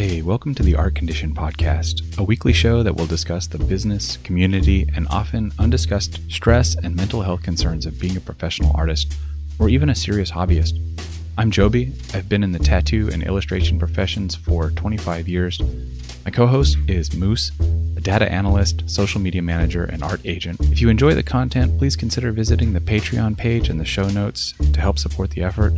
Hey, welcome to the Art Condition Podcast, a weekly show that will discuss the business, community, and often undiscussed stress and mental health concerns of being a professional artist or even a serious hobbyist. I'm Joby. I've been in the tattoo and illustration professions for 25 years. My co host is Moose, a data analyst, social media manager, and art agent. If you enjoy the content, please consider visiting the Patreon page in the show notes to help support the effort.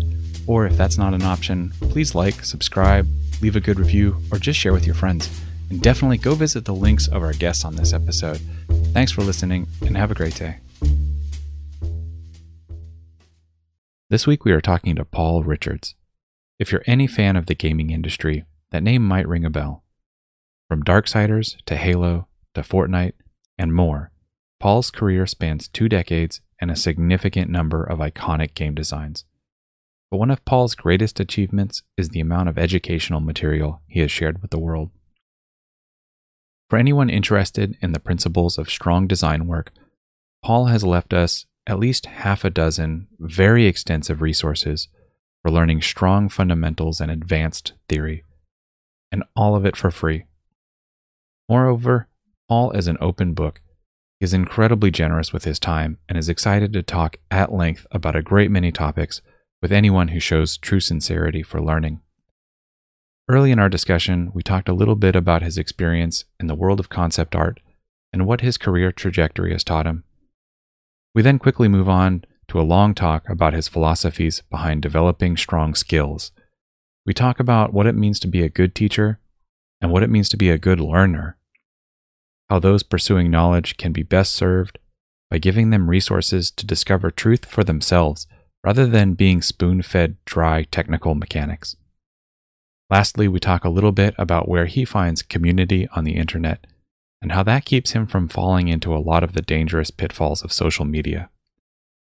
Or if that's not an option, please like, subscribe, leave a good review, or just share with your friends. And definitely go visit the links of our guests on this episode. Thanks for listening and have a great day. This week we are talking to Paul Richards. If you're any fan of the gaming industry, that name might ring a bell. From Darksiders to Halo to Fortnite and more, Paul's career spans two decades and a significant number of iconic game designs. But one of Paul's greatest achievements is the amount of educational material he has shared with the world. For anyone interested in the principles of strong design work, Paul has left us at least half a dozen very extensive resources for learning strong fundamentals and advanced theory, and all of it for free. Moreover, Paul is an open book. He is incredibly generous with his time and is excited to talk at length about a great many topics with anyone who shows true sincerity for learning. Early in our discussion, we talked a little bit about his experience in the world of concept art and what his career trajectory has taught him. We then quickly move on to a long talk about his philosophies behind developing strong skills. We talk about what it means to be a good teacher and what it means to be a good learner, how those pursuing knowledge can be best served by giving them resources to discover truth for themselves rather than being spoon fed dry technical mechanics. Lastly, we talk a little bit about where he finds community on the internet and how that keeps him from falling into a lot of the dangerous pitfalls of social media.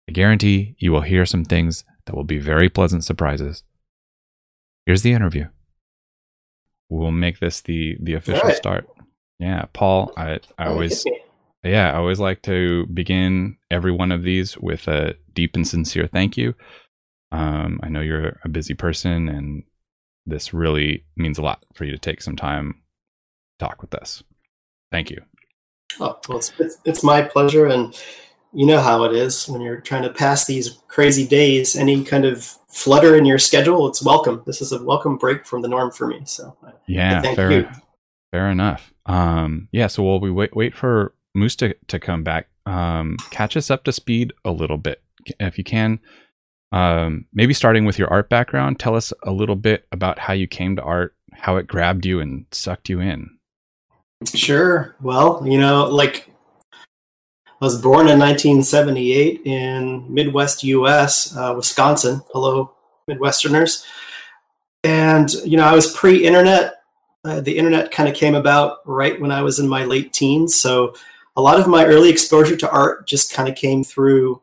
I guarantee you will hear some things that will be very pleasant surprises. Here's the interview. We'll make this the the official right. start. Yeah, Paul, I I always yeah, I always like to begin every one of these with a deep and sincere thank you. Um, I know you're a busy person, and this really means a lot for you to take some time to talk with us. Thank you. Oh, well, it's, it's, it's my pleasure. And you know how it is when you're trying to pass these crazy days, any kind of flutter in your schedule, it's welcome. This is a welcome break from the norm for me. So, yeah, fair, you. fair enough. Um, yeah, so while we wait, wait for Moose to, to come back, um, catch us up to speed a little bit if you can. Um, maybe starting with your art background, tell us a little bit about how you came to art, how it grabbed you and sucked you in. Sure. Well, you know, like I was born in 1978 in Midwest U.S., uh, Wisconsin. Hello, Midwesterners. And you know, I was pre-internet. Uh, the internet kind of came about right when I was in my late teens, so a lot of my early exposure to art just kind of came through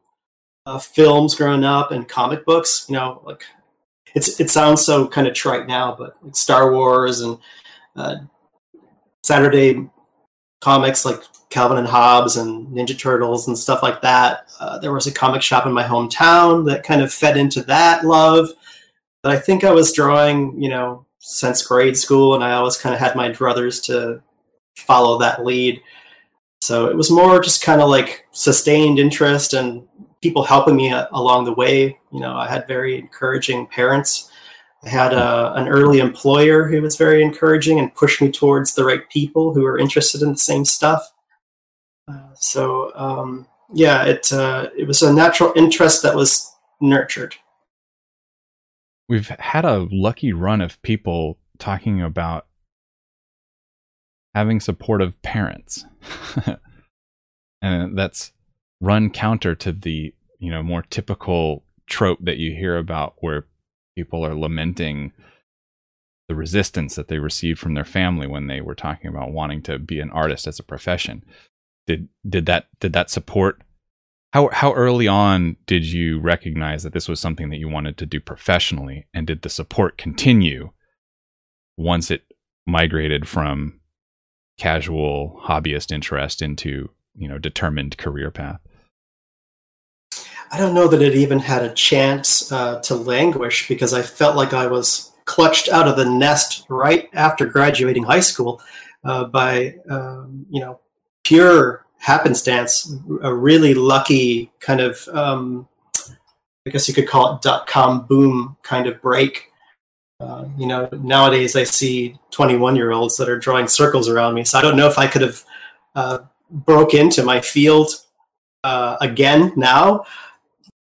uh, films growing up and comic books. You know, like it's it sounds so kind of trite now, but like Star Wars and uh, Saturday comics like Calvin and Hobbes and Ninja Turtles and stuff like that. Uh, there was a comic shop in my hometown that kind of fed into that love. But I think I was drawing, you know, since grade school, and I always kind of had my brothers to follow that lead. So it was more just kind of like sustained interest and people helping me along the way. You know, I had very encouraging parents. I had a, an early employer who was very encouraging and pushed me towards the right people who were interested in the same stuff. Uh, so um, yeah, it uh, it was a natural interest that was nurtured. We've had a lucky run of people talking about having supportive parents. and that's run counter to the, you know, more typical trope that you hear about where people are lamenting the resistance that they received from their family when they were talking about wanting to be an artist as a profession. Did did that did that support how how early on did you recognize that this was something that you wanted to do professionally and did the support continue once it migrated from casual hobbyist interest into you know determined career path i don't know that it even had a chance uh, to languish because i felt like i was clutched out of the nest right after graduating high school uh, by um, you know pure happenstance, a really lucky kind of um, I guess you could call it dot com boom kind of break. Uh, you know, nowadays I see 21 year olds that are drawing circles around me. So I don't know if I could have uh, broke into my field uh, again now.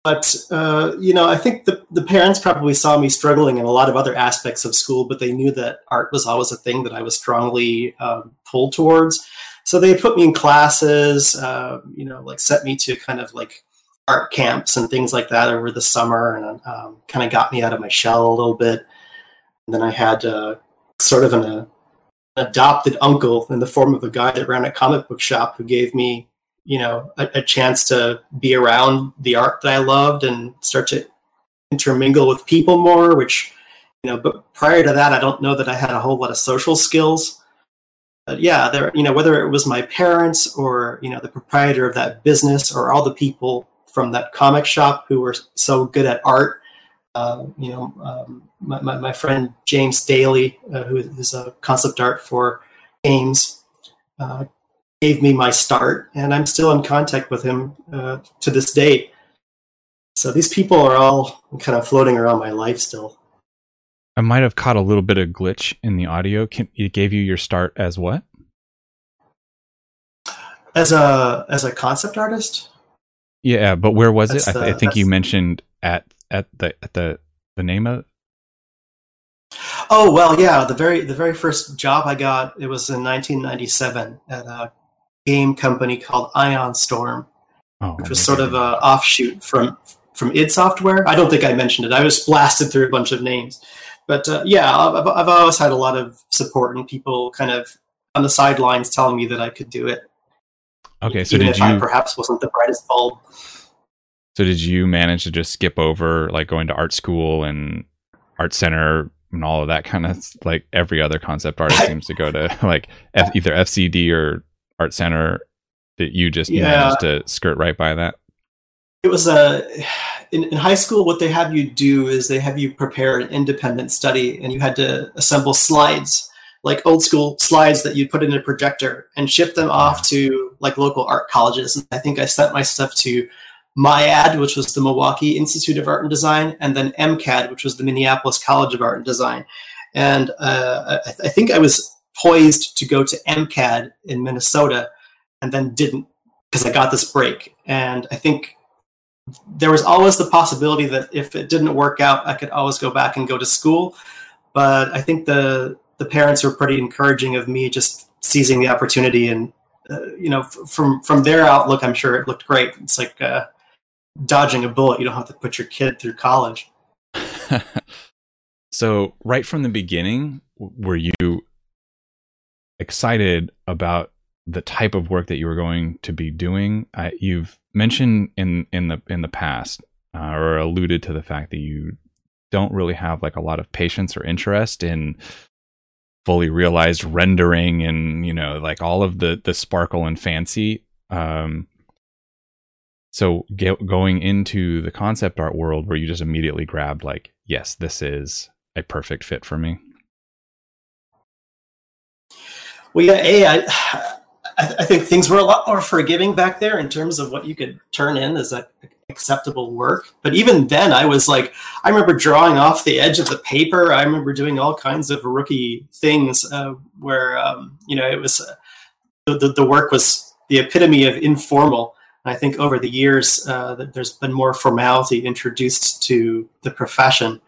But uh, you know, I think the, the parents probably saw me struggling in a lot of other aspects of school, but they knew that art was always a thing that I was strongly um, pulled towards. So they put me in classes, uh, you know, like set me to kind of like art camps and things like that over the summer, and um, kind of got me out of my shell a little bit. And then I had uh, sort of an, uh, adopted uncle in the form of a guy that ran a comic book shop who gave me, you know, a, a chance to be around the art that I loved and start to intermingle with people more. Which, you know, but prior to that, I don't know that I had a whole lot of social skills. But yeah, there, you know, whether it was my parents or you know the proprietor of that business or all the people from that comic shop who were so good at art. Uh, you know, um, my, my, my, friend James Daly, uh, who is a concept art for games, uh, gave me my start, and I'm still in contact with him uh, to this day. So these people are all kind of floating around my life still. I might have caught a little bit of glitch in the audio. Can, it gave you your start as what? As a as a concept artist. Yeah, but where was that's it? The, I, th- I, think you mentioned at at the at the the name of. Oh well, yeah. The very the very first job I got it was in 1997 at a game company called Ion Storm, oh, which was sort of a offshoot from from id Software. I don't think I mentioned it. I was blasted through a bunch of names, but uh, yeah, I've, I've always had a lot of support and people kind of on the sidelines telling me that I could do it. Okay, so did you I perhaps wasn't the brightest bulb? So did you manage to just skip over like going to art school and art center and all of that kind of like every other concept artist seems to go to like F, either FZD or art center that you just yeah. managed to skirt right by that? It was a uh, in, in high school. What they have you do is they have you prepare an independent study, and you had to assemble slides like old school slides that you put in a projector and ship them off to like local art colleges. And I think I sent my stuff to MIAD, which was the Milwaukee Institute of Art and Design, and then MCAD, which was the Minneapolis College of Art and Design. And uh, I, th- I, think I was poised to go to MCAD in Minnesota and then didn't because I got this break. And I think there was always the possibility that if it didn't work out, I could always go back and go to school. But I think the the parents were pretty encouraging of me just seizing the opportunity and uh, you know f- from from their outlook i'm sure it looked great it's like uh, dodging a bullet you don't have to put your kid through college. So right from the beginning were you excited about the type of work that you were going to be doing? You've mentioned in in the in the past uh, or alluded to the fact that you don't really have like a lot of patience or interest in fully realized rendering and you know like all of the the sparkle and fancy. Um so get, going into the concept art world where you just immediately grabbed like yes this is a perfect fit for me well yeah a I, I think things were a lot more forgiving back there in terms of what you could turn in as a acceptable work. But even then, I was like, I remember drawing off the edge of the paper. I remember doing all kinds of rookie things uh, where, um, you know, it was uh, the, the, work was the epitome of informal. I think over the years, uh, there's been more formality introduced to the profession.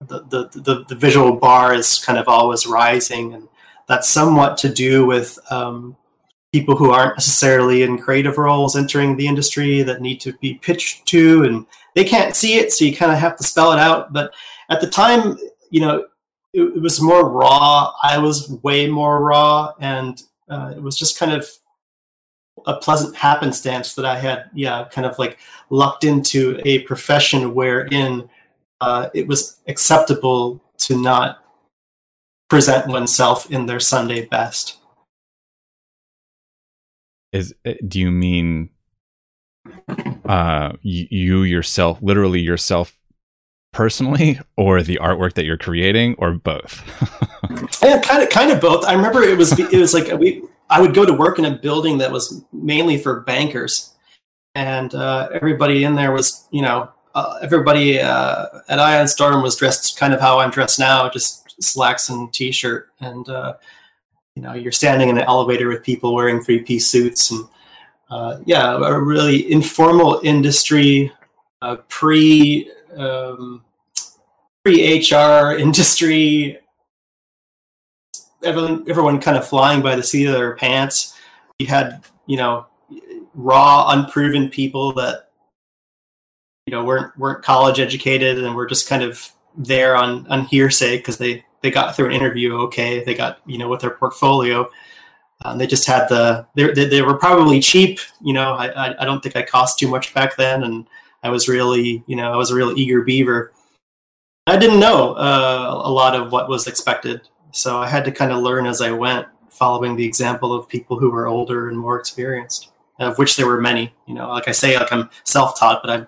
The, the, the, the, visual bar is kind of always rising, and that's somewhat to do with um, people who aren't necessarily in creative roles entering the industry that need to be pitched to and they can't see it so you kind of have to spell it out but at the time you know it, it was more raw i was way more raw and uh, it was just kind of a pleasant happenstance that i had yeah kind of like lucked into a profession wherein uh, it was acceptable to not present oneself in their sunday best is eh, do you mean uh you, you yourself literally yourself personally or the artwork that you're creating or both? yeah, kind of, kind of both. I remember it was it was like we I would go to work in a building that was mainly for bankers, and uh, everybody in there was you know uh, everybody uh, at Ion Storm was dressed kind of how I'm dressed now, just slacks and t-shirt, and uh, you know you're standing in an elevator with people wearing three-piece suits, and uh, yeah, a really informal industry, uh, pre um, pre HR industry. Everyone, everyone kind of flying by the seat of their pants. You had, you know, raw, unproven people that you know weren't weren't college educated and were just kind of there on on hearsay because they they got through an interview okay. They got you know with their portfolio. Um, they just had the they, they were probably cheap you know. I, I, I don't think i cost too much back then and i was really you know i was a real eager beaver. I didn't know uh, a lot of what was expected so i had to kind of learn as i went following the example of people who were older and more experienced of which there were many you know like i say like i'm self-taught but i've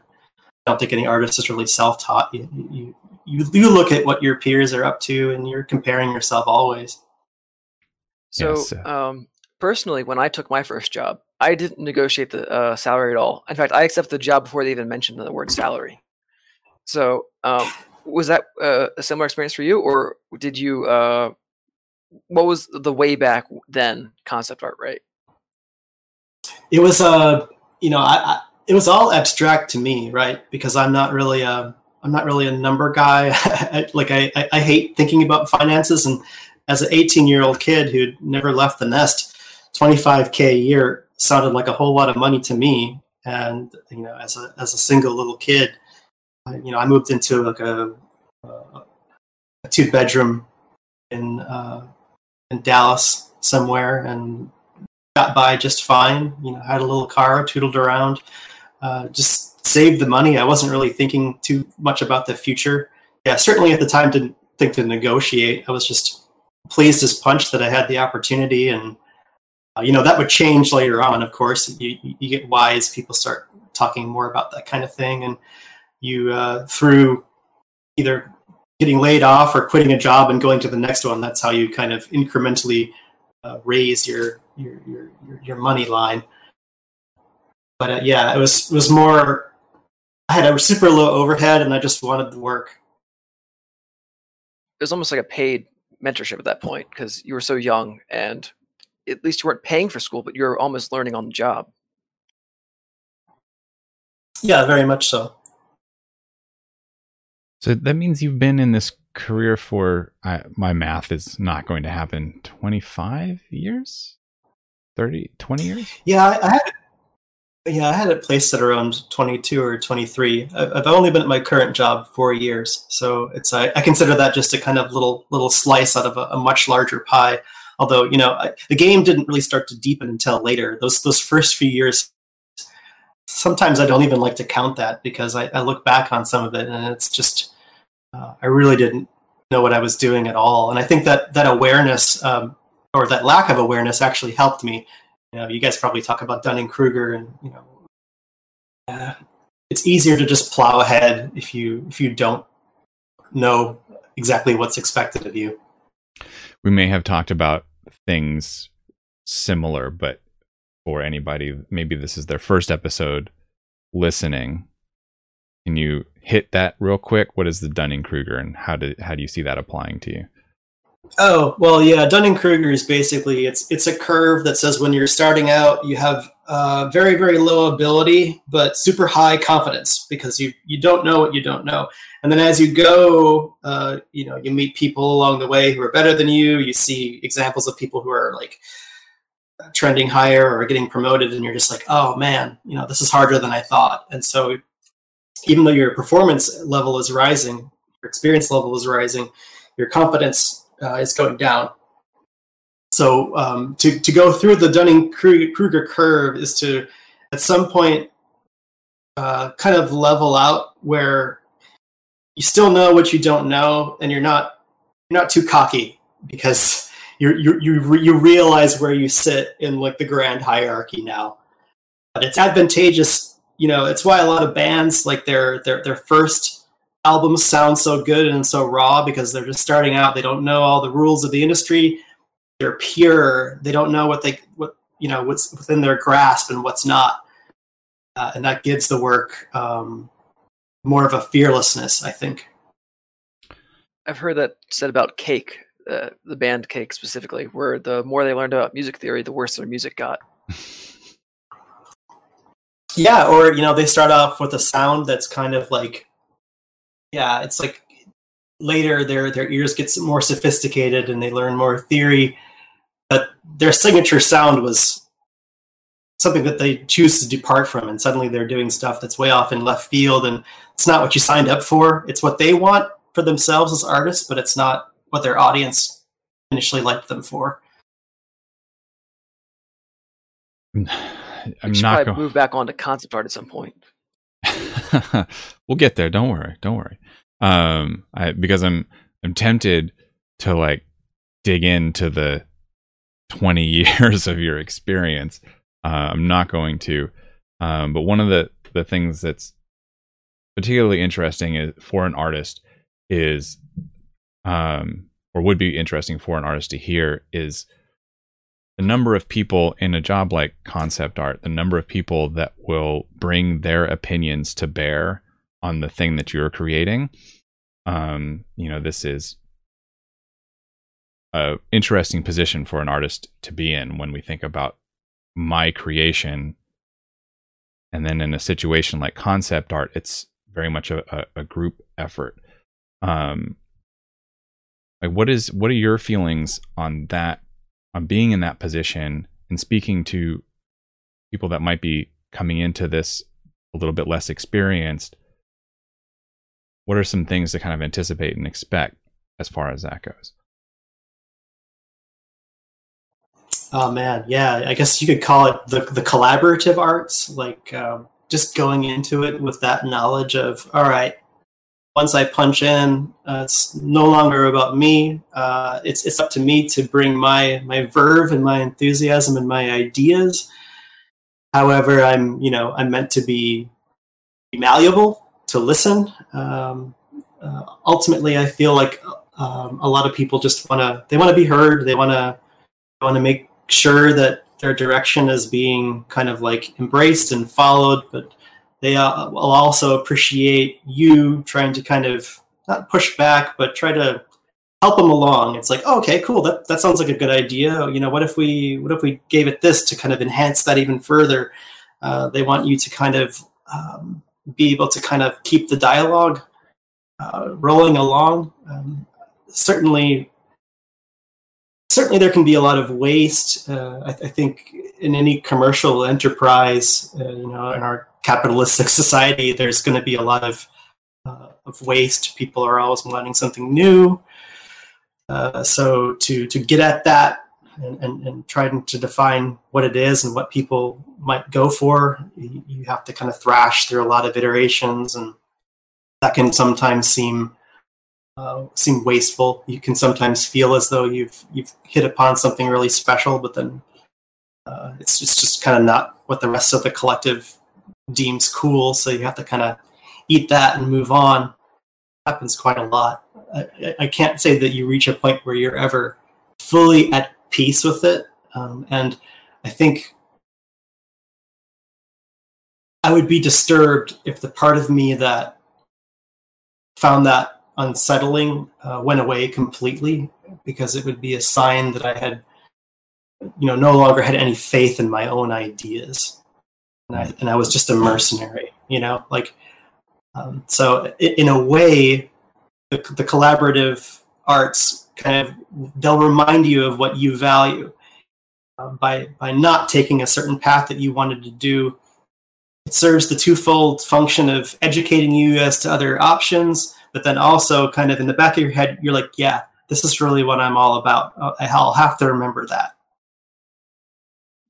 don't think any artist is really self-taught. You, you, you, you look at what your peers are up to, and you're comparing yourself always. So, yes. um, personally, when I took my first job, I didn't negotiate the uh, salary at all. In fact, I accepted the job before they even mentioned the word salary. So, um, was that uh, a similar experience for you, or did you? Uh, what was the way back then concept art, right? It was, uh, you know, I, it was all abstract to me, right? Because I'm not really a I'm not really a number guy. like I, I, I hate thinking about finances, and as an 18 year old kid who'd never left the nest, 25k a year sounded like a whole lot of money to me. And you know, as a as a single little kid, I, you know, I moved into like a, a two bedroom in uh, in Dallas somewhere, and got by just fine. You know, had a little car, tootled around uh, just saved the money. I wasn't really thinking too much about the future. Yeah, certainly at the time didn't think to negotiate. I was just pleased as punch that I had the opportunity, and uh, you know that would change later on. Of course, you, you get wise. People start talking more about that kind of thing, and you uh, through either getting laid off or quitting a job and going to the next one. That's how you kind of incrementally uh, raise your, your your your money line but uh, yeah, it was it was more. I had a super low overhead, and I just wanted the work. It was almost like a paid mentorship at that point because you were so young, and at least you weren't paying for school, but you were almost learning on the job. Yeah, very much so. So that means you've been in this career for uh, my math is not going to happen 25 years 30 20 years yeah i, I had yeah, I had it placed at around 22 or 23. I've only been at my current job four years, so it's I, I consider that just a kind of little little slice out of a, a much larger pie. Although you know, I, the game didn't really start to deepen until later. Those those first few years, sometimes I don't even like to count that because I, I look back on some of it and it's just uh, I really didn't know what I was doing at all. And I think that that awareness um, or that lack of awareness actually helped me you know, you guys probably talk about Dunning Kruger, and you know, uh, it's easier to just plow ahead if you if you don't know exactly what's expected of you. We may have talked about things similar, but for anybody, maybe this is their first episode listening. Can you hit that real quick? What is the Dunning Kruger, and how do how do you see that applying to you? Oh well, yeah. Dunning Kruger is basically it's it's a curve that says when you're starting out, you have uh, very very low ability but super high confidence because you you don't know what you don't know, and then as you go, uh, you know, you meet people along the way who are better than you. You see examples of people who are like trending higher or getting promoted, and you're just like, oh man, you know, this is harder than I thought. And so, even though your performance level is rising, your experience level is rising, your confidence uh, is going down. So um, to, to go through the Dunning-Kruger curve is to, at some point, uh, kind of level out where you still know what you don't know, and you're not you're not too cocky because you you you you realize where you sit in like the grand hierarchy now. But it's advantageous, you know. It's why a lot of bands like their their their first albums sound so good and so raw because they're just starting out. They don't know all the rules of the industry. They're pure. They don't know what they what you know what's within their grasp and what's not, uh, and that gives the work um, more of a fearlessness. I think. I've heard that said about Cake, uh, the band Cake specifically, where the more they learned about music theory, the worse their music got. yeah, or you know, they start off with a sound that's kind of like, yeah, it's like later their their ears get more sophisticated and they learn more theory, but their signature sound was something that they choose to depart from and suddenly they're doing stuff that's way off in left field and it's not what you signed up for it's what they want for themselves as artists, but it's not what their audience initially liked them for. Hmm. I'm not going to move back onto concept art at some point. we'll get there. Don't worry. Don't worry. Um, I, because I'm I'm tempted to like dig into the 20 years of your experience. Uh, I'm not going to. Um, but one of the the things that's particularly interesting is for an artist is um or would be interesting for an artist to hear is the number of people in a job like concept art, the number of people that will bring their opinions to bear on the thing that you're creating. Um, you know, this is a interesting position for an artist to be in when we think about my creation. And then in a situation like concept art, it's very much a, a, group effort um like what is what are your feelings on that on being in that position and speaking to people that might be coming into this a little bit less experienced what are some things to kind of anticipate and expect as far as that goes? Oh man. Yeah i guess you could call it the, the collaborative arts like um, just going into it with that knowledge of all right once I punch in, uh, it's no longer about me. Uh, it's it's up to me to bring my my verve and my enthusiasm and my ideas. However, I'm you know I'm meant to be malleable to listen. Um, uh, ultimately, I feel like um, a lot of people just want to they want to be heard. They want to want to make sure that their direction is being kind of like embraced and followed, but they uh, will also appreciate you trying to kind of not push back, but try to help them along. It's like, oh, okay, cool. That that sounds like a good idea. You know, what if we what if we gave it this to kind of enhance that even further? Uh, they want you to kind of um, be able to kind of keep the dialogue uh, rolling along. Um, certainly, certainly there can be a lot of waste. Uh, I, I, think in any commercial enterprise, uh, you know, in our capitalistic society, there's going to be a lot of uh, of waste. People are always wanting something new. Uh, so to to get at that and, and, and, trying to define what it is and what people might go for, you, have to kind of thrash through a lot of iterations, and that can sometimes seem uh, seem wasteful. You can sometimes feel as though you've you've hit upon something really special, but then uh, it's just, just kind of not what the rest of the collective deems cool. So you have to kind of eat that and move on. happens quite a lot. I, I, can't say that you reach a point where you're ever fully at peace with it. Um, and I think I would be disturbed if the part of me that found that unsettling uh, went away completely because it would be a sign that I had, you know, no longer had any faith in my own ideas and I, and I was just a mercenary, you know, like, um, so in a way, the, the collaborative arts kind of, they'll remind you of what you value uh, by, by not taking a certain path that you wanted to do. It serves the twofold function of educating you as to other options, but then also kind of in the back of your head, you're like, yeah, this is really what I'm all about. I'll have to remember that.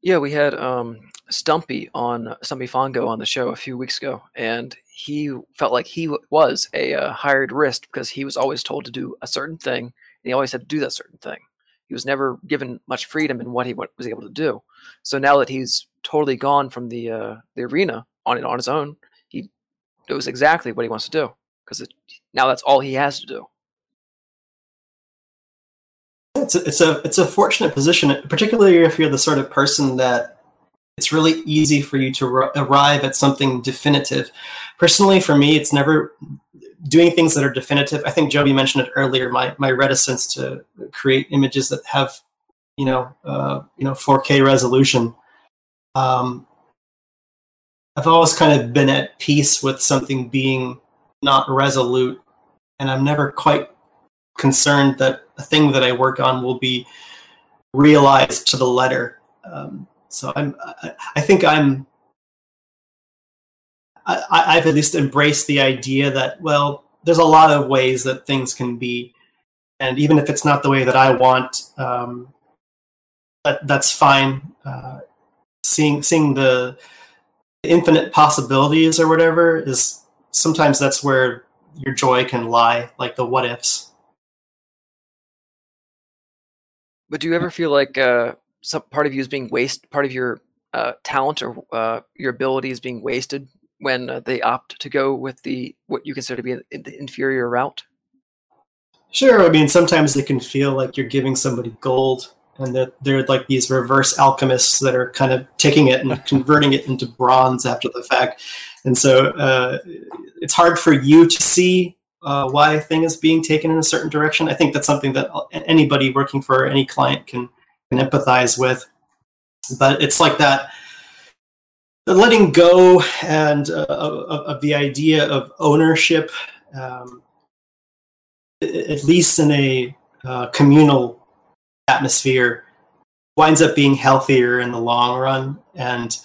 Yeah, we had um, Stumpy on Stumpy Fongo on the show a few weeks ago, and he felt like he was a uh, hired wrist because he was always told to do a certain thing, and he always had to do that certain thing. He was never given much freedom in what he was able to do. So now that he's totally gone from the uh, the arena on it on his own, he knows exactly what he wants to do because now that's all he has to do. It's a, it's a it's a fortunate position, particularly if you're the sort of person that it's really easy for you to r- arrive at something definitive. Personally, for me, it's never doing things that are definitive. I think Joby mentioned it earlier. My my reticence to create images that have, you know, uh, you know, 4K resolution. Um, I've always kind of been at peace with something being not resolute, and I'm never quite concerned that a thing that I work on will be realized to the letter. Um, so I'm, I, think I'm, I, have at least embraced the idea that well, there's a lot of ways that things can be, and even if it's not the way that I want, um, that that's fine. Uh, seeing seeing the infinite possibilities or whatever is sometimes that's where your joy can lie, like the what ifs. But do you ever feel like uh, some part of you is being wasted, part of your uh, talent or uh, your ability is being wasted when uh, they opt to go with the what you consider to be the inferior route? Sure. I mean, sometimes it can feel like you're giving somebody gold, and that they're like these reverse alchemists that are kind of taking it and converting it into bronze after the fact. And so uh, it's hard for you to see uh, why a thing is being taken in a certain direction. I think that's something that anybody working for any client can can empathize with. But it's like that the letting go and uh, of, of, the idea of ownership, um, at least in a uh, communal atmosphere, winds up being healthier in the long run. And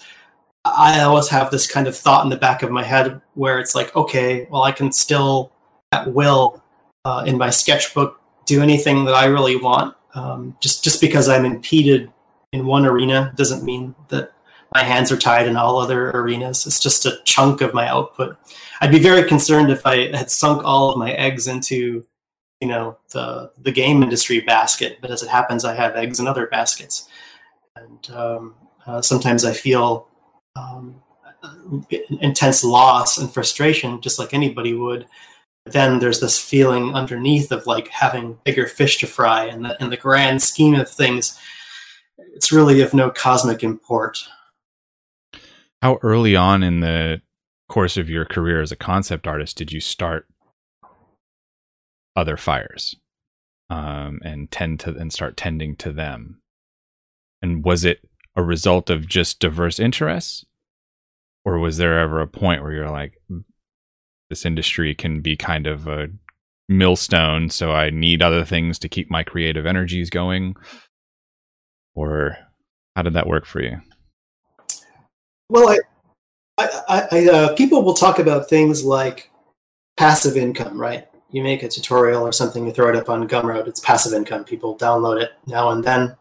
I always have this kind of thought in the back of my head where it's like, okay, well, I can still at will uh, in my sketchbook do anything that I really want. Um, just just because I'm impeded in one arena doesn't mean that my hands are tied in all other arenas. It's just a chunk of my output. I'd be very concerned if I had sunk all of my eggs into, you know, the the game industry basket. But as it happens, I have eggs in other baskets, and um, uh, sometimes I feel um, intense loss and frustration, just like anybody would, then there's this feeling underneath of like having bigger fish to fry. And the, in the grand scheme of things it's really of no cosmic import. How early on in the course of your career as a concept artist did you start other fires um, and tend to and start tending to them? And was it a result of just diverse interests? Or was there ever a point where you're like this industry can be kind of a millstone so i need other things to keep my creative energies going. Or how did that work for you? Well i I, I uh, people will talk about things like passive income right? You make a tutorial or something you throw it up on gumroad it's passive income people download it now and then.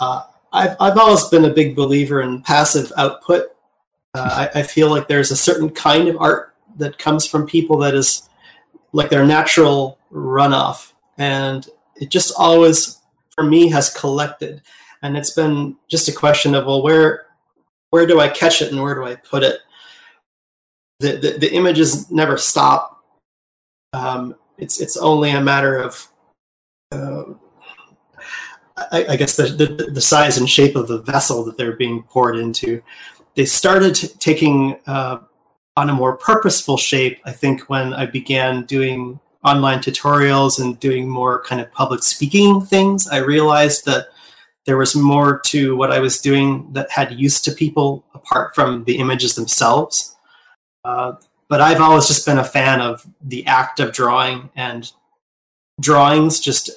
Uh, I've, I've always been a big believer in passive output. Uh, I, I feel like there's a certain kind of art that comes from people that is like their natural runoff. And it just always for me has collected. And it's been just a question of well where where do i catch it and where do i put it? The the, the images never stop. Um, it's it's only a matter of uh, I, I, guess the, the, the size and shape of the vessel that they're being poured into. They started taking uh, on a more purposeful shape, I think, when I began doing online tutorials and doing more kind of public speaking things, I realized that there was more to what I was doing that had use to people apart from the images themselves. Uh, but I've always just been a fan of the act of drawing and drawings just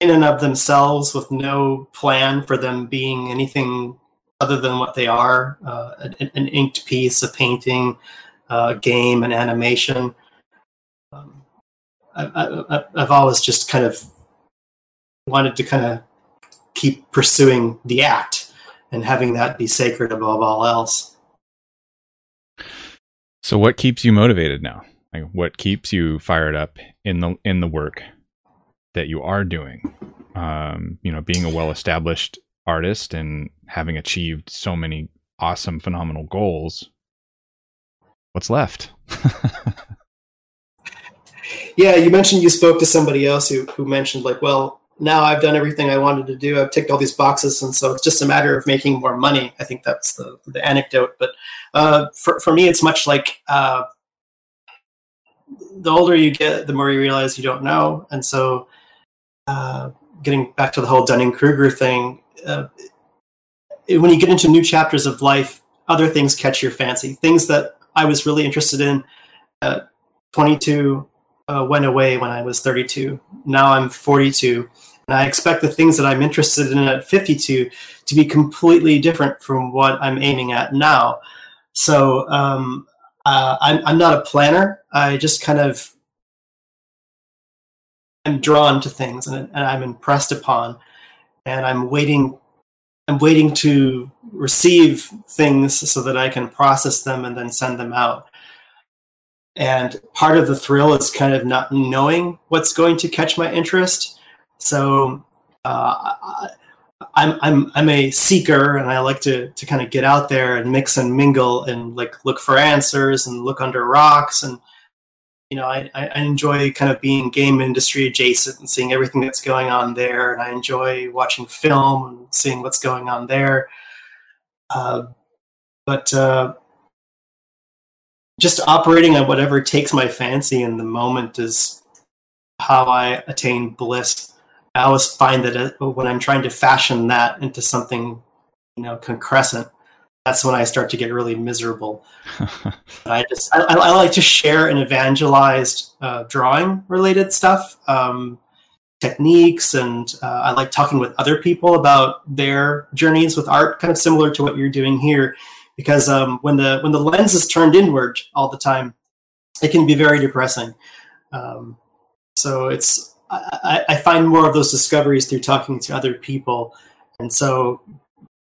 in and of themselves with no plan for them being anything other than what they are uh, an, an, inked piece, a painting, a game, an animation. Um, I, have always just kind of wanted to kind of keep pursuing the act and having that be sacred above all else. So, what keeps you motivated now? Like, what keeps you fired up in the in the work that you are doing? Um, you know, being a well-established artist and having achieved so many awesome, phenomenal goals, what's left? Yeah, you mentioned you spoke to somebody else who who mentioned like, well, now I've done everything I wanted to do. I've ticked all these boxes, and so it's just a matter of making more money. I think that's the the anecdote. But uh, for for me, it's much like uh, the older you get, the more you realize you don't know, and so uh, getting back to the whole Dunning Kruger thing, uh, when you get into new chapters of life, other things catch your fancy. Things that I was really interested in at 22 uh, went away when I was 32. Now I'm 42. And I expect the things that I'm interested in at 52 to be completely different from what I'm aiming at now. So um, uh, I'm, I'm not a planner. I just kind of am drawn to things and, and I'm impressed upon. And I'm waiting I'm waiting to receive things so that I can process them and then send them out. And part of the thrill is kind of not knowing what's going to catch my interest. So uh, I'm I'm I'm a seeker, and I like to to kind of get out there and mix and mingle and like look for answers and look under rocks and you know I, I enjoy kind of being game industry adjacent and seeing everything that's going on there, and I enjoy watching film and seeing what's going on there. Uh, but uh, just operating on whatever takes my fancy in the moment is how I attain bliss. I always find that uh, when I'm trying to fashion that into something, you know, concrescent, that's when I start to get really miserable. I just I, I, like to share and evangelize uh, drawing related stuff, um, techniques, and uh, I like talking with other people about their journeys with art, kind of similar to what you're doing here because um, when the when the lens is turned inward all the time, it can be very depressing. Um, so it's I, I, find more of those discoveries through talking to other people, and so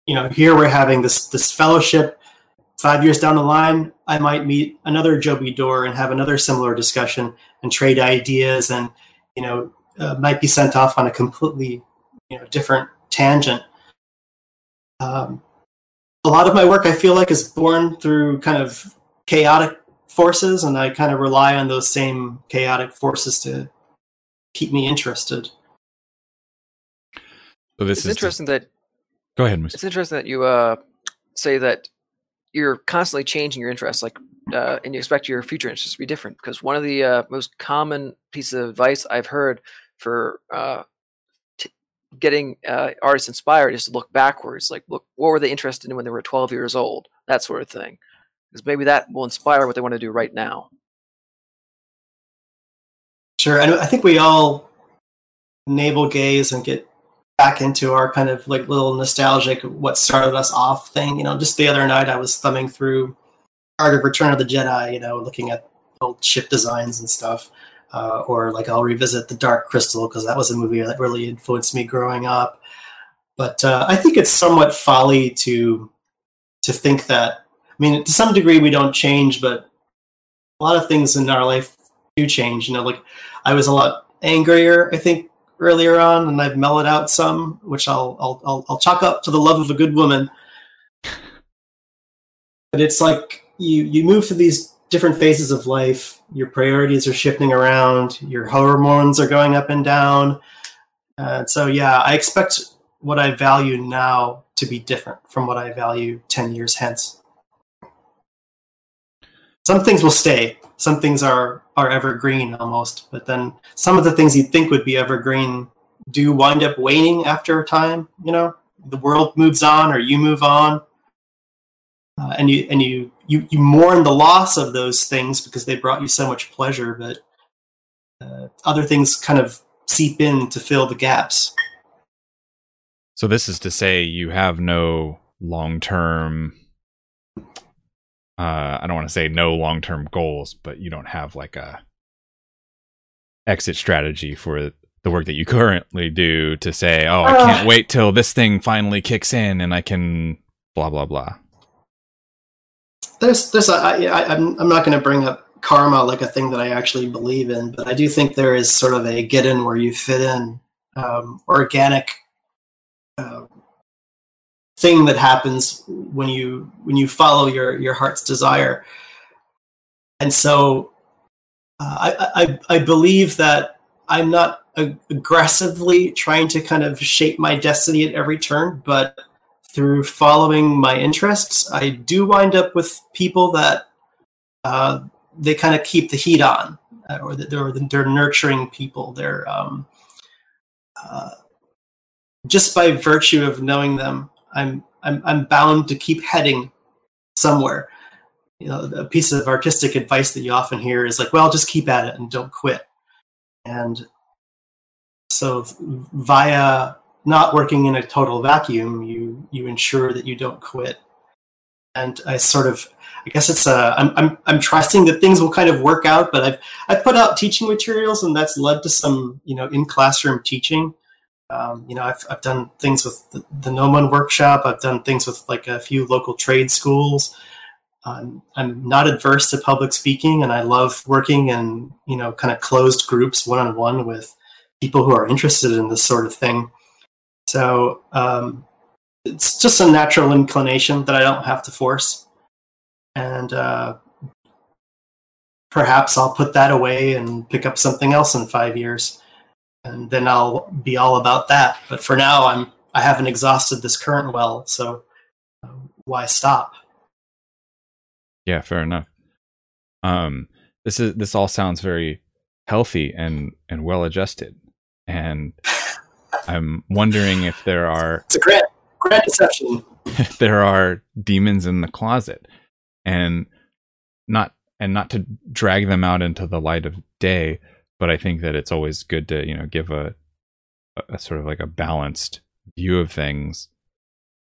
you know here we're having this this fellowship. Five years down the line, I might meet another Joby Dor and have another similar discussion and trade ideas, and you know uh, might be sent off on a completely you know different tangent. Um, a lot of my work I feel like is born through kind of chaotic forces, and I kind of rely on those same chaotic forces to keep me interested. So this it's is interesting just... that. Go ahead, Moose. It's interesting that you uh, say that you're constantly changing your interests, like, uh, and you expect your future interests to be different. Because one of the uh, most common pieces of advice I've heard for uh, getting uh, artists inspired is to look backwards. Like, look, what were they interested in when they were 12 years old? That sort of thing. Because maybe that will inspire what they want to do right now. Sure. And I think we all navel gaze and get back into our kind of like little nostalgic what started us off thing. You know, just the other night I was thumbing through Art of Return of the Jedi, you know, looking at old ship designs and stuff uh, or like I'll revisit The Dark Crystal because that was a movie that really influenced me growing up. But uh, I think it's somewhat folly to to think that. I mean, to some degree, we don't change, but a lot of things in our life do change. You know, like I was a lot angrier, I think, earlier on, and I've mellowed out some, which I'll I'll I'll, I'll chalk up to the love of a good woman. But it's like you you move through these different phases of life. Your priorities are shifting around. Your hormones are going up and down. Uh, so yeah, I expect what I value now to be different from what I value ten years hence. Some things will stay. Some things are are evergreen almost, but then some of the things you think would be evergreen do wind up waning after a time. You know, the world moves on, or you move on, uh, and you and you you you mourn the loss of those things because they brought you so much pleasure, but uh, other things kind of seep in to fill the gaps. So this is to say you have no long term. Uh, I don't want to say no long term goals, but you don't have like a exit strategy for the work that you currently do to say, oh, I can't wait till this thing finally kicks in and I can blah blah blah. There's there's a, I, I, I'm I'm not going to bring up karma like a thing that I actually believe in, but I do think there is sort of a get in where you fit in, um, organic uh, thing that happens when you when you follow your your heart's desire. And so, uh, I, I, I believe that I'm not aggressively trying to kind of shape my destiny at every turn, but through following my interests, I do wind up with people that uh, they kind of keep the heat on, uh, or they're, they're nurturing people. They're um, uh, just by virtue of knowing them, I'm, I'm I'm bound to keep heading somewhere. You know, a piece of artistic advice that you often hear is like, "Well, just keep at it and don't quit." And so, via not working in a total vacuum, you you ensure that you don't quit. And I sort of, I guess it's a, I'm, I'm, I'm trusting that things will kind of work out. But I've I've put out teaching materials, and that's led to some you know in classroom teaching. Um, you know, I've I've done things with the, the Gnomon workshop. I've done things with like a few local trade schools. Um, I'm not adverse to public speaking, and I love working in you know kind of closed groups, one on one with people who are interested in this sort of thing. So um, it's just a natural inclination that I don't have to force. And uh, perhaps I'll put that away and pick up something else in five years. And then I'll be all about that. But for now, I'm I haven't exhausted this current well, so uh, why stop? Yeah, fair enough. Um, this is this all sounds very healthy and and well adjusted, and I'm wondering if there are. It's a grand, grand deception. there are demons in the closet, and not and not to drag them out into the light of day, but I think that it's always good to you know give a, a sort of like a balanced view of things.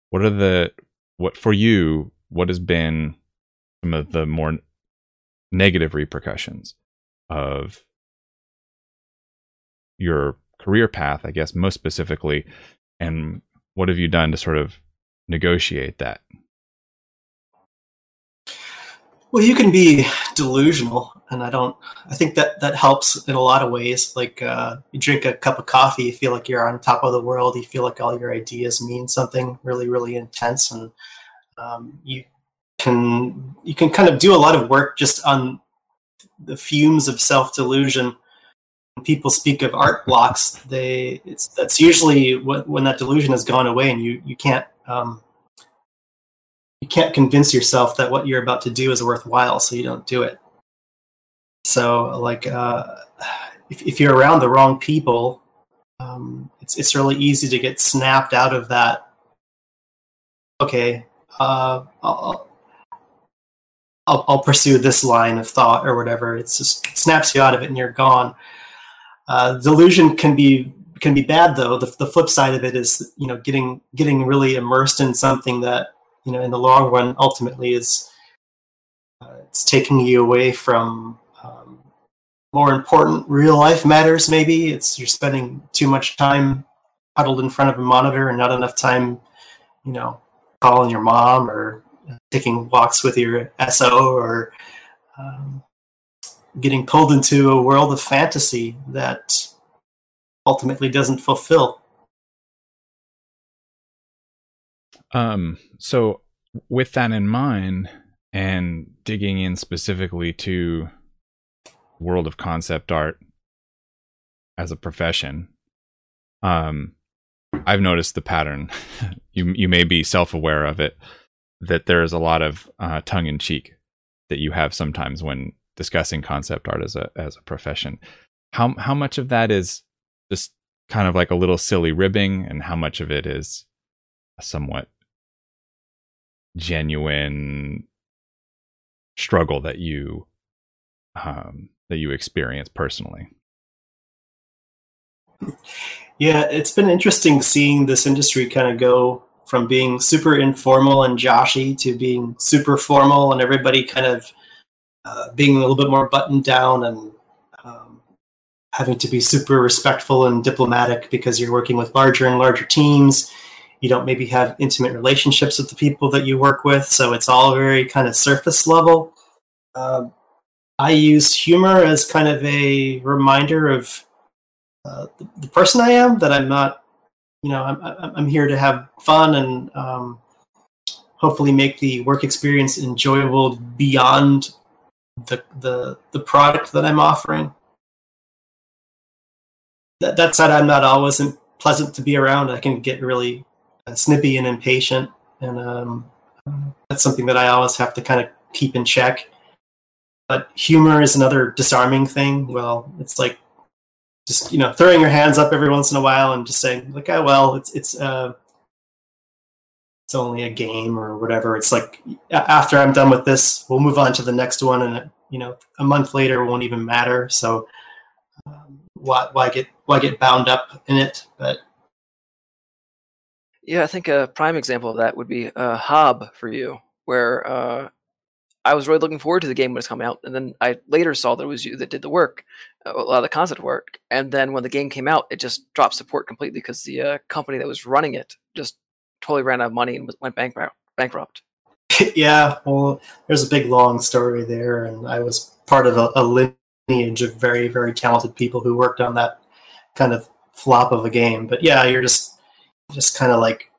What are the what for you? What has been some of the more negative repercussions of your career path, I guess, most specifically, and what have you done to sort of negotiate that? Well, you can be delusional, and I don't. I think that that helps in a lot of ways. Like uh, you drink a cup of coffee, you feel like you're on top of the world. You feel like all your ideas mean something really, really intense, and um, you can you can kind of do a lot of work just on the fumes of self delusion when people speak of art blocks, they it's that's usually what, when that delusion has gone away and you you can't um, you can't convince yourself that what you're about to do is worthwhile, so you don't do it. So like uh, if if you're around the wrong people, um, it's it's really easy to get snapped out of that. Okay, uh, I'll, I'll, I'll pursue this line of thought or whatever. It's just it snaps you out of it and you're gone. Uh, delusion can be can be bad though. The, the flip side of it is you know getting getting really immersed in something that you know in the long run ultimately is uh, it's taking you away from um, more important real life matters. Maybe it's you're spending too much time huddled in front of a monitor and not enough time, you know, calling your mom or taking walks with your SO or um, getting pulled into a world of fantasy that ultimately doesn't fulfill. Um, so with that in mind and digging in specifically to world of concept art as a profession, um, I've noticed the pattern. you you may be self aware of it that there is a lot of uh, tongue in cheek that you have sometimes when discussing concept art as a as a profession. How how much of that is just kind of like a little silly ribbing, and how much of it is somewhat genuine struggle that you um, that you experience personally? Yeah, it's been interesting seeing this industry kind of go from being super informal and joshy to being super formal and everybody kind of uh, being a little bit more buttoned down and um, having to be super respectful and diplomatic because you're working with larger and larger teams. You don't maybe have intimate relationships with the people that you work with, so it's all very kind of surface level. Uh, I use humor as kind of a reminder of uh, the, the, person I am. That I'm not, you know, I'm I'm here to have fun and um, hopefully make the work experience enjoyable beyond the the the product that I'm offering. That that said, I'm not always pleasant to be around. I can get really snippy and impatient, and um, that's something that I always have to kind of keep in check. But humor is another disarming thing. Well, it's like just you know throwing your hands up every once in a while and just saying like, oh well, it's it's uh, it's only a game or whatever. It's like after I'm done with this, we'll move on to the next one, and you know a month later it won't even matter. So um, why why get why get bound up in it? But yeah, I think a prime example of that would be uh, Hob for you, where uh, I was really looking forward to the game when it's coming out, and then I later saw that it was you that did the work, uh, a lot of the concept work, and then when the game came out, it just dropped support completely because the uh, company that was running it just totally ran out of money and went bankrupt. Bankrupt. yeah, well, there's a big long story there, and I was part of a, a lineage of very, very talented people who worked on that kind of flop of a game. But yeah, you're just just kind of like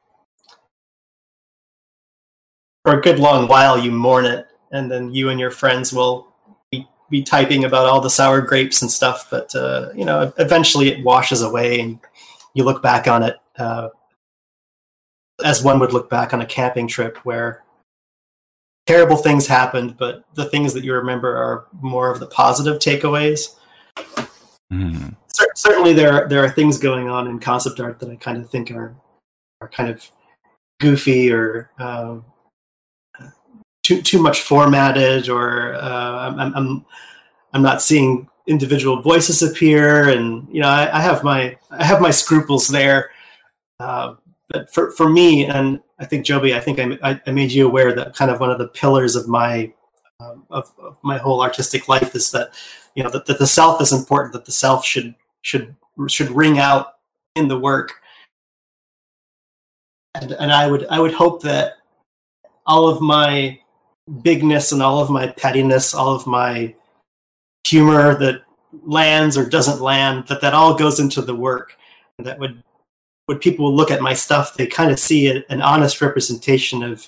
for a good long while you mourn it and then you and your friends will be, be typing about all the sour grapes and stuff. But uh, you know, eventually it washes away, and you look back on it uh, as one would look back on a camping trip where terrible things happened, but the things that you remember are more of the positive takeaways. Mm. Certainly, there are, there are things going on in concept art that I kind of think are are kind of goofy or um, too too much formatted, or uh, I'm, I'm I'm not seeing individual voices appear, and you know I, I have my I have my scruples there. Uh, but for for me, and I think Joby, I think I, I made you aware that kind of one of the pillars of my um, of, of, my whole artistic life is that you know that, that the self is important, that the self should should should ring out in the work. And, and I would I would hope that all of my bigness and all of my pettiness, all of my humor that lands or doesn't land, that that all goes into the work. And that would when people look at my stuff, they kind of see an honest representation of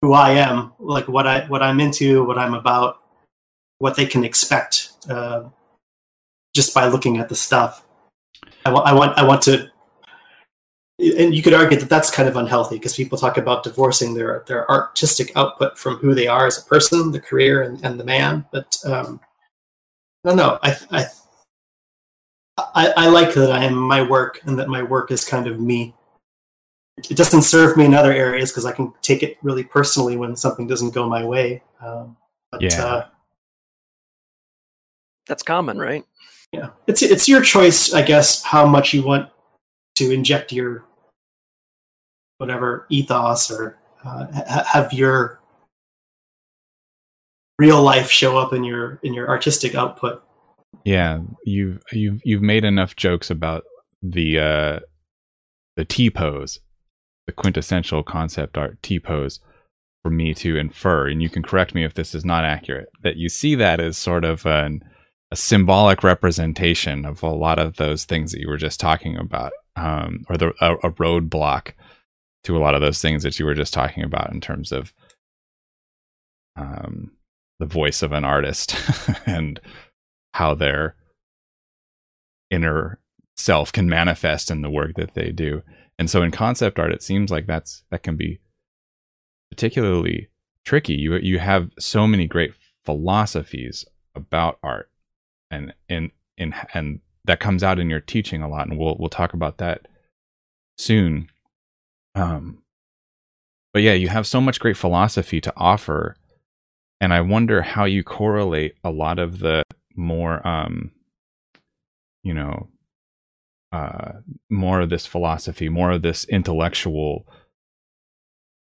who I am, like what I what I'm into, what I'm about, what they can expect uh, just by looking at the stuff. I, w- I want I want to and you could argue that that's kind of unhealthy because people talk about divorcing their their artistic output from who they are as a person, the career, and, and the man. But um, I don't know. I, I I, I like that I am my work and that my work is kind of me. It doesn't serve me in other areas because I can take it really personally when something doesn't go my way. Um, but, yeah. Uh, That's common, right? Yeah, it's it's your choice, I guess, how much you want to inject your whatever ethos or uh, ha- have your real life show up in your in your artistic output. Yeah, you've you've you've made enough jokes about the uh, the T pose, the quintessential concept art T pose, for me to infer, and you can correct me if this is not accurate. That you see that as sort of an a symbolic representation of a lot of those things that you were just talking about um, or the a, a roadblock to a lot of those things that you were just talking about in terms of um, the voice of an artist and how their inner self can manifest in the work that they do. And so in concept art, it seems like that's that can be particularly tricky. You you have so many great philosophies about art, and and and and that comes out in your teaching a lot, and we'll we'll talk about that soon. Um, but yeah, you have so much great philosophy to offer, and I wonder how you correlate a lot of the more, um, you know, uh, more of this philosophy, more of this intellectual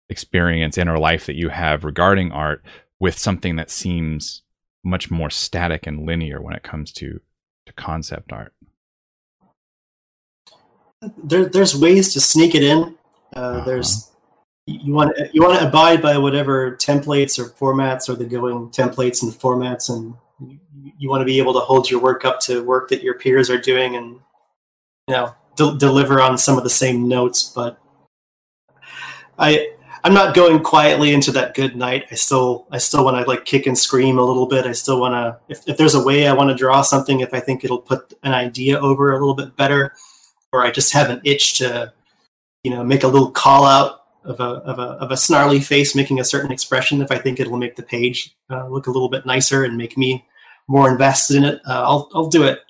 experience inner life that you have regarding art with something that seems much more static and linear when it comes to to concept art? There, there's ways to sneak it in. Uh, uh-huh. There's you want you want to abide by whatever templates or formats are the going templates and formats, and you, you want to be able to hold your work up to work that your peers are doing, and you know de- deliver on some of the same notes. But I I'm not going quietly into that good night. I still I still want to like kick and scream a little bit. I still want to if, if there's a way I want to draw something if I think it'll put an idea over a little bit better, or I just have an itch to you know make a little call out of a of a of a snarly face making a certain expression if I think it'll make the page uh, look a little bit nicer and make me more invested in it. Uh, I'll I'll do it.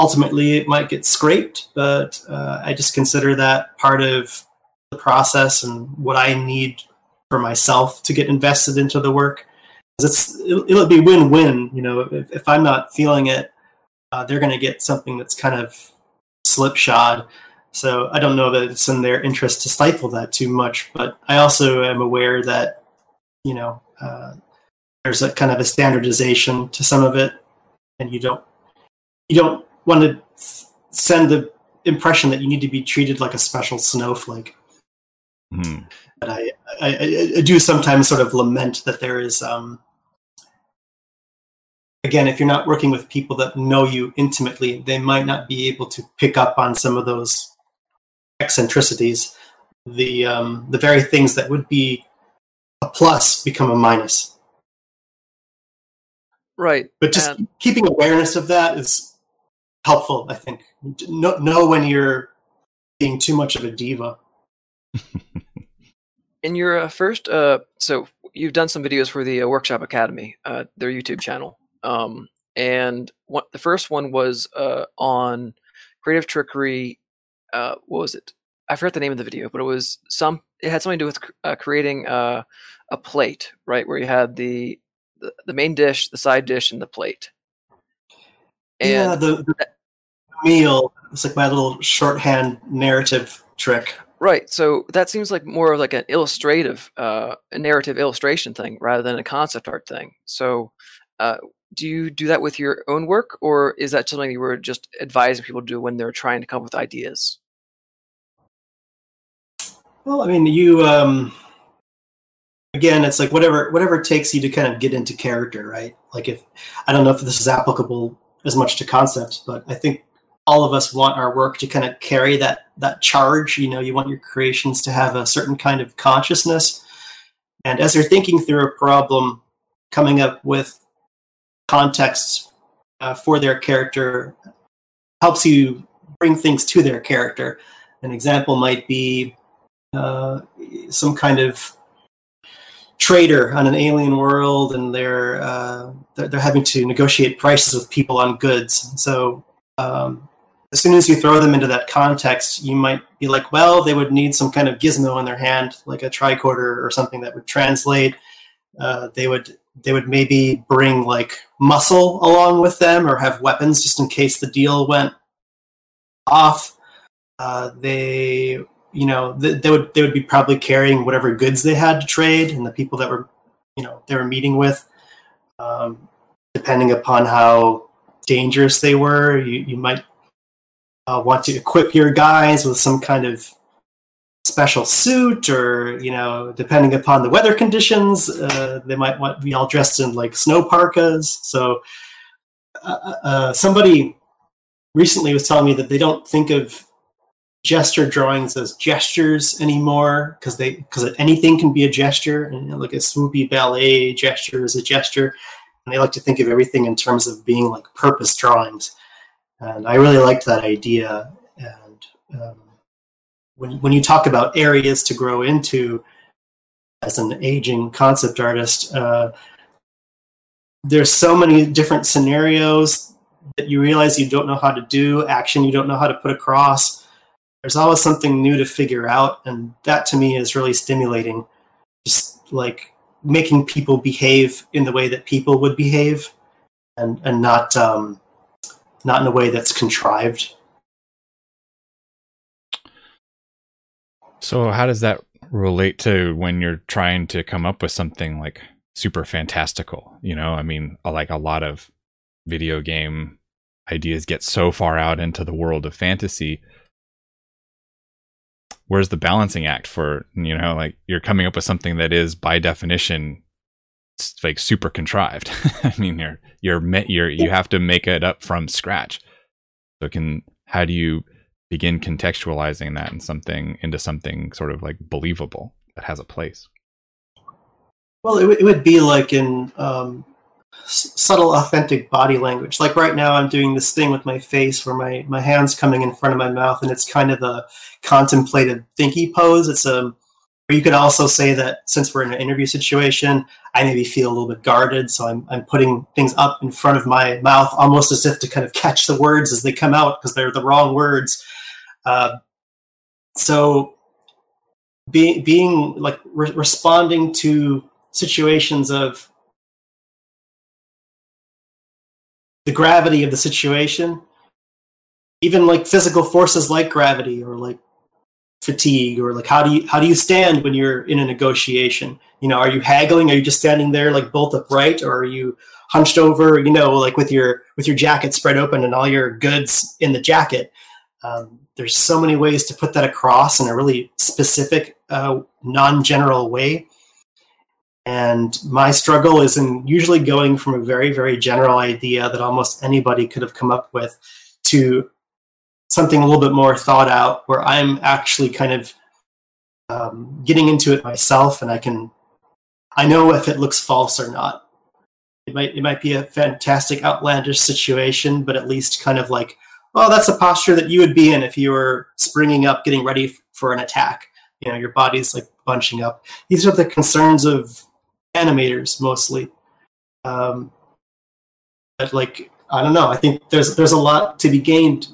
Ultimately, it might get scraped, but uh, I just consider that part of the process and what I need for myself to get invested into the work. It's it'll, it'll be win-win. You know, if, if I'm not feeling it, uh, they're going to get something that's kind of slipshod. So I don't know that it's in their interest to stifle that too much. But I also am aware that you know uh, there's a kind of a standardization to some of it, and you don't you don't want to send the impression that you need to be treated like a special snowflake. Mm. But I, I, I, do sometimes sort of lament that there is, um, again, if you're not working with people that know you intimately, they might not be able to pick up on some of those eccentricities. The um, the very things that would be a plus become a minus. Right. But just and- keeping awareness of that is helpful, I think. Know, know when you're being too much of a diva. In your uh, first, uh, so you've done some videos for the uh, Workshop Academy, uh, their YouTube channel, um, and what the first one was uh, on creative trickery. Uh, what was it? I forgot the name of the video, but it was some. It had something to do with creating a plate, right? Where you had the, the, the main dish, the side dish, and the plate. And yeah, the, the meal. It's like my little shorthand narrative trick. Right. So that seems like more of like an illustrative, uh, a narrative illustration thing rather than a concept art thing. So, uh, do you do that with your own work, or is that something you were just advising people to do when they're trying to come up with ideas? Well, I mean, you um, again, it's like whatever whatever takes you to kind of get into character, right? Like if I don't know if this is applicable as much to concepts, but I think all of us want our work to kind of carry that that charge. You know, you want your creations to have a certain kind of consciousness. And as you're thinking through a problem, coming up with contexts uh, for their character helps you bring things to their character. An example might be uh, some kind of trader on an alien world, and they're, uh, they're, they're having to negotiate prices with people on goods. So um, as soon as you throw them into that context, you might be like, well, they would need some kind of gizmo in their hand, like a tricorder or something that would translate. Uh, they would they would maybe bring like muscle along with them or have weapons just in case the deal went off. Uh, they you know th- they would they would be probably carrying whatever goods they had to trade and the people that were you know they were meeting with. Um, depending upon how dangerous they were, you, you might uh, want to equip your guys with some kind of special suit or you know depending upon the weather conditions uh, they might want to be all dressed in like snow parkas. So uh, uh, uh, somebody recently was telling me that they don't think of gesture drawings as gestures anymore because they because anything can be a gesture. And you know, like a swoopy ballet gesture is a gesture. And they like to think of everything in terms of being like purpose drawings and I really liked that idea. And um, when when you talk about areas to grow into as an aging concept artist, uh, there's so many different scenarios that you realize you don't know how to do, action you don't know how to put across. There's always something new to figure out, and that to me is really stimulating. Just like making people behave in the way that people would behave, and and not um, not in a way that's contrived. So, how does that relate to when you're trying to come up with something like super fantastical? You know, I mean, uh, like a lot of video game ideas get so far out into the world of fantasy. Where's the balancing act for, you know, like you're coming up with something that is by definition like super contrived. I mean, you're you're you're you have to make it up from scratch. So can how do you begin contextualizing that in something into something sort of like believable that has a place? Well, it, w- it would be like in um, s- subtle, authentic body language. Like right now, I'm doing this thing with my face where my, my hand's coming in front of my mouth, and it's kind of a contemplative, thinky pose. It's a or you could also say that since we're in an interview situation, I maybe feel a little bit guarded, so I'm, I'm putting things up in front of my mouth almost as if to kind of catch the words as they come out because they're the wrong words. Uh, so being being like re- responding to situations of the gravity of the situation even like physical forces like gravity or like fatigue or like how do you how do you stand when you're in a negotiation? You know are you haggling? Are you just standing there like bolt upright or are you hunched over you know like with your with your jacket spread open and all your goods in the jacket? Um, there's so many ways to put that across in a really specific uh, non-general way. And my struggle is in usually going from a very very general idea that almost anybody could have come up with to something a little bit more thought out where I'm actually kind of um, getting into it myself and I can I know if it looks false or not. It might it might be a fantastic outlandish situation, but at least kind of like, oh, that's a posture that you would be in if you were springing up, getting ready for an attack. You know, your body's like bunching up. These are the concerns of animators mostly. Um, but like, I don't know. I think there's there's a lot to be gained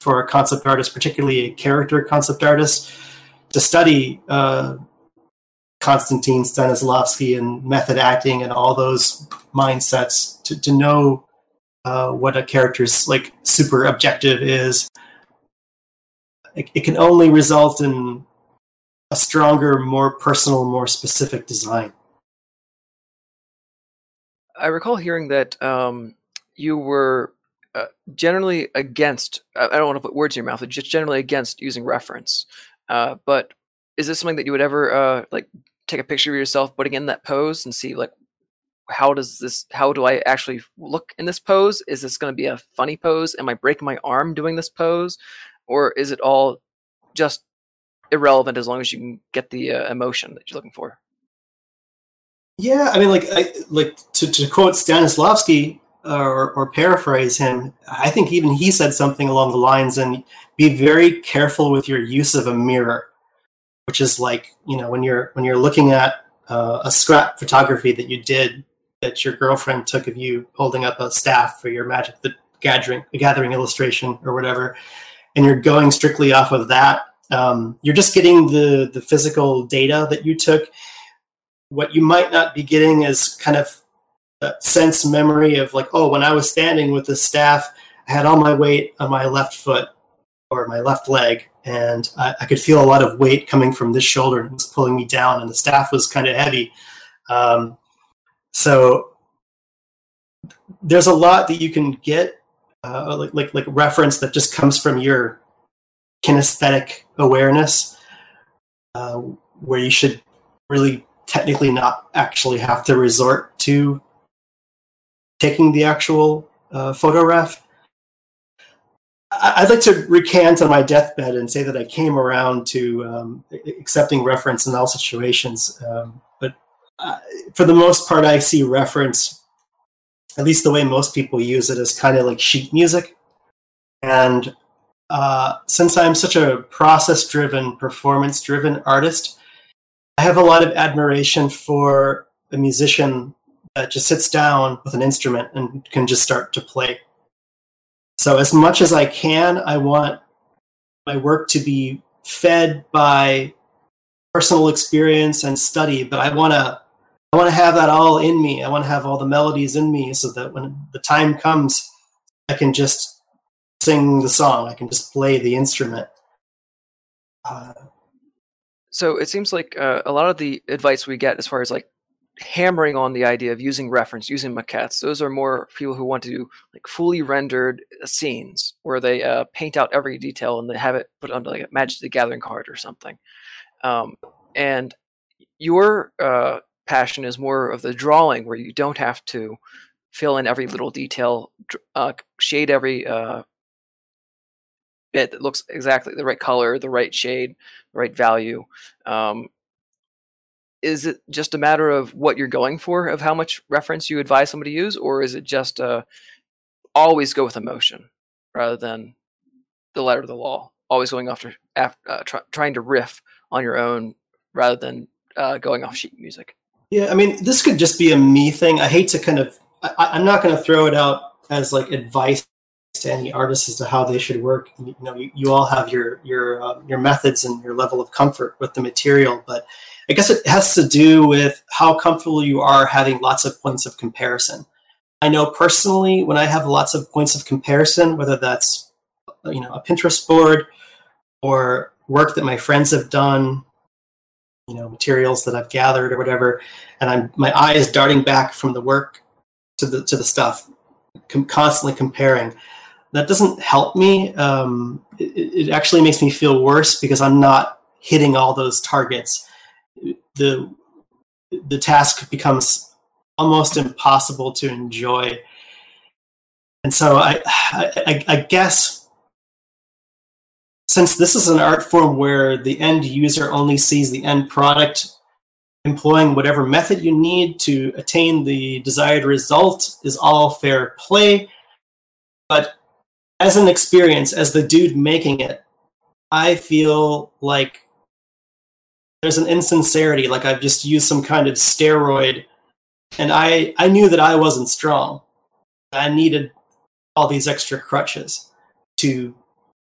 for a concept artist, particularly a character concept artist, to study uh, Konstantin Stanislavski and method acting and all those mindsets to, to know uh, what a character's like super objective is. It, it, can only result in a stronger, more personal, more specific design. I recall hearing that um, you were uh, generally against. I don't want to put words in your mouth, but just generally against using reference. Uh, but is this something that you would ever uh, like take a picture of yourself putting in that pose and see like how does this how do i actually look in this pose is this going to be a funny pose am i breaking my arm doing this pose or is it all just irrelevant as long as you can get the uh, emotion that you're looking for yeah i mean like I, like to, to quote stanislavski or, or paraphrase him, I think even he said something along the lines and be very careful with your use of a mirror, which is like you know when you're when you're looking at uh, a scrap photography that you did that your girlfriend took of you holding up a staff for your magic the gathering the gathering illustration or whatever, and you're going strictly off of that. Um, you're just getting the the physical data that you took. What you might not be getting is kind of sense memory of like, oh, when I was standing with the staff, I had all my weight on my left foot or my left leg, and I, I could feel a lot of weight coming from this shoulder and it was pulling me down, and the staff was kind of heavy. Um, so there's a lot that you can get, uh, like, like like reference that just comes from your kinesthetic awareness, uh, where you should really technically not actually have to resort to taking the actual uh, photograph. I'd like to recant on my deathbed and say that I came around to um, accepting reference in all situations. Um, but uh, for the most part, I see reference, at least the way most people use it, as kind of like sheet music. And uh, since I'm such a process driven, performance driven artist, I have a lot of admiration for a musician that just sits down with an instrument and can just start to play. So, as much as I can, I want my work to be fed by personal experience and study, but I want to I want to have that all in me. I want to have all the melodies in me so that when the time comes, I can just sing the song. I can just play the instrument. Uh, so it seems like uh, a lot of the advice we get as far as like hammering on the idea of using reference, using maquettes. Those are more people who want to do like fully rendered scenes where they uh, paint out every detail and they have it put onto like a Magic the Gathering card or something. Um, and your uh, passion is more of the drawing where you don't have to fill in every little detail, uh, shade every uh, bit that looks exactly the right color, the right shade, the right value. Um, is it just a matter of what you're going for, of how much reference you advise somebody to use, or is it just uh, always go with emotion rather than the letter of the law? Always going after, after uh, try, trying to riff on your own rather than uh, going off sheet music. Yeah, I mean, this could just be a me thing. I hate to kind of, I, am not going to throw it out as like advice to any artist as to how they should work. You, know, you, you all have your your uh, your methods and your level of comfort with the material, but I guess it has to do with how comfortable you are having lots of points of comparison. I know personally when I have lots of points of comparison, whether that's you know a Pinterest board or work that my friends have done, you know materials that I've gathered or whatever, and I'm my eye is darting back from the work to the to the stuff, com- constantly comparing. That doesn't help me. Um, it, it actually makes me feel worse because I'm not hitting all those targets the the task becomes almost impossible to enjoy. And so I, I, I guess since this is an art form where the end user only sees the end product, employing whatever method you need to attain the desired result is all fair play. But as an experience, as the dude making it, I feel like there's an insincerity, like I've just used some kind of steroid, and I I knew that I wasn't strong. I needed all these extra crutches to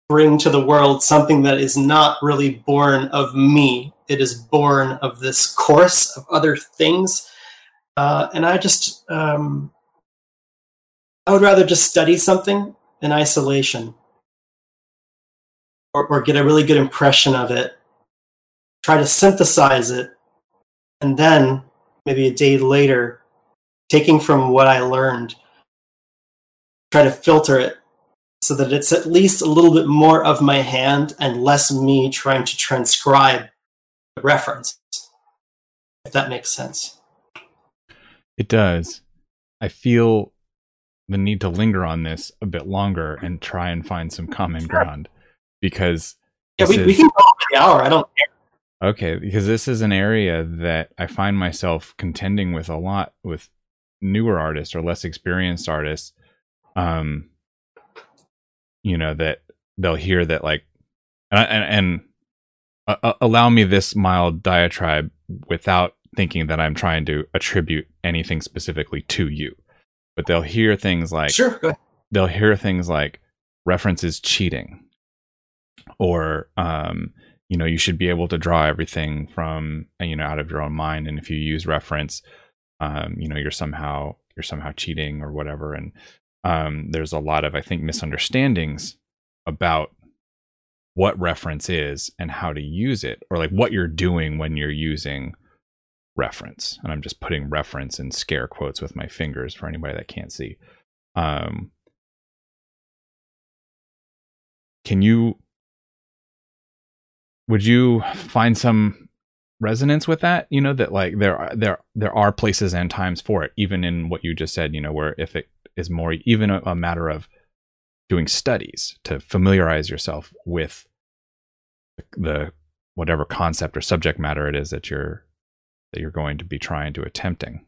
bring to the world something that is not really born of me. It is born of this course of other things, uh, and I just um, I would rather just study something in isolation, or, or get a really good impression of it try to synthesize it, and then maybe a day later, taking from what I learned, try to filter it so that it's at least a little bit more of my hand and less me trying to transcribe the reference. If that makes sense. It does. I feel the need to linger on this a bit longer and try and find some common ground because yeah, we, is, we can go over the hour. I don't care. Okay, because this is an area that I find myself contending with a lot with newer artists or less experienced artists. Um, you know that they'll hear that like, and and, and uh, uh, allow me this mild diatribe without thinking that I'm trying to attribute anything specifically to you, but they'll hear things like sure, they'll hear things like references cheating, or um, you know you should be able to draw everything from you know out of your own mind and if you use reference um, you know you're somehow you're somehow cheating or whatever and um, there's a lot of i think misunderstandings about what reference is and how to use it or like what you're doing when you're using reference and i'm just putting reference in scare quotes with my fingers for anybody that can't see. Um, can you would you find some resonance with that? You know that like there are there there are places and times for it even in what you just said you know where if it is more even a, a matter of doing studies to familiarize yourself with the whatever concept or subject matter it is that you're that you're going to be trying to attempting.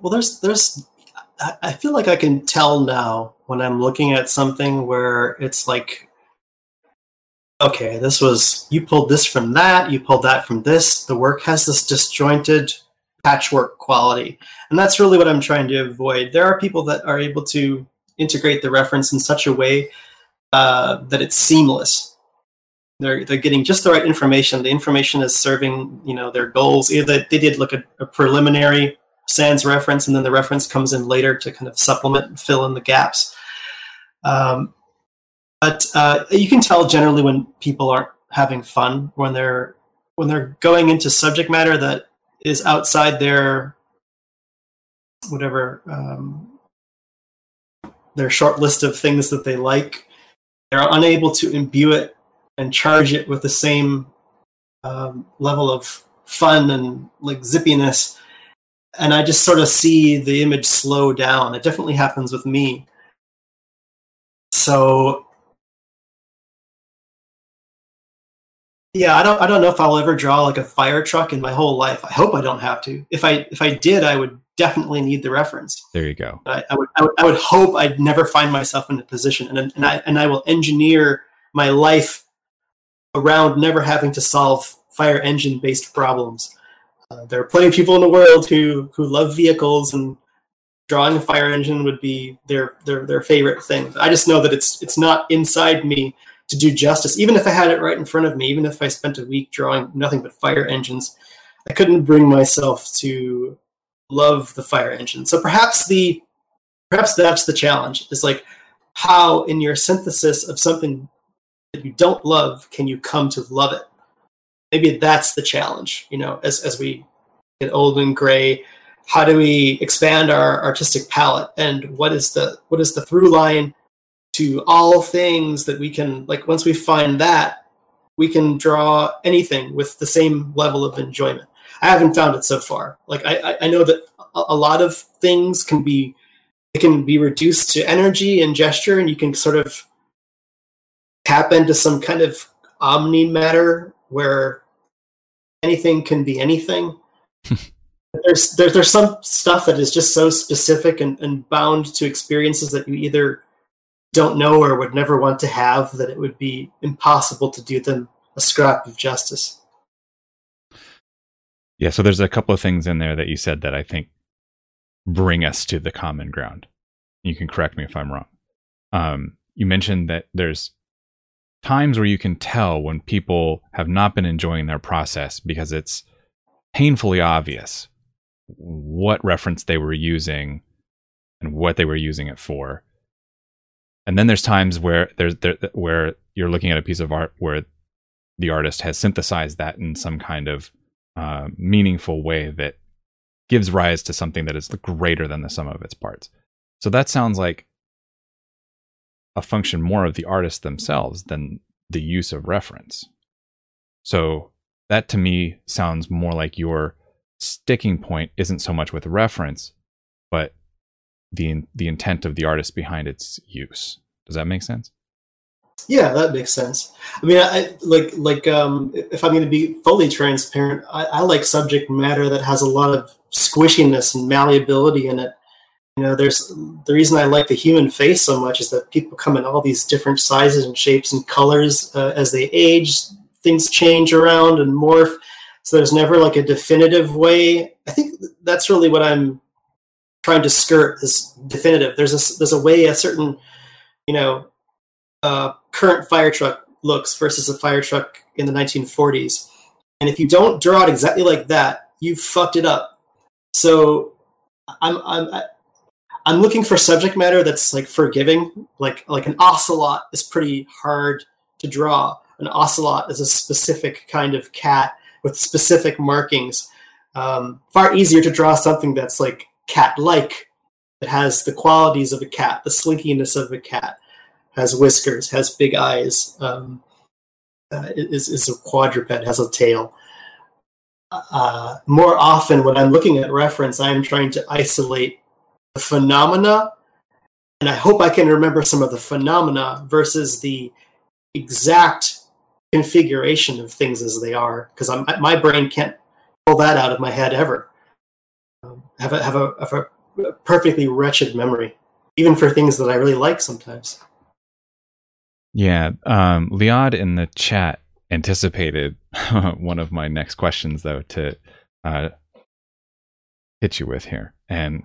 Well there's there's i feel like i can tell now when i'm looking at something where it's like okay, this was, you pulled this from that, you pulled that from this. The work has this disjointed patchwork quality. And that's really what I'm trying to avoid. There are people that are able to integrate the reference in such a way uh, that it's seamless. They're, they're getting just the right information. The information is serving, you know, their goals. Either they, did look at a preliminary sans reference, and then the reference comes in later to kind of supplement and fill in the gaps. Um, but uh, you can tell generally when people aren't having fun when they're when they're going into subject matter that is outside their whatever um, their short list of things that they like. They're unable to imbue it and charge it with the same um, level of fun and like zippiness. And I just sort of see the image slow down. It definitely happens with me. So Yeah, I don't. I don't know if I'll ever draw like a fire truck in my whole life. I hope I don't have to. If I if I did, I would definitely need the reference. There you go. I, I, would, I, would, I would hope I'd never find myself in a position, and and I and I will engineer my life around never having to solve fire engine based problems. Uh, there are plenty of people in the world who who love vehicles and drawing a fire engine would be their their their favorite thing. I just know that it's it's not inside me to do justice. Even if I had it right in front of me, even if I spent a week drawing nothing but fire engines, I couldn't bring myself to love the fire engine. So perhaps the perhaps that's the challenge. Is like how in your synthesis of something that you don't love can you come to love it? Maybe that's the challenge. You know, as as we get old and gray, how do we expand our artistic palette and what is the what is the through line to all things that we can like once we find that we can draw anything with the same level of enjoyment. I haven't found it so far. Like i i know that a lot of things can be it can be reduced to energy and gesture and you can sort of tap into some kind of omni matter where anything can be anything. There's there, there's some stuff that is just so specific and, and bound to experiences that you either don't know or would never want to have that it would be impossible to do them a scrap of justice. Yeah, so there's a couple of things in there that you said that I think bring us to the common ground. You can correct me if I'm wrong. Um, you mentioned that there's times where you can tell when people have not been enjoying their process because it's painfully obvious what reference they were using and what they were using it for. And then there's times where there's there, where you're looking at a piece of art where the artist has synthesized that in some kind of uh, meaningful way that gives rise to something that is greater than the sum of its parts. So that sounds like a function more of the artist themselves than the use of reference. So that to me sounds more like your sticking point isn't so much with reference, but the the intent of the artist behind its use. Does that make sense? Yeah, that makes sense. I mean, I like like um, if I'm going to be fully transparent, I, I like subject matter that has a lot of squishiness and malleability in it. You know, there's the reason I like the human face so much is that people come in all these different sizes and shapes and colors uh, as they age. Things change around and morph so there's never like a definitive way. I think that's really what I'm trying to skirt is definitive. There's a there's a way a certain you know uh, current fire truck looks versus a fire truck in the 1940s, and if you don't draw it exactly like that, you fucked it up. So I'm I'm I'm looking for subject matter that's like forgiving. Like like an ocelot is pretty hard to draw. An ocelot is a specific kind of cat with specific markings. Um, far easier to draw something that's like cat-like, that has the qualities of a cat, the slinkiness of a cat, has whiskers, has big eyes, um, uh, is, is a quadruped, has a tail. Uh, more often, when I'm looking at reference, I'm trying to isolate the phenomena, and I hope I can remember some of the phenomena versus the exact configuration of things as they are because my brain can't pull that out of my head ever. Have a have a have a perfectly wretched memory, even for things that I really like sometimes. Yeah, um, Liad in the chat anticipated one of my next questions though to uh, hit you with here, and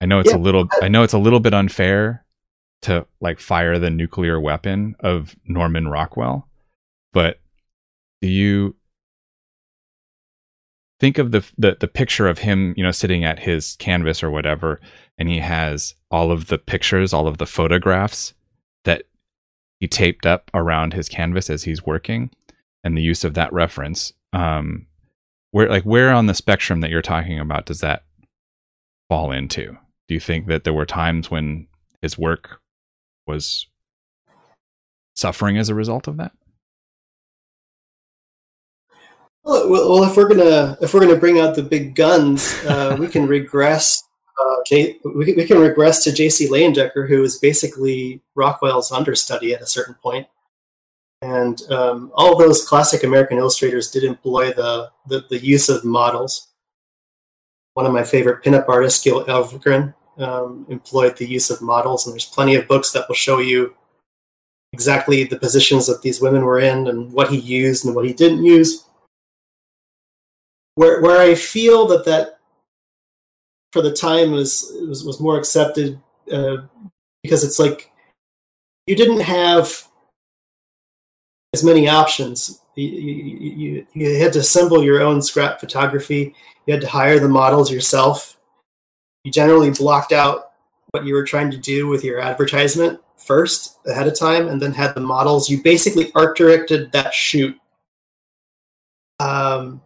I know it's yeah. a little I know it's a little bit unfair to like fire the nuclear weapon of Norman Rockwell but do you think of the, the the picture of him, you know, sitting at his canvas or whatever, and he has all of the pictures, all of the photographs that he taped up around his canvas as he's working, and the use of that reference. Um, where like where on the spectrum that you're talking about does that fall into? Do you think that there were times when his work was suffering as a result of that? Well, well, if we're gonna if we're gonna bring out the big guns, uh, we can regress. Uh, J- we, we can regress to J.C. Leyendecker, who was basically Rockwell's understudy at a certain point. And um, all those classic American illustrators did employ the, the, the, use of models. One of my favorite pinup artists, Gil Elvgren, um, employed the use of models, and there's plenty of books that will show you exactly the positions that these women were in and what he used and what he didn't use. Where, where I feel that that for the time was was, was more accepted uh, because it's like you didn't have as many options. You, you, you, had to assemble your own scrap photography. You had to hire the models yourself. You generally blocked out what you were trying to do with your advertisement first ahead of time and then had the models. You basically art directed that shoot. Um,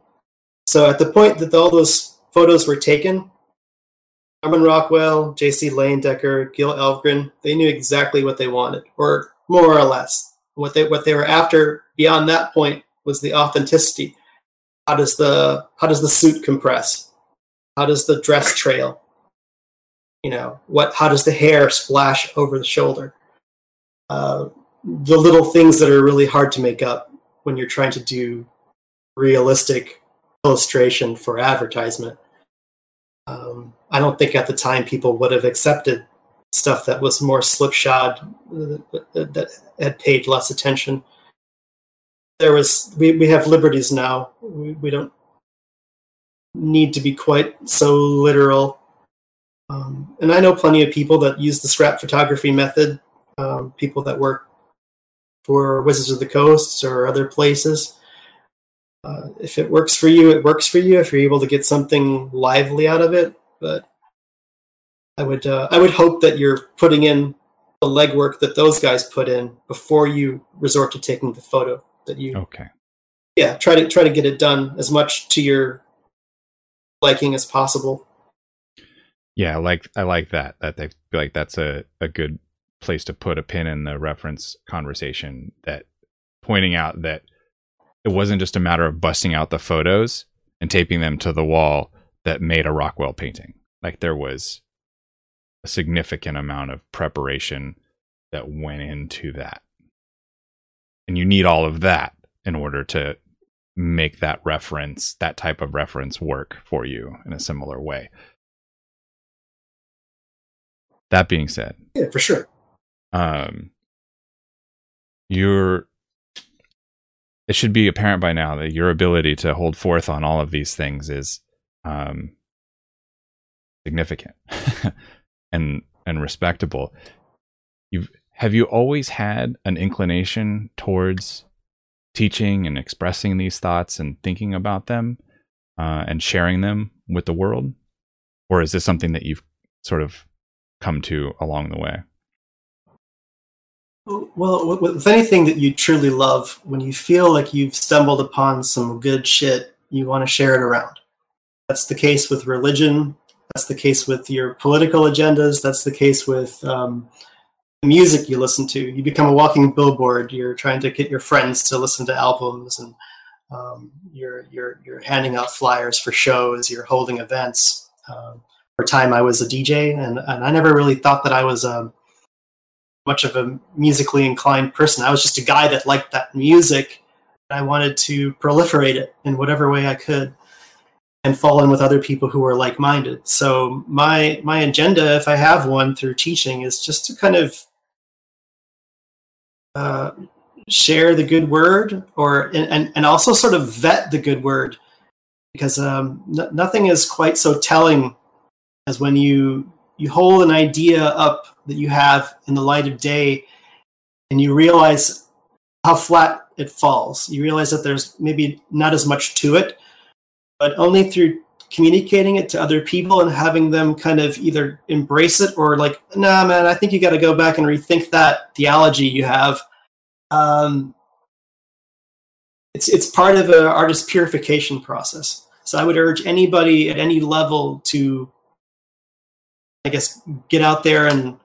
so at the point that all those photos were taken, Norman Rockwell, J.C. Leyendecker, Gil Elvgren, they knew exactly what they wanted, or more or less. What they what they were after beyond that point was the authenticity. How does the how does the suit compress? How does the dress trail? You know, what how does the hair splash over the shoulder? Uh, the little things that are really hard to make up when you're trying to do realistic illustration for advertisement. Um, I don't think at the time people would have accepted stuff that was more slipshod, uh, that had paid less attention. There was we, we have liberties now. We, we don't need to be quite so literal. Um, and I know plenty of people that use the scrap photography method. Um, people that work for Wizards of the Coast or other places uh, if it works for you, it works for you. If you're able to get something lively out of it, but I would uh, I would hope that you're putting in the legwork that those guys put in before you resort to taking the photo. That you okay. Yeah, try to try to get it done as much to your liking as possible. Yeah, I like I like that. That they feel like that's a, a good place to put a pin in the reference conversation. That pointing out that it wasn't just a matter of busting out the photos and taping them to the wall that made a Rockwell painting. Like there was a significant amount of preparation that went into that. And you need all of that in order to make that reference, that type of reference work for you in a similar way. That being said, yeah, for sure. Um, you're it should be apparent by now that your ability to hold forth on all of these things is um, significant and and respectable. You've have you always had an inclination towards teaching and expressing these thoughts and thinking about them uh, and sharing them with the world, or is this something that you've sort of come to along the way? Well, with anything that you truly love, when you feel like you've stumbled upon some good shit, you want to share it around. That's the case with religion. That's the case with your political agendas. That's the case with um, the music you listen to. You become a walking billboard. You're trying to get your friends to listen to albums, and um, you're you're you're handing out flyers for shows. You're holding events. Um, for time, I was a DJ, and and I never really thought that I was a um, much of a musically inclined person. I was just a guy that liked that music. I wanted to proliferate it in whatever way I could and fall in with other people who are like-minded. So my my agenda, if I have one through teaching, is just to kind of uh, share the good word, or and and also sort of vet the good word, because um, n- nothing is quite so telling as when you you hold an idea up that you have in the light of day and you realize how flat it falls. You realize that there's maybe not as much to it, but only through communicating it to other people and having them kind of either embrace it or like, nah, man, I think you got to go back and rethink that theology you have. Um, it's it's part of an artist purification process. So I would urge anybody at any level to I guess get out there and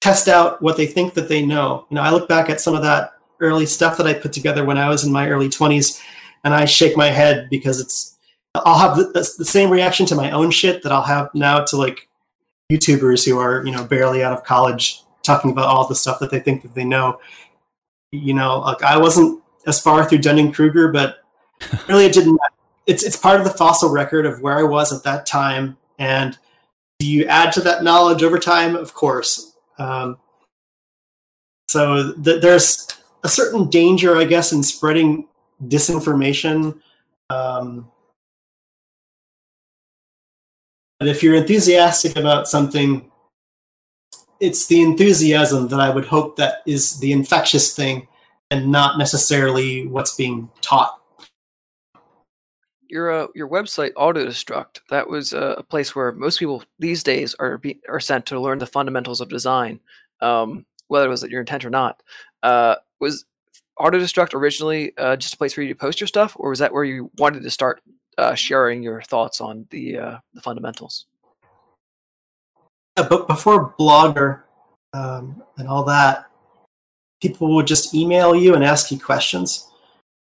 test out what they think that they know. You know, I look back at some of that early stuff that I put together when I was in my early 20s and I shake my head because it's I'll have the, the, same reaction to my own shit that I'll have now to like YouTubers who are, you know, barely out of college talking about all the stuff that they think that they know. you know, like I wasn't as far through Dunning Kruger, but really it didn't. It's it's part of the fossil record of where I was at that time, and do you add to that knowledge over time? Of course. Um, so th- there's a certain danger, I guess, in spreading disinformation. Um, but if you're enthusiastic about something, it's the enthusiasm that I would hope that is the infectious thing and not necessarily what's being taught. Your uh, your website Autodestruct that was uh, a place where most people these days are be, are sent to learn the fundamentals of design, um, whether it was your intent or not. Uh, was Autodestruct originally uh, just a place for you to post your stuff, or was that where you wanted to start uh, sharing your thoughts on the uh, the fundamentals? Yeah, but before Blogger um, and all that, people would just email you and ask you questions.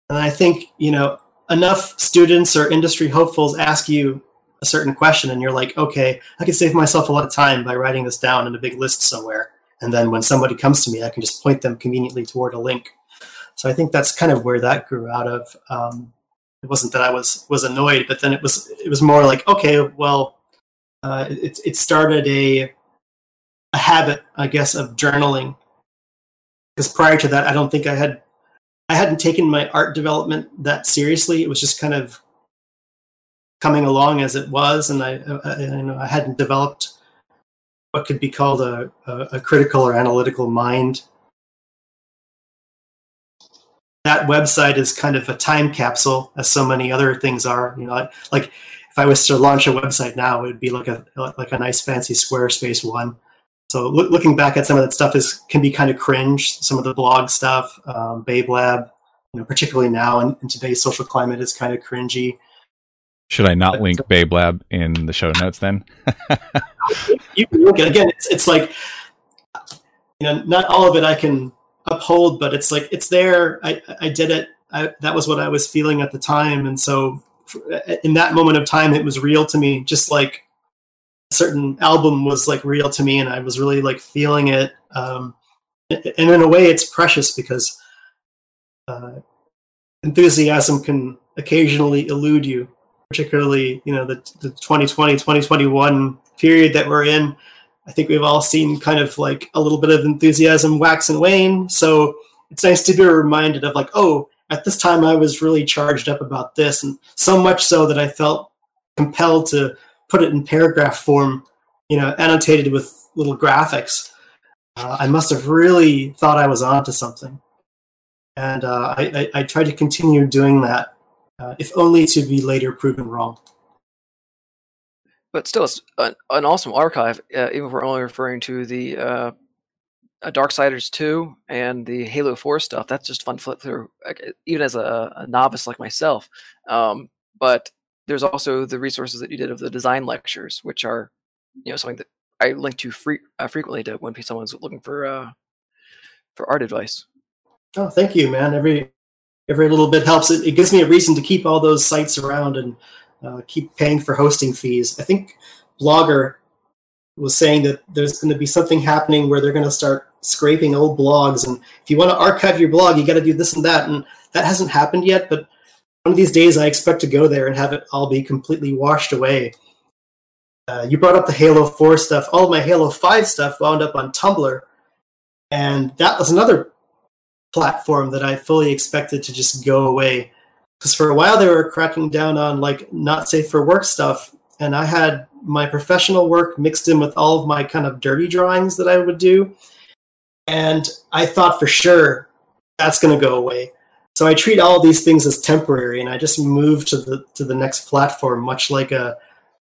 And I think, you know, enough students or industry hopefuls ask you a certain question and you're like, okay, I can save myself a lot of time by writing this down in a big list somewhere. And then when somebody comes to me, I can just point them conveniently toward a link. So I think that's kind of where that grew out of. Um, it wasn't that I was was annoyed, but then it was it was more like, okay, well, uh, it it started a a habit, I guess, of journaling because prior to that, I don't think I had I hadn't taken my art development that seriously. It was just kind of coming along as it was, and I I, you know I hadn't developed what could be called a, a, a critical or analytical mind. That website is kind of a time capsule, as so many other things are. You know, like if I was to launch a website now, it would be like a like a nice fancy Squarespace one so look, looking back at some of that stuff is can be kind of cringe. Some of the blog stuff, um, Babe Lab, you know, particularly now in, in today's social climate, is kind of cringy. Should I not link Babe Lab in the show notes then? you can link it again. It's it's like you know, not all of it I can uphold, but it's like it's there. I I did it. I, that was what I was feeling at the time, and so in that moment of time, it was real to me. Just like certain album was like real to me and I was really like feeling it. Um, and in a way, it's precious because uh, enthusiasm can occasionally elude you, particularly, you know, the, the 2020, 2021 period that we're in. I think we've all seen kind of like a little bit of enthusiasm wax and wane. So it's nice to be reminded of like, oh, at this time I was really charged up about this, and so much so that I felt compelled to put it in paragraph form, you know, annotated with little graphics. Uh, I must have really thought I was onto something, and uh, I, I, I tried to continue doing that, uh, if only to be later proven wrong. But still, it's an, an awesome archive. Uh, even if we're only referring to the uh, Darksiders 2 and the Halo 4 stuff, that's just fun flip through, even as a, a novice like myself. Um, but there's also the resources that you did of the design lectures, which are, you know, something that I link to free, uh, frequently to when someone's looking for uh, for art advice. Oh, thank you, man. Every every little bit helps. It, it gives me a reason to keep all those sites around and uh, keep paying for hosting fees. I think Blogger was saying that there's going to be something happening where they're going to start scraping old blogs, and if you want to archive your blog, you got to do this and that, and that hasn't happened yet, but one of these days I expect to go there and have it all be completely washed away. Uh, you brought up the Halo 4 stuff. All my Halo 5 stuff wound up on Tumblr. And that was another platform that I fully expected to just go away. Because for a while they were cracking down on like not safe for work stuff. And I had my professional work mixed in with all of my kind of dirty drawings that I would do. And I thought for sure that's going to go away so I treat all these things as temporary, and I just move to the to the next platform, much like a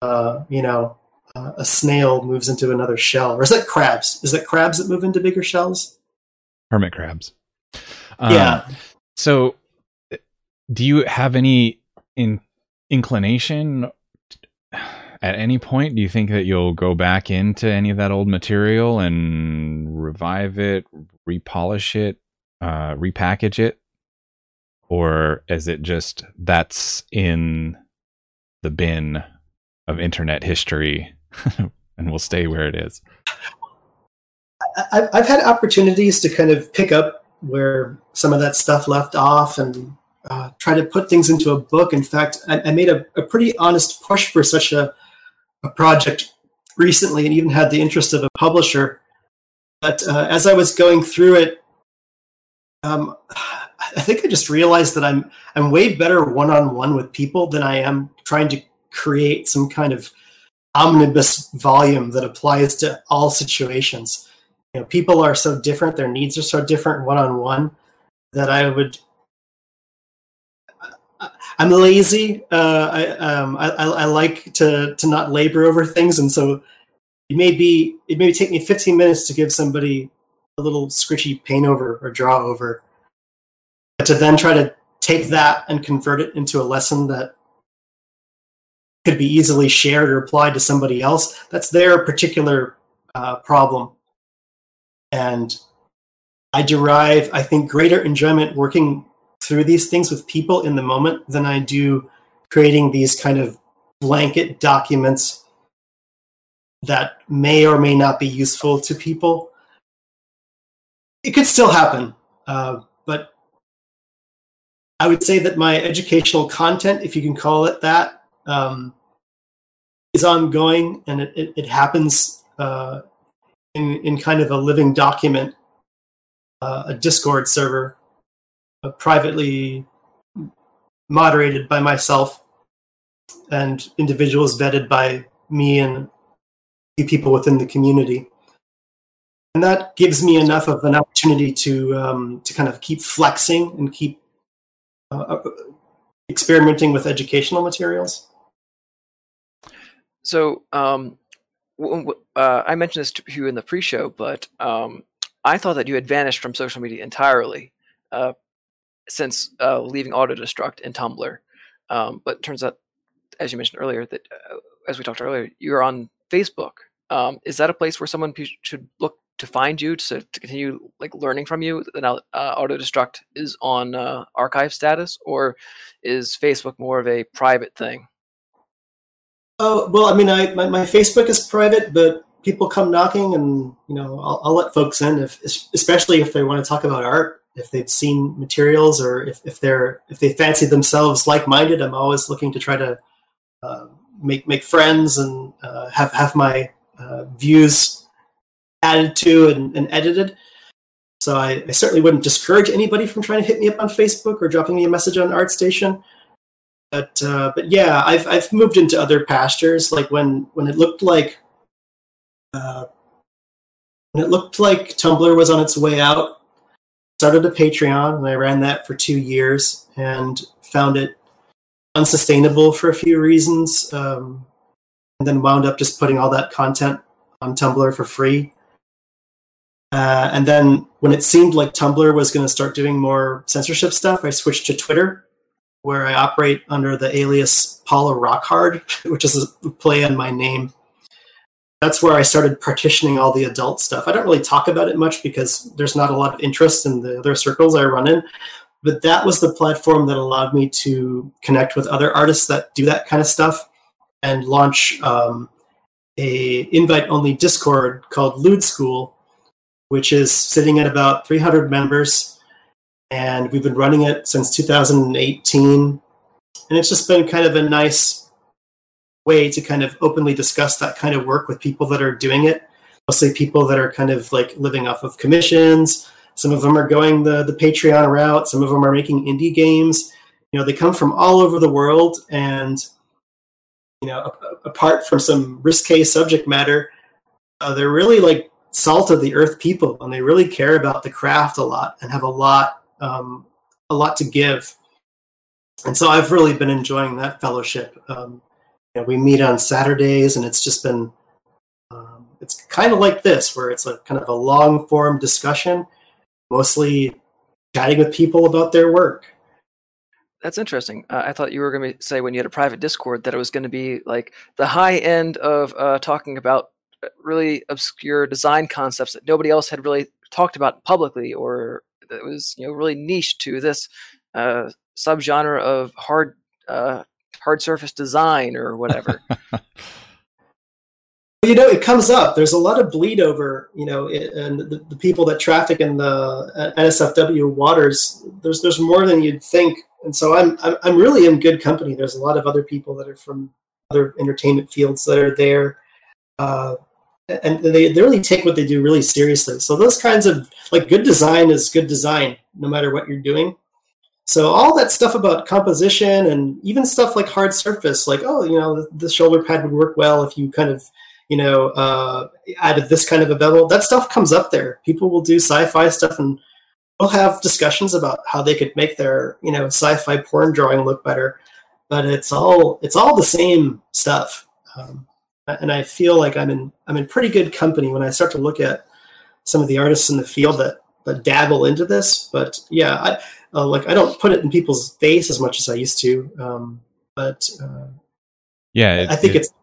uh, you know uh, a snail moves into another shell. Or is that crabs? Is that crabs that move into bigger shells? Hermit crabs. Um, yeah. So, do you have any in, inclination at any point? Do you think that you'll go back into any of that old material and revive it, repolish it, uh, repackage it? Or is it just that's in the bin of internet history and will stay where it is? I've had opportunities to kind of pick up where some of that stuff left off and uh, try to put things into a book. In fact, I, made a, a, pretty honest push for such a, a, project recently and even had the interest of a publisher. But uh, as I was going through it, um, I think I just realized that I'm I'm way better one on one with people than I am trying to create some kind of omnibus volume that applies to all situations. You know, people are so different; their needs are so different one on one that I would. I'm lazy. Uh, I, um, I, I like to to not labor over things, and so it may be it may take me 15 minutes to give somebody a little scritchy paint over or draw over, but to then try to take that and convert it into a lesson that could be easily shared or applied to somebody else. That's their particular uh, problem. And I derive, I think, greater enjoyment working through these things with people in the moment than I do creating these kind of blanket documents that may or may not be useful to people. It could still happen, uh, but I would say that my educational content, if you can call it that, um, is ongoing and it, it, it happens uh, in, in kind of a living document, uh, a Discord server, uh, privately moderated by myself and individuals vetted by me and people within the community. And that gives me enough of an opportunity to um, to kind of keep flexing and keep uh, uh experimenting with educational materials. So um, uh, I mentioned this to you in the pre-show, but um, I thought that you had vanished from social media entirely uh, since uh, leaving Autodestruct and Tumblr. Um, but turns out, as you mentioned earlier, that uh, as we talked earlier, you're on Facebook. Um, is that a place where someone should look to find you to, to continue like learning from you? Now, uh, Autodestruct is on uh, archive status, or is Facebook more of a private thing? Oh well, I mean, I my, my Facebook is private, but people come knocking, and you know, I'll, I'll let folks in if, especially if they want to talk about art, if they've seen materials, or if, if they're if they fancy themselves like minded. I'm always looking to try to uh, make make friends and uh, have have my uh, views added to and, and edited. So I, I, certainly wouldn't discourage anybody from trying to hit me up on Facebook or dropping me a message on ArtStation but uh, but yeah, I've I've moved into other pastures. Like when when it looked like uh, when it looked like Tumblr was on its way out, started a Patreon and I ran that for two years and found it unsustainable for a few reasons. Um, and then wound up just putting all that content on Tumblr for free. Uh, and then when it seemed like Tumblr was going to start doing more censorship stuff, I switched to Twitter where I operate under the alias Paula Rockhard, which is a play on my name. That's where I started partitioning all the adult stuff. I don't really talk about it much because there's not a lot of interest in the other circles I run in. But that was the platform that allowed me to connect with other artists that do that kind of stuff and launch um, a invite only Discord called Lude School, which is sitting at about 300 members. And we've been running it since 2018 and it's just been kind of a nice way to kind of openly discuss that kind of work with people that are doing it. Mostly people that are kind of like living off of commissions. Some of them are going the, the patreon route. Some of them are making indie games. You know they come from all over the world. And you know apart from some risque subject matter uh, they're really like salt of the earth people and they really care about the craft a lot and have a lot um, a lot to give. And so I've really been enjoying that fellowship. Um, you know, we meet on Saturdays, and it's just been um, it's kind of like this, where it's kind of a long form discussion, mostly chatting with people about their work. That's interesting. Uh, I thought you were going to say when you had a private Discord that it was going to be like the high end of uh, talking about really obscure design concepts that nobody else had really talked about publicly or that was you know really niche to this uh, subgenre of hard uh, hard surface design or whatever. you know, it comes up. There's a lot of bleed over, you know, and the, the, people that traffic in the uh, NSFW waters. There's there's more than you'd think, and so I'm I'm really in good company. There's a lot of other people that are from other entertainment fields that are there, uh, and they they really take what they do really seriously. So those kinds of like good design is good design, no matter what you're doing. So all that stuff about composition and even stuff like hard surface, like oh, you know, the shoulder pad would work well if you kind of you know, uh, added this kind of a bevel. That stuff comes up there. People will do sci-fi stuff, and we'll have discussions about how they could make their, you know, sci-fi porn drawing look better. But it's all it's all the same stuff, um, and I feel like I'm in I'm in pretty good company when I start to look at some of the artists in the field that that dabble into this. But yeah, I uh, like I don't put it in people's face as much as I used to. Um, but uh, yeah, it, I think it, it's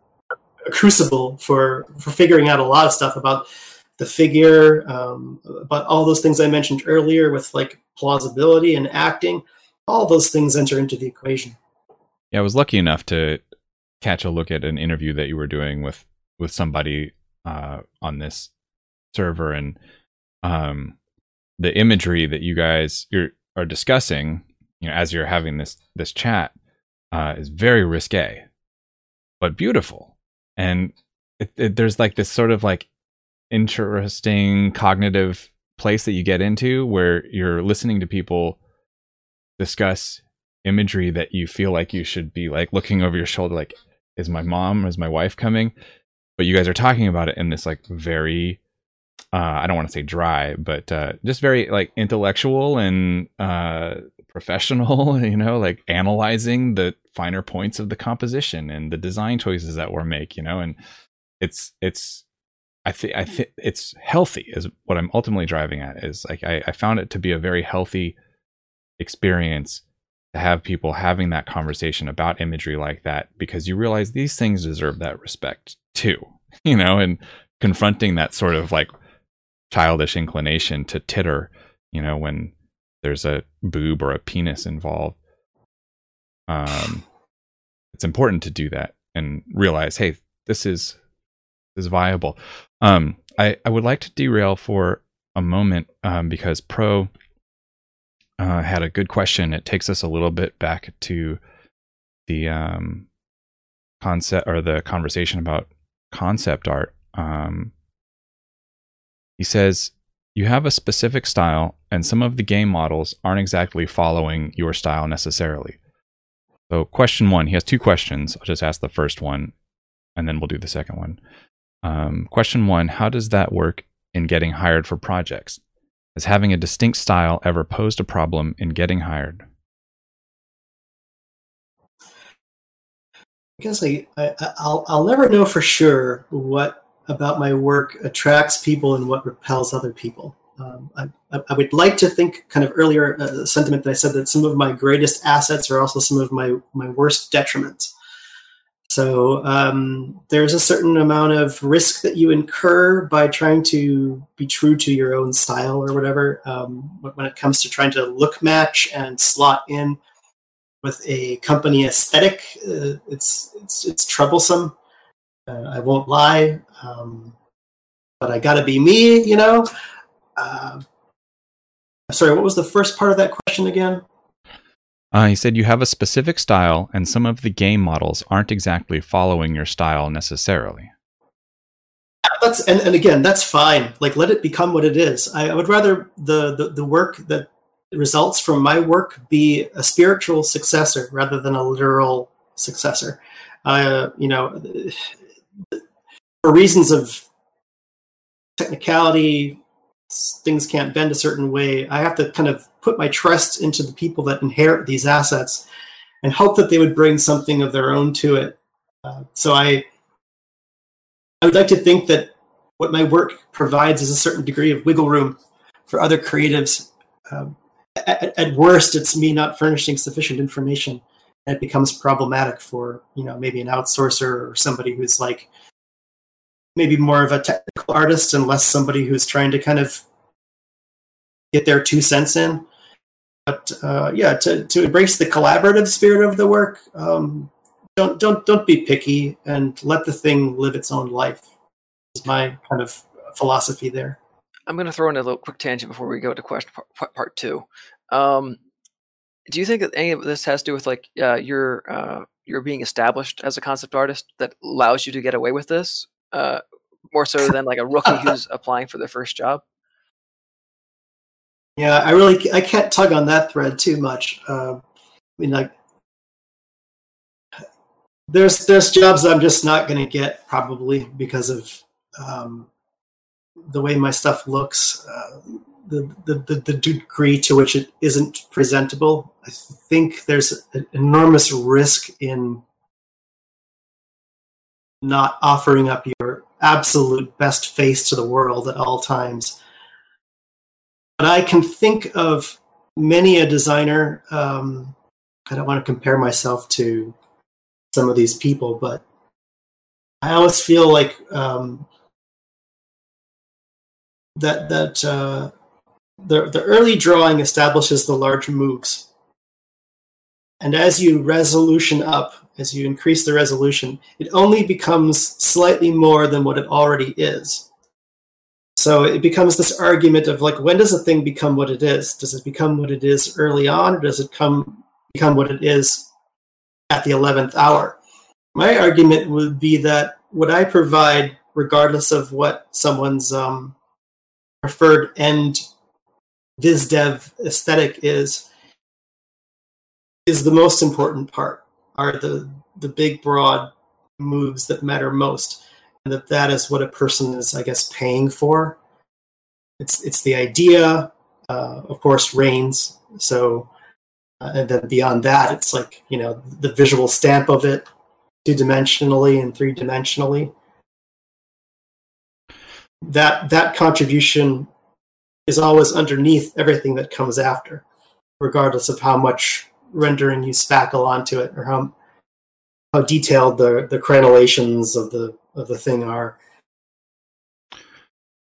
a crucible for for figuring out a lot of stuff about the figure, um, about all those things I mentioned earlier with like plausibility and acting. All those things enter into the equation. Yeah, I was lucky enough to catch a look at an interview that you were doing with with somebody uh, on this server, and um, the imagery that you guys are discussing, you know, as you're having this this chat, uh, is very risque, but beautiful. And it, it, there's like this sort of like interesting cognitive place that you get into where you're listening to people discuss imagery that you feel like you should be like looking over your shoulder like is my mom is my wife coming? But you guys are talking about it in this like very uh, i don't want to say dry but uh, just very like intellectual and uh, professional you know like analyzing the finer points of the composition and the design choices that we're make you know? And it's it's i think i think it's healthy is what i'm ultimately driving at is like I, I found it to be a very healthy experience have people having that conversation about imagery like that because you realize these things deserve that respect too you know and confronting that sort of like childish inclination to titter you know when there's a boob or a penis involved um, it's important to do that and realize, hey, this is this is viable. Um, I I would like to derail for a moment um, because Pro uh, had a good question. It takes us a little bit back to the um, concept or the conversation about concept art. Um, he says you have a specific style, and some of the game models aren't exactly following your style necessarily. So, question one, he has two questions. I'll just ask the first one and then we'll do the second one. Um, question one How does that work in getting hired for projects? Has having a distinct style ever posed a problem in getting hired? I guess I, I I'll, I'll never know for sure what about my work attracts people and what repels other people. Um, I, I, would like to think, kind of earlier uh, sentiment that I said that some of my greatest assets are also some of my my worst detriments. So um, there's a certain amount of risk that you incur by trying to be true to your own style or whatever. Um, when it comes to trying to look match and slot in with a company aesthetic, uh, it's it's it's troublesome. Uh, I won't lie, um, but I got to be me, you know. Uh, sorry, what was the first part of that question again? Uh, he said you have a specific style, and some of the game models aren't exactly following your style necessarily. That's and, and again, that's fine. Like, let it become what it is. I, I would rather the, the the work that results from my work be a spiritual successor rather than a literal successor. Uh, you know, for reasons of technicality, things can't bend a certain way. I have to kind of put my trust into the people that inherit these assets and hope that they would bring something of their own to it. Uh, so I, I would like to think that what my work provides is a certain degree of wiggle room for other creatives. Um, at, at, worst, it's me not furnishing sufficient information, and it becomes problematic for you know maybe an outsourcer or somebody who's like maybe more of a technical artist and less somebody who's trying to kind of get their two cents in. But uh, yeah, to, to embrace the collaborative spirit of the work, um, don't don't don't be picky and let the thing live its own life. Is my kind of philosophy there. I'm going to throw in a little quick tangent before we go to question part, part two. Um, do you think that any of this has to do with like uh, your uh, your being established as a concept artist that allows you to get away with this uh, more so than like a rookie who's applying for their first job? Yeah, I really I can't tug on that thread too much. Uh, I mean, like there's there's jobs I'm just not going to get probably because of um, the way my stuff looks, uh, the, the, the the degree to which it isn't presentable. I think there's an enormous risk in not offering up your absolute best face to the world at all times. But I can think of many a designer. Um, I don't want to compare myself to some of these people, but I always feel like um, that that uh, the the early drawing establishes the large moves, and as you resolution up, as you increase the resolution, it only becomes slightly more than what it already is. So it becomes this argument of like, when does a thing become what it is? Does it become what it is early on, or does it come become what it is at the 11th hour. My argument would be that what I provide, regardless of what someone's um, preferred end VizDev aesthetic is, is the most important part, are the, the big, broad moves that matter most. And that that is what a person is, I guess, paying for. It's, it's the idea, uh, of course, reigns. So uh, and then beyond that, it's like, you know, the visual stamp of it two dimensionally and three dimensionally. That that contribution is always underneath everything that comes after, regardless of how much rendering you spackle onto it or how how detailed the the crenellations of the of the thing are.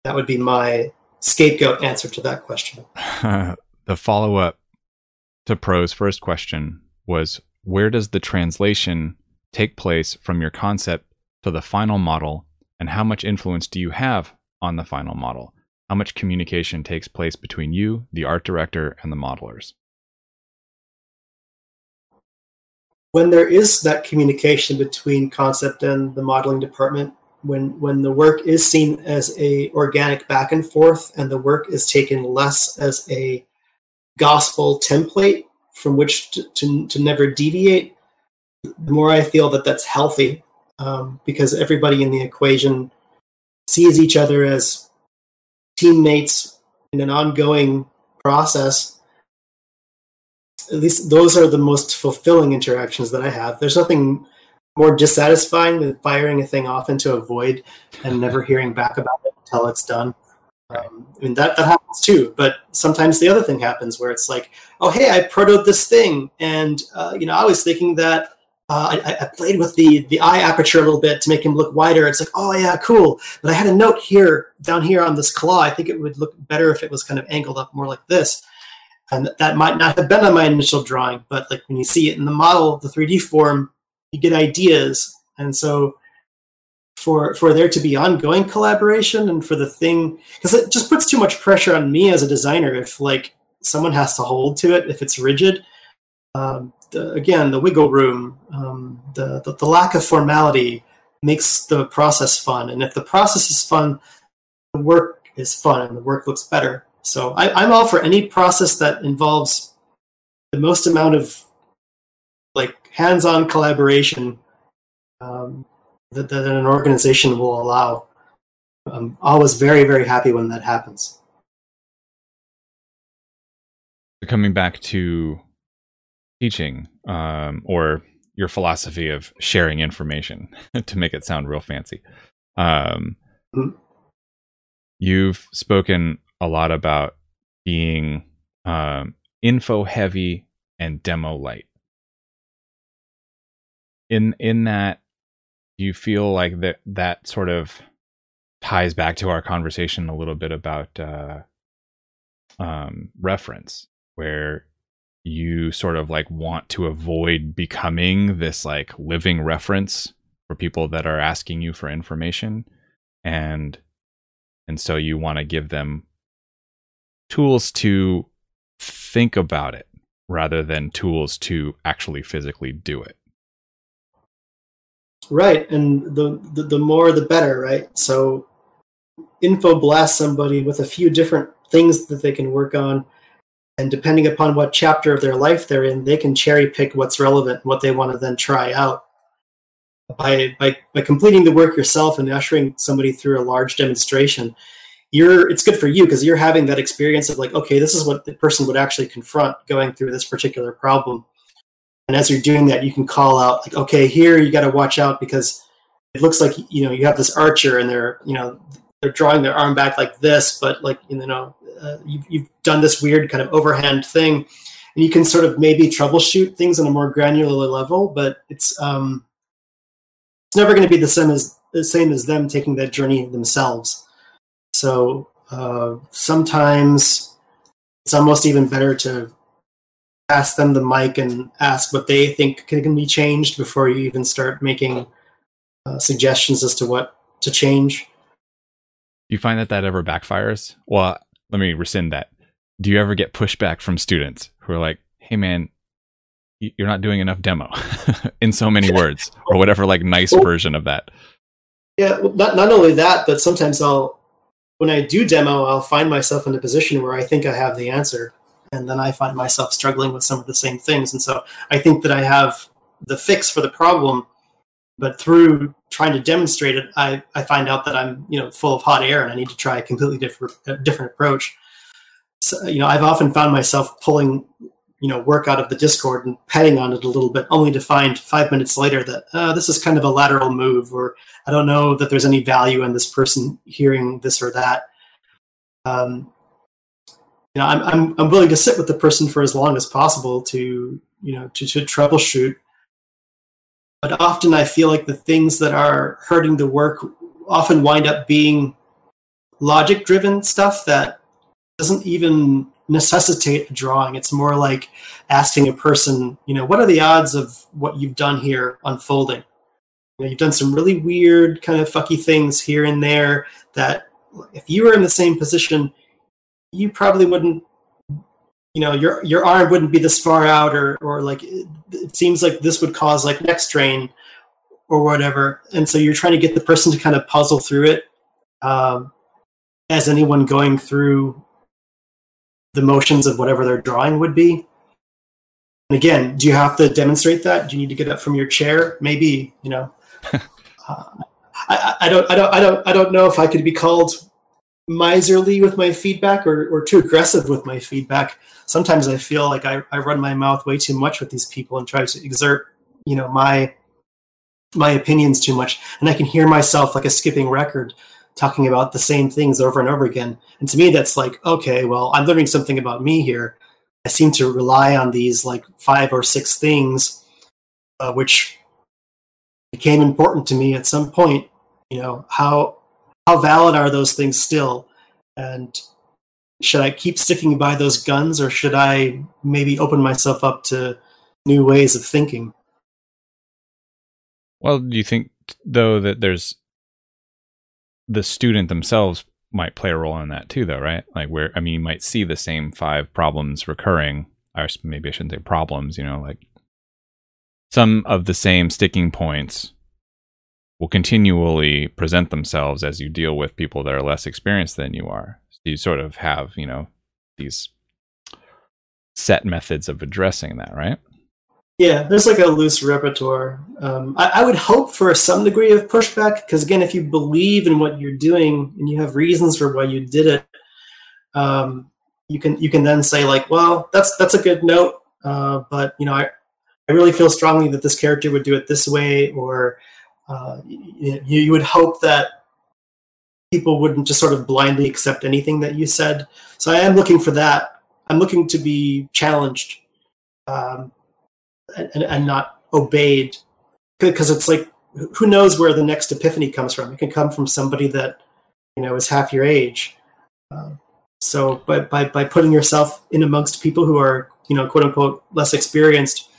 That would be my scapegoat answer to that question. the follow up to Pro's first question was where does the translation take place from your concept to the final model, and how much influence do you have on the final model? How much communication takes place between you, the art director, and the modelers? When there is that communication between concept and the modeling department, when when the work is seen as a organic back and forth, and the work is taken less as a gospel template from which to, to, to never deviate, the more I feel that that's healthy um, because everybody in the equation sees each other as teammates in an ongoing process. At least those are the most fulfilling interactions that I have. There's nothing more dissatisfying than firing a thing off into a void and never hearing back about it until it's done. Um, I mean that that happens too, but sometimes the other thing happens where it's like, oh hey, I protoed this thing, and uh, you know I was thinking that uh, I, I, played with the the eye aperture a little bit to make him look wider. It's like, oh yeah, cool. But I had a note here down here on this claw. I think it would look better if it was kind of angled up more like this. And that might not have been on my initial drawing, but like when you see it in the model, the 3D form, you get ideas. And so for for there to be ongoing collaboration and for the thing because it just puts too much pressure on me as a designer if like someone has to hold to it if it's rigid. Um, the, again the wiggle room um, the, the, the lack of formality makes the process fun. And if the process is fun the work is fun and the work looks better so I, i'm all for any process that involves the most amount of like hands-on collaboration um, that, that an organization will allow. I'm always very, very happy when that happens. Coming back to teaching um, or your philosophy of sharing information to make it sound real fancy. Um, mm-hmm. You've spoken a lot about being um, info heavy and demo light. In in that do you feel like that that sort of ties back to our conversation a little bit about uh, um, reference, where you sort of like want to avoid becoming this like living reference for people that are asking you for information. and and so you want to give them tools to think about it rather than tools to actually physically do it. Right, and the, the, the more the better, right? So info blast somebody with a few different things that they can work on and depending upon what chapter of their life they're in, they can cherry pick what's relevant, what they want to then try out. By, by by completing the work yourself and ushering somebody through a large demonstration, you're it's good for you because you're having that experience of like okay this is what the person would actually confront going through this particular problem. And as you're doing that you can call out like okay here you got to watch out because it looks like you know you have this archer and they're you know they're drawing their arm back like this but like you know uh, you've, you've done this weird kind of overhand thing. And you can sort of maybe troubleshoot things on a more granular level but it's um it's never going to be the same as the same as them taking that journey themselves so uh, sometimes it's almost even better to ask them the mic and ask what they think can, be changed before you even start making uh, suggestions as to what to change. Do you find that that ever backfires? Well, let me rescind that. Do you ever get pushback from students who are like, "Hey, man, you're not doing enough demo," in so many words, or whatever, like nice version of that? Yeah, not not only that, but sometimes I'll when I do demo, I'll find myself in a position where I think I have the answer, and then I find myself struggling with some of the same things. And so I think that I have the fix for the problem, but through trying to demonstrate it, I, I find out that I'm you know full of hot air and I need to try a completely different different approach. So you know I've often found myself pulling you know work out of the Discord and petting on it a little bit, only to find five minutes later that uh, this is kind of a lateral move, or I don't know that there's any value in this person hearing this or that. Um, you know, I'm, I'm I'm willing to sit with the person for as long as possible to you know to, to troubleshoot. But often I feel like the things that are hurting the work often wind up being logic driven stuff that doesn't even necessitate a drawing. It's more like asking a person, you know, what are the odds of what you've done here unfolding? You know, you've done some really weird kind of fucky things here and there that if you were in the same position, you probably wouldn't you know your your arm wouldn't be this far out or or like it, it seems like this would cause like neck strain or whatever and so you're trying to get the person to kind of puzzle through it um, as anyone going through the motions of whatever their drawing would be. And again, do you have to demonstrate that? Do you need to get up from your chair? Maybe, you know. uh, I, I, don't, I don't, I don't, I don't know if I could be called miserly with my feedback or, or too aggressive with my feedback. Sometimes I feel like I, I run my mouth way too much with these people and try to exert, you know, my my opinions too much, and I can hear myself like a skipping record talking about the same things over and over again. And to me, that's like, okay, well, I'm learning something about me here. I seem to rely on these like five or six things, uh, which became important to me at some point. You know, how how valid are those things still? And should I keep sticking by those guns, or should I maybe open myself up to new ways of thinking? Well, do you think though that there's the student themselves might play a role in that too, though, right? Like where I mean, you might see the same five problems recurring, or maybe I shouldn't say problems. You know, like some of the same sticking points will continually present themselves as you deal with people that are less experienced than you are. So you sort of have, you know, these set methods of addressing that, right? Yeah, there's like a loose repertoire. Um, I, I, would hope for some degree of pushback because, again, if you believe in what you're doing and you have reasons for why you did it, um, you can you can then say like, well, that's that's a good note, uh, but you know, I I really feel strongly that this character would do it this way, or uh, you, you would hope that people wouldn't just sort of blindly accept anything that you said. So I am looking for that. I'm looking to be challenged. Um, and, and not obeyed because it's like who knows where the next epiphany comes from it can come from somebody that you know is half your age uh, so by, by by putting yourself in amongst people who are you know quote unquote less experienced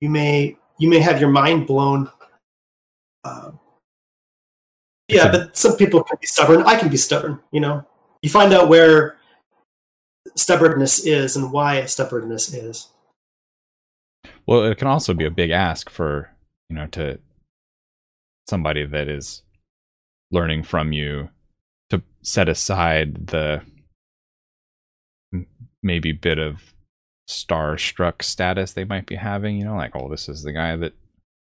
you may you may have your mind blown uh, yeah, but some people can be stubborn. I can be stubborn. You know, you find out where stubbornness is and why stubbornness is. Well, it can also be a big ask for you know to somebody that is learning from you to set aside the maybe bit of starstruck status they might be having. You know, like, oh, this is the guy that.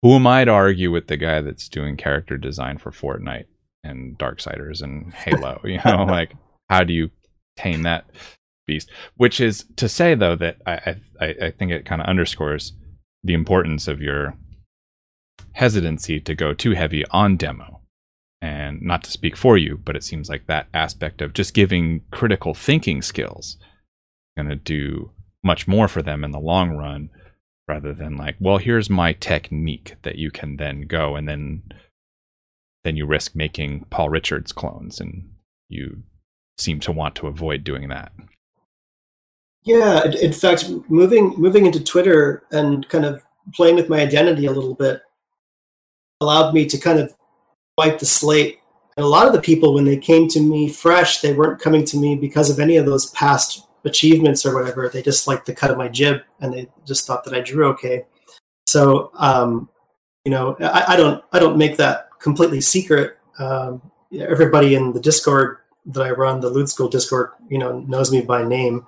Who am I to argue with the guy that's doing character design for Fortnite and Darksiders and Halo? you know, like, how do you tame that beast? Which is to say, though, that I I, I think it kind of underscores the importance of your hesitancy to go too heavy on demo. And not to speak for you, but it seems like that aspect of just giving critical thinking skills going to do much more for them in the long run rather than like, well, here's my technique that you can then go and then then you risk making Paul Richards clones and you seem to want to avoid doing that. Yeah, in fact, moving moving into Twitter and kind of playing with my identity a little bit allowed me to kind of wipe the slate. And a lot of the people, when they came to me fresh, they weren't coming to me because of any of those past achievements or whatever. They just liked the cut of my jib and they just thought that I drew okay. So, um, you know, I, I, don't I don't make that completely secret. Um, everybody in the Discord that I run, the Lewd School Discord, you know, knows me by name.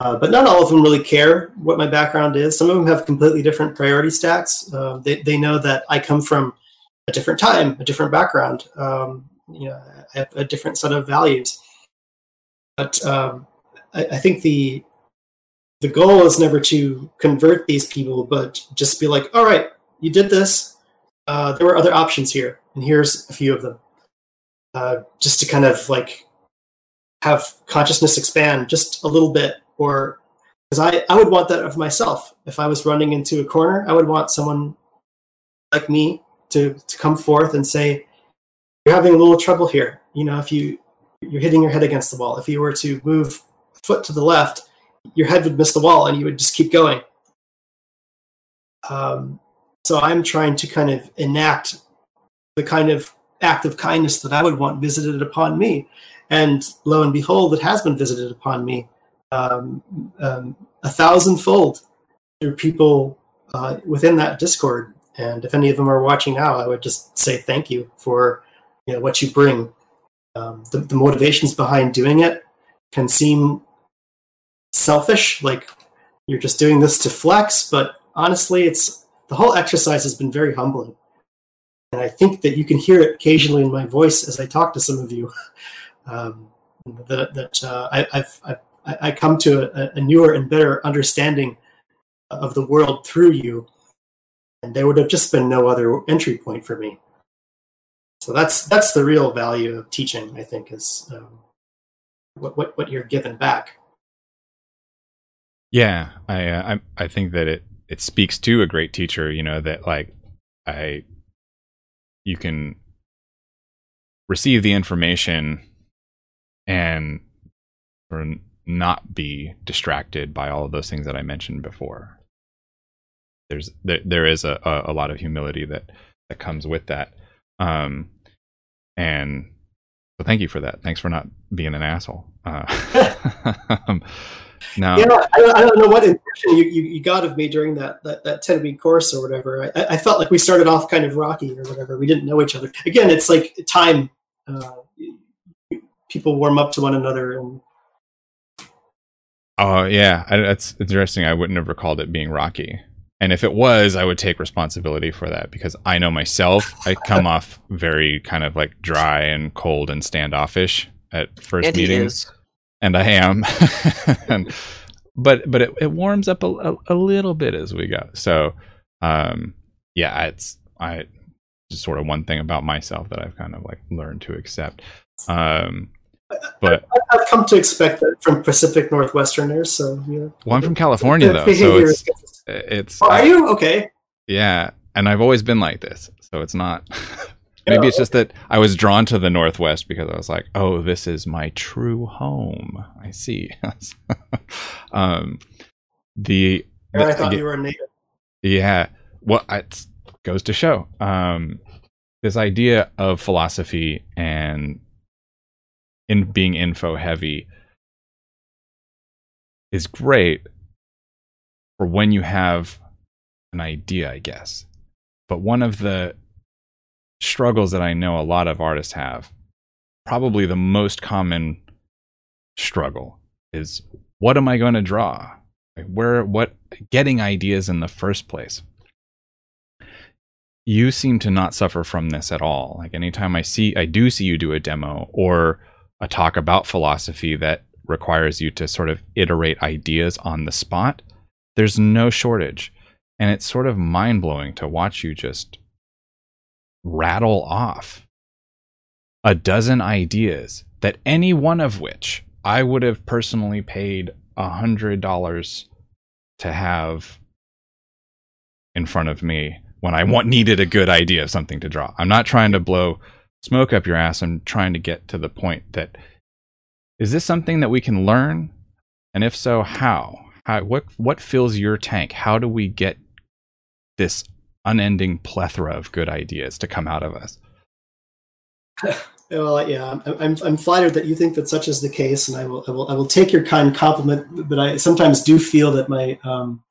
Uh, but not all of them really care what my background is. Some of them have completely different priority stacks. Uh, they, they know that I come from a different time, a different background. Um, you know, I have a different set of values. But um, I, I, think the the goal is never to convert these people, but just be like, all right, you did this. Uh, there were other options here, and here's a few of them. Uh, just to kind of like have consciousness expand just a little bit or because I, I would want that of myself. If i was running into a corner i would want someone like me to, to come forth and say you're having a little trouble here. You know if you you're hitting your head against the wall. If you were to move foot to the left your head would miss the wall and you would just keep going. Um, so i'm trying to kind of enact the kind of act of kindness that i would want visited upon me and lo and behold it has been visited upon me um, um, a thousandfold through people uh, within that Discord. And if any of them are watching now, I would just say thank you for you know what you bring. Um, the, the motivations behind doing it can seem selfish, like you're just doing this to flex. But honestly, it's the whole exercise has been very humbling, and I think that you can hear it occasionally in my voice as I talk to some of you. Um, that that uh, I, I've I, I come to a, a, newer and better understanding of the world through you, and there would have just been no other entry point for me. So that's that's the real value of teaching. I think is um, what, what what you're given back. Yeah, I, uh, I I think that it it speaks to a great teacher. You know that like I you can receive the information and or not be distracted by all of those things that I mentioned before. There's there, there is a, a, a lot of humility that that comes with that. Um, and so thank you for that. Thanks for not being an asshole. Uh, um, now, yeah, I, I, don't know what impression you, you, you, got of me during that, that, that 10 week course or whatever. I, I, felt like we started off kind of rocky or whatever. We didn't know each other. Again, it's like time. Uh, people warm up to one another and Oh yeah, that's interesting. I wouldn't have recalled it being Rocky. And if it was, I would take responsibility for that because I know myself. I come off very kind of like dry and cold and standoffish at first and meetings, and I am. and, but but it, it warms up a, a, a, little bit as we go. So um, yeah, it's I just sort of one thing about myself that I've kind of like learned to accept. Um, but I've come to expect that from Pacific Northwesterners. So yeah. Well, I'm from California though, so it's it's. Oh, are you okay? Yeah, and I've always been like this, so it's not. Maybe it's just that I was drawn to the Northwest because I was like, "Oh, this is my true home." I see. um, the, the I thought you were a native. Yeah, well, it goes to show. Um, this idea of philosophy and in being info heavy is great for when you have an idea, I guess. But one of the struggles that I know a lot of artists have, probably the most common struggle, is what am I going to draw? Where, what, getting ideas in the first place. You seem to not suffer from this at all. Like anytime I see, I do see you do a demo or a talk about philosophy that requires you to sort of iterate ideas on the spot, there's no shortage. And it's sort of mind blowing to watch you just rattle off a dozen ideas that any one of which I would have personally paid a hundred dollars to have in front of me when I want needed a good idea of something to draw. I'm not trying to blow smoke up your ass. I'm trying to get to the point that is this something that we can learn? And if so, how? How what what fills your tank? How do we get this unending plethora of good ideas to come out of us. Well, yeah, I'm, I'm flattered that you think that such is the case, and I will, I will, I will take your kind compliment. But I sometimes do feel that my, um,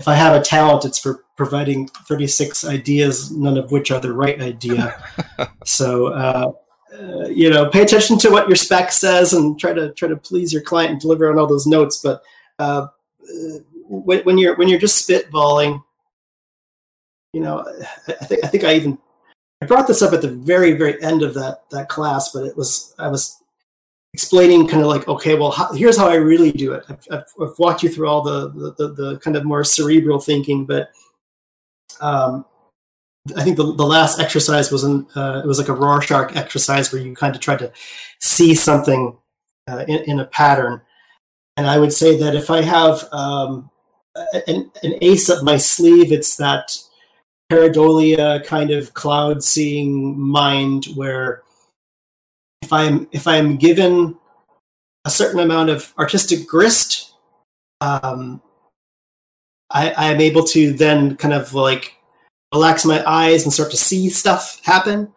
if I have a talent, it's for providing 36 ideas, none of which are the right idea. so, uh, uh, you know, pay attention to what your spec says and try to try to please your client and deliver on all those notes. But uh, uh when, when you're when you're just spitballing, you know, I think I think I even I brought this up at the very very end of that that class, but it was I was explaining kind of like okay, well, how, here's how I really do it. I've, I've, I've walked you through all the, the, the kind of more cerebral thinking, but um, I think the, the last exercise was in, uh, it was like a Rorschach exercise where you kind of tried to see something uh, in, in, a pattern. And I would say that if I have um, an, an, ace up my sleeve, it's that pareidolia kind of cloud seeing mind where if I'm if I'm given a certain amount of artistic grist, um, I, am able to then kind of like relax my eyes and start to see stuff happen.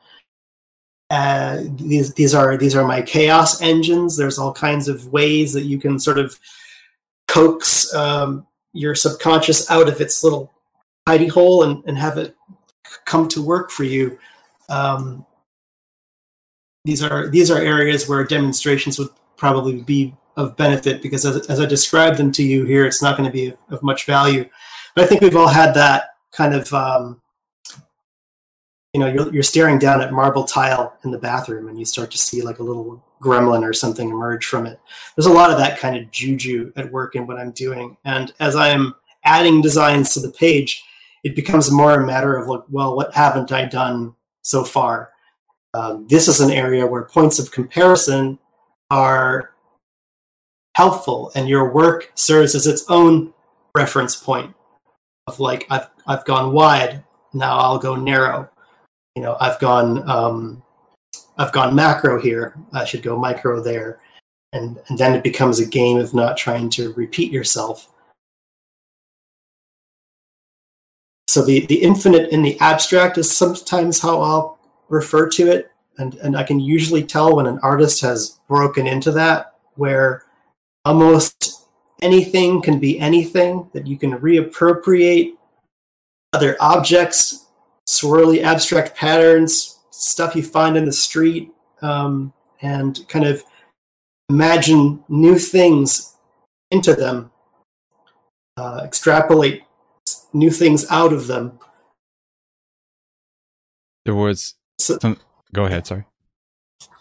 Uh, these these are these are my chaos engines. There's all kinds of ways that you can sort of coax um, your subconscious out of its little hidey hole and, and have it come to work for you. Um, these are these are areas where demonstrations would probably be of benefit because as, as I described them to you here, it's not going to be of, much value. But I think we've all had that kind of um, you know you're, you're staring down at marble tile in the bathroom and you start to see like a little gremlin or something emerge from it. There's a lot of that kind of juju at work in what I'm doing, and as I am adding designs to the page, it becomes more a matter of like, well, what haven't I done so far? Um, this is an area where points of comparison are helpful, and your work serves as its own reference point of like, I've I've gone wide, now I'll go narrow. You know, I've gone um, I've gone macro here, I should go micro there, and and then it becomes a game of not trying to repeat yourself So the, the infinite in the abstract is sometimes how I'll refer to it. And, and I can usually tell when an artist has broken into that, where almost anything can be anything, that you can reappropriate other objects, swirly abstract patterns, stuff you find in the street, um, and kind of imagine new things into them, uh, extrapolate new things out of them. There was so, some. Go ahead. Sorry.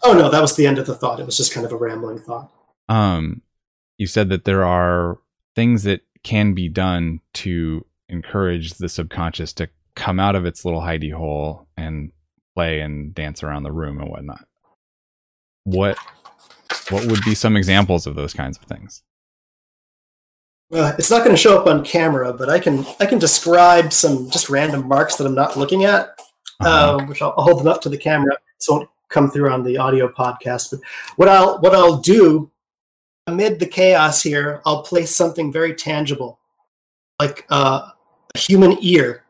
Oh no, that was the end of the thought. It was just kind of a rambling thought. Um, you said that there are things that can be done to encourage the subconscious to come out of its little hidey hole and play and dance around the room and whatnot. What what would be some examples of those kinds of things? Well, it's not going to show up on camera, but I can I can describe some just random marks that I'm not looking at, uh-huh. uh, which I'll, I'll, hold them up to the camera. So it won't come through on the audio podcast. But what I'll what I'll do amid the chaos here, I'll place something very tangible, like uh, a human ear.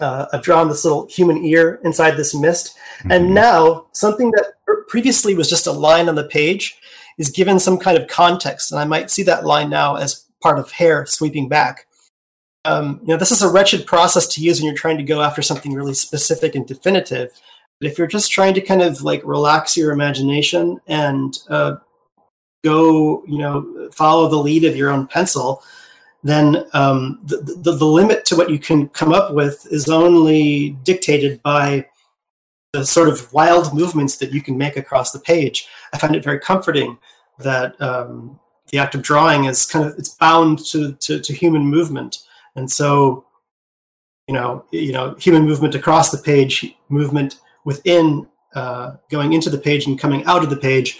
uh, I've drawn this little human ear inside this mist. Mm-hmm. And now something that previously was just a line on the page is given some kind of context. And I might see that line now as part of hair sweeping back. Um, you know, this is a wretched process to use when you're trying to go after something really specific and definitive. But if you're just trying to kind of like relax your imagination and uh, go, you know, follow the lead of your own pencil, then um, the, the, the limit to what you can come up with is only dictated by the sort of wild movements that you can make across the page. I find it very comforting that um, the act of drawing is kind of it's bound to, to, to human movement, and so you know you know human movement across the page, movement within, uh, going into the page and coming out of the page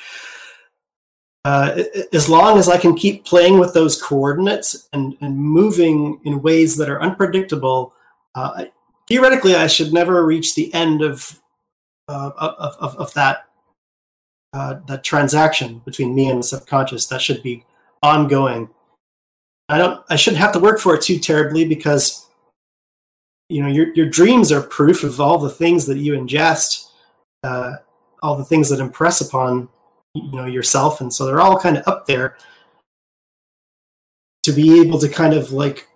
uh, as long as I can keep playing with those coordinates and, and moving in ways that are unpredictable, uh, theoretically, I should never reach the end of uh, of, of, of, that uh, that transaction between me and the subconscious. That should be ongoing. I don't. I shouldn't have to work for it too terribly because you know your your dreams are proof of all the things that you ingest, uh, all the things that impress upon you know yourself and so they're all kind of up there to be able to kind of like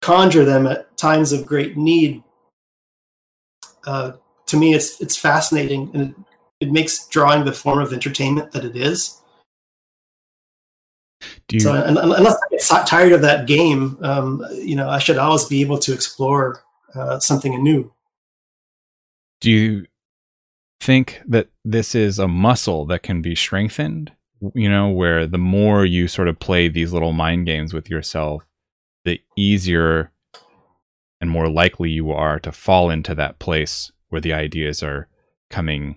conjure them at times of great need uh, to me it's it's fascinating and it, it, makes drawing the form of entertainment that it is you... so unless i get tired of that game um, you know i should always be able to explore uh, something new do you think that this is a muscle that can be strengthened, you know, where the more you sort of play these little mind games with yourself, the easier and more likely you are to fall into that place where the ideas are coming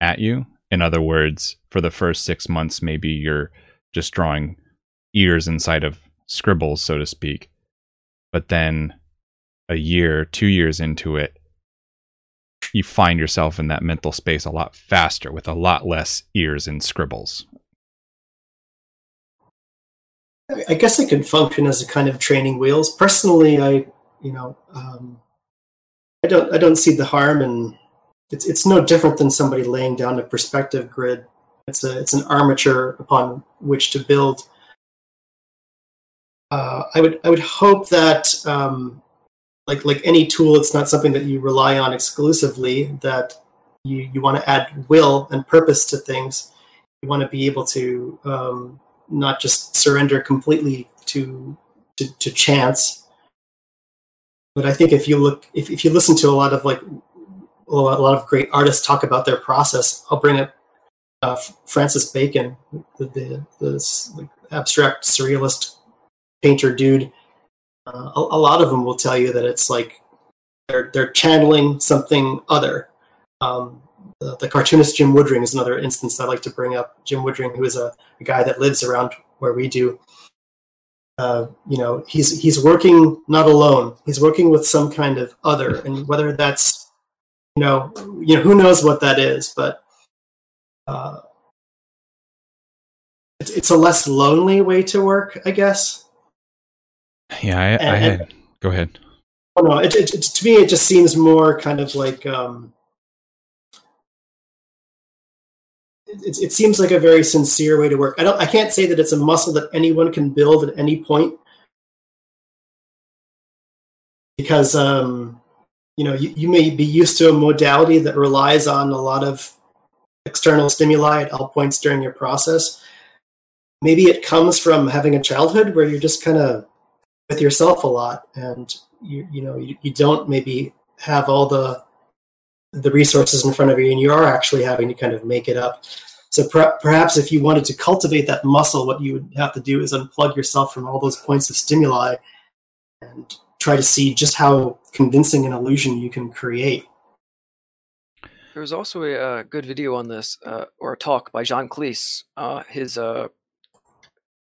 at you. In other words, for the first six months, maybe you're just drawing ears inside of scribbles, so to speak. But then a year, two years into it, you find yourself in that mental space a lot faster with a lot less ears and scribbles. I guess it can function as a kind of training wheels. Personally, I, you know, um, I don't, I don't see the harm, and it's it's no different than somebody laying down a perspective grid. It's a it's an armature upon which to build. Uh, I would I would hope that um, like like any tool, it's not something that you rely on exclusively. That you you want to add will and purpose to things. You want to be able to um, not just surrender completely to, to to chance. But I think if you look, if, if you listen to a lot of like a lot of great artists talk about their process, I'll bring up uh, Francis Bacon, the, the, the abstract surrealist painter dude uh, a, a, lot of them will tell you that it's like they're they're channeling something other. Um, the, the, cartoonist Jim Woodring is another instance I like to bring up. Jim Woodring, who is a, a guy that lives around where we do. Uh, you know, he's he's working not alone. He's working with some kind of other, and whether that's you know, you know, who knows what that is, but uh, it's, it's a less lonely way to work, I guess. Yeah, I, and, I had. go ahead. Oh no! It, it, to me, it just seems more kind of like um, it, it seems like a very sincere way to work. I don't. I can't say that it's a muscle that anyone can build at any point because um, you know you, you may be used to a modality that relies on a lot of external stimuli at all points during your process. Maybe it comes from having a childhood where you're just kind of with yourself a lot and you you know you, you don't maybe have all the the resources in front of you and you are actually having to kind of make it up. So per- perhaps if you wanted to cultivate that muscle what you would have to do is unplug yourself from all those points of stimuli and try to see just how convincing an illusion you can create. There was also a, good video on this uh, or a talk by John Cleese uh, his uh,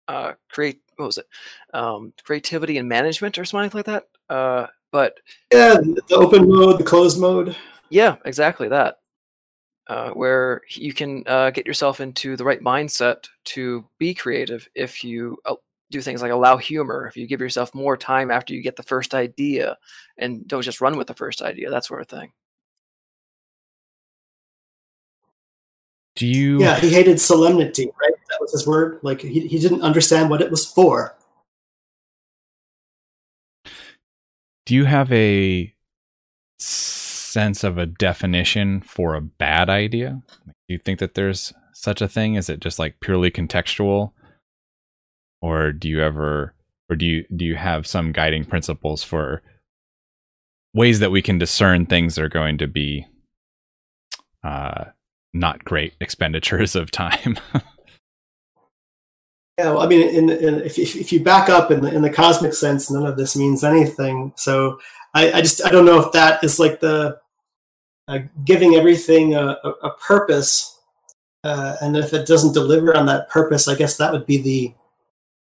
uh create what was it? Um, creativity and management or something like that. Uh, but yeah, the open mode, the closed mode. Yeah, exactly that. Uh, where you can uh, get yourself into the right mindset to be creative if you uh, do things like allow humor, if you give yourself more time after you get the first idea and don't just run with the first idea, that sort of thing. Do you? Yeah, he hated solemnity, right? That was his word. Like he, he didn't understand what it was for. Do you have a sense of a definition for a bad idea? Do you think that there's such a thing? Is it just like purely contextual? Or do you ever or do you do you have some guiding principles for ways that we can discern things that are going to be uh, not great expenditures of time? Yeah, well, I mean, in, in, if, if you back up in the, in the cosmic sense, none of this means anything. So I, I just I don't know if that is like the uh, giving everything a, a, a purpose, uh, and if it doesn't deliver on that purpose, I guess that would be the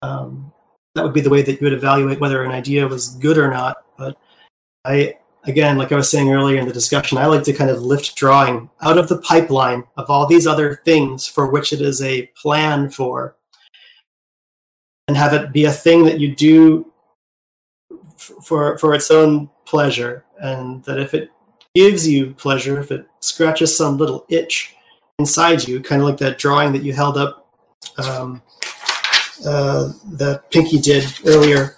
um, that would be the way that you would evaluate whether an idea was good or not. But I again, like I was saying earlier in the discussion, I like to kind of lift drawing out of the pipeline of all these other things for which it is a plan for and have it be a thing that you do for for its own pleasure and that if it gives you pleasure if it scratches some little itch inside you kind of like that drawing that you held up um, uh, that pinky did earlier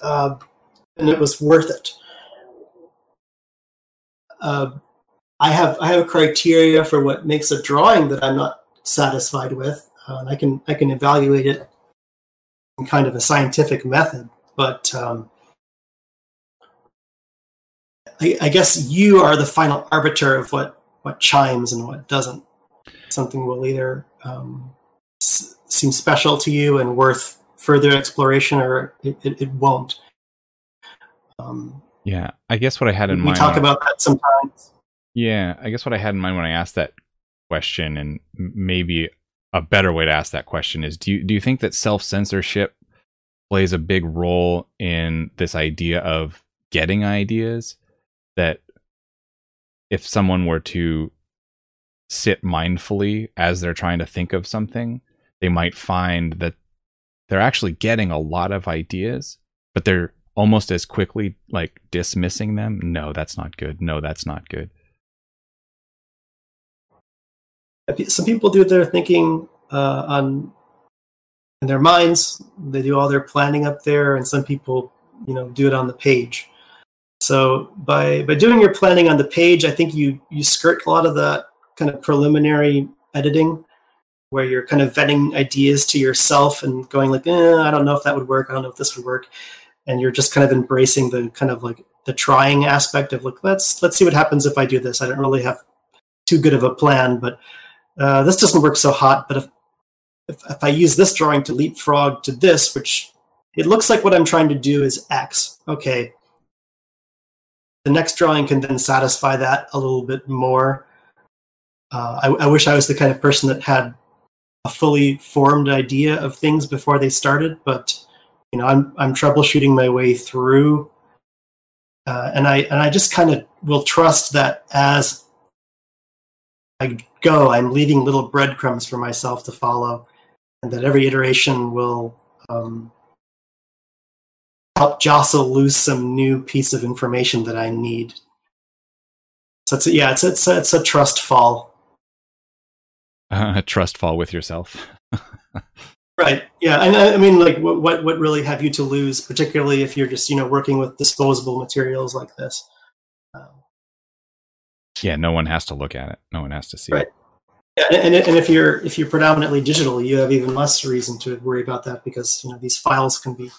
uh, and it was worth it. Uh, i have i have a criteria for what makes a drawing that i'm not satisfied with uh, i can i can evaluate it kind of a scientific method, but um, I, I, guess you are the final arbiter of what what chimes and what doesn't. Something will either um, s- seem special to you and worth further exploration, or it, it, it won't. Um, yeah, I guess what I had in we mind. We talk about that sometimes. Yeah, I guess what I had in mind when I asked that question, and maybe a better way to ask that question is do you do you think that self-censorship plays a big role in this idea of getting ideas? That if someone were to sit mindfully as they're trying to think of something they might find that they're actually getting a lot of ideas but they're almost as quickly like dismissing them? No that's not good. No that's not good some people do their thinking uh, on in their minds. They do all their planning up there, and some people, you know, do it on the page. So by by doing your planning on the page, I think you you skirt a lot of that kind of preliminary editing, where you're kind of vetting ideas to yourself and going like, eh, I don't know if that would work. I don't know if this would work, and you're just kind of embracing the kind of like the trying aspect of like let's let's see what happens if I do this. I don't really have too good of a plan, but uh, this doesn't work so hot, but if, if, if I use this drawing to leapfrog to this, which it looks like what I'm trying to do is X. Okay. The next drawing can then satisfy that a little bit more. Uh, I, I wish I was the kind of person that had a fully formed idea of things before they started, but you know, I'm I'm troubleshooting my way through, uh, and I and I just kind of will trust that as I go, I'm leaving little breadcrumbs for myself to follow, and that every iteration will um, help jostle loose some new piece of information that I need. So it's a, yeah, it's it's a, it's a trust fall. Uh, trust fall with yourself. right. Yeah, and I, I mean, like, what, what what really have you to lose, particularly if you're just you know working with disposable materials like this. Yeah, no one has to look at it. No one has to see right. it. Yeah, and, and if you're if you're predominantly digital, you have even less reason to worry about that because you know these files can be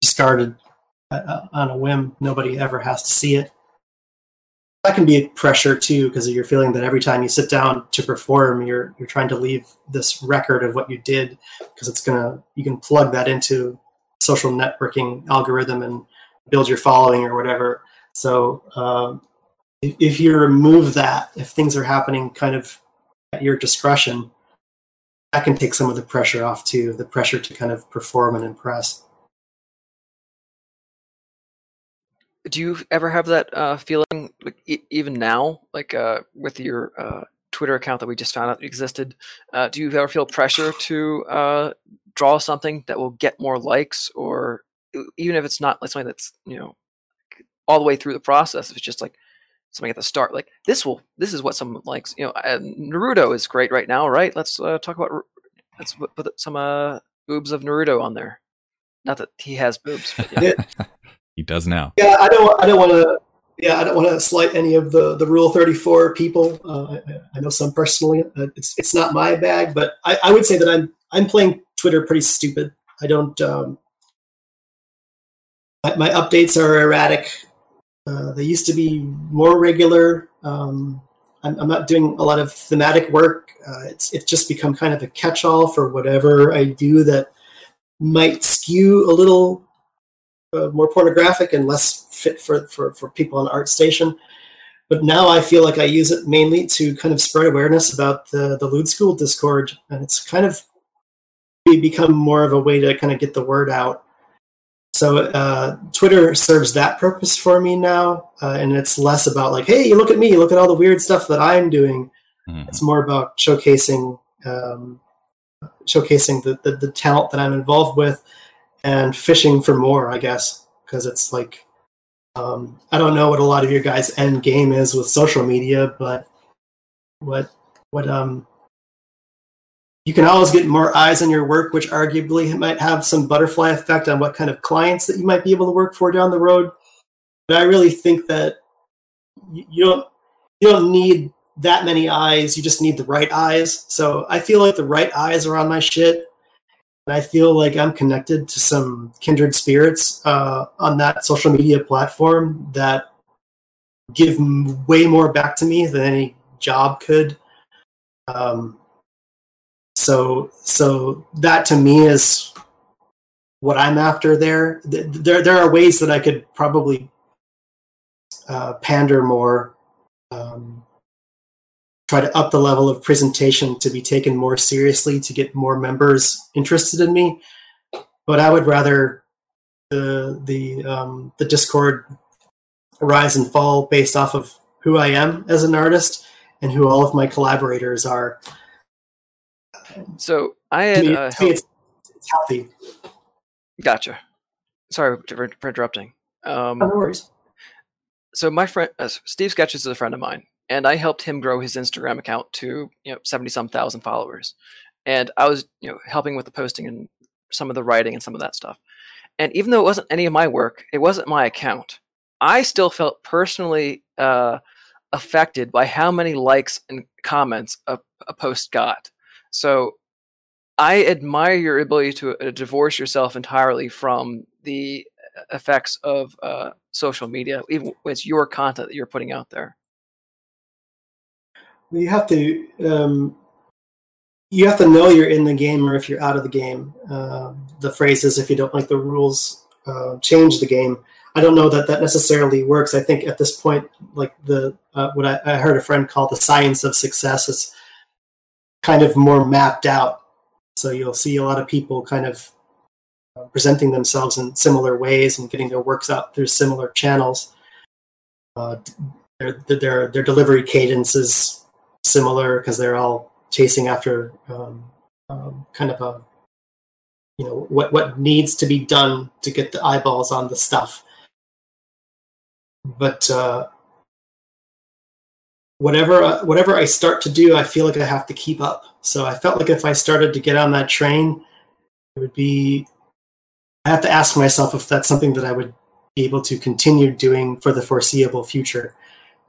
discarded uh, uh, on a whim. Nobody ever has to see it. That can be a pressure too, because you're feeling that every time you sit down to perform, you're you're trying to leave this record of what you did, because it's gonna you can plug that into social networking algorithm and build your following or whatever. So um, if, you remove that, if things are happening kind of at your discretion, that can take some of the pressure off too, the pressure to kind of perform and impress. Do you ever have that uh, feeling, like, e- even now, like uh, with your uh, Twitter account that we just found out existed. Uh, do you ever feel pressure to uh, draw something that will get more likes, or even if it's not like something that's you know all the way through the process, if it's just like something at the start, like this will this is what someone likes. You know, Naruto is great right now, right? Let's uh, talk about let's put some uh, boobs of Naruto on there. Not that he has boobs. Yeah. he does now. Yeah, I don't. I don't want to yeah, I don't want to slight any of the, the Rule 34 people. Uh, I, I, know some personally. Uh, it's it's not my bag, but I, I, would say that I'm I'm playing Twitter pretty stupid. I don't. Um, my, my, updates are erratic. Uh, they used to be more regular. Um, I'm, I'm, not doing a lot of thematic work. Uh, it's it's just become kind of a catch-all for whatever I do that might skew a little uh, more pornographic and less fit for, for, for people on ArtStation. But now I feel like I use it mainly to kind of spread awareness about the, the Lewd School Discord. And it's kind of become more of a way to kind of get the word out. So uh, Twitter serves that purpose for me now. Uh, and it's less about like, hey, look at me, look at all the weird stuff that I'm doing. Mm-hmm. It's more about showcasing um, showcasing the, the, the talent that I'm involved with and fishing for more, I guess, because it's like um, I don't know what a lot of your guys' end game is with social media, but what what um you can always get more eyes on your work, which arguably might have some butterfly effect on what kind of clients that you might be able to work for down the road. But I really think that you don't you don't need that many eyes. You just need the right eyes. So I feel like the right eyes are on my shit. And I feel like I'm connected to some kindred spirits uh, on that social media platform that give way more back to me than any job could. Um, so, so that to me is what I'm after. There, there, there are ways that I could probably uh, pander more. Um, try to up the level of presentation to be taken more seriously to get more members interested in me. But I would rather the the um, the Discord rise and fall based off of who I am as an artist and who all of my collaborators are. So I had me, uh, it's, it's, healthy. Gotcha. Sorry for, for interrupting. Um, no worries. So my friend uh, Steve Sketches is a friend of mine, and I helped him grow his Instagram account to you know seventy some thousand followers, and I was you know helping with the posting and some of the writing and some of that stuff. And even though it wasn't any of my work, it wasn't my account. I still felt personally uh, affected by how many likes and comments a, a post got. So I admire your ability to uh, divorce yourself entirely from the effects of uh, social media, even when it's your content that you're putting out there you have to um, you have to know you're in the game or if you're out of the game. Uh, the phrase is if you don't like the rules, uh, change the game. I don't know that that necessarily works. I think at this point, like the uh, what I, I, heard a friend call the science of success is kind of more mapped out. So you'll see a lot of people kind of uh, presenting themselves in similar ways and getting their works out through similar channels. Uh, their, their their delivery cadence is similar because they're all chasing after um, um, kind of a you know what what needs to be done to get the eyeballs on the stuff but uh, whatever uh, whatever I start to do, I feel like I have to keep up. So I felt like if I started to get on that train, it would be. I have to ask myself if that's something that I would be able to continue doing for the foreseeable future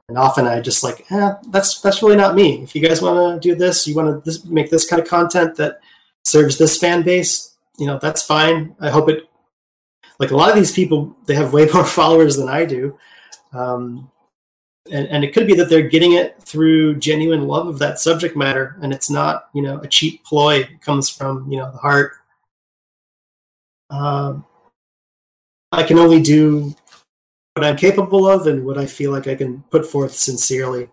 and often I just like, eh, that's that's really not me. If you guys want to do this, you want to make this kind of content that serves this fan base, you know, that's fine. I hope it. Like a lot of these people, they have way more followers than I do, um, and and it could be that they're getting it through genuine love of that subject matter, and it's not, you know, a cheap ploy. It comes from you know the heart. Um, I can only do what I'm capable of and what I feel like I can put forth sincerely.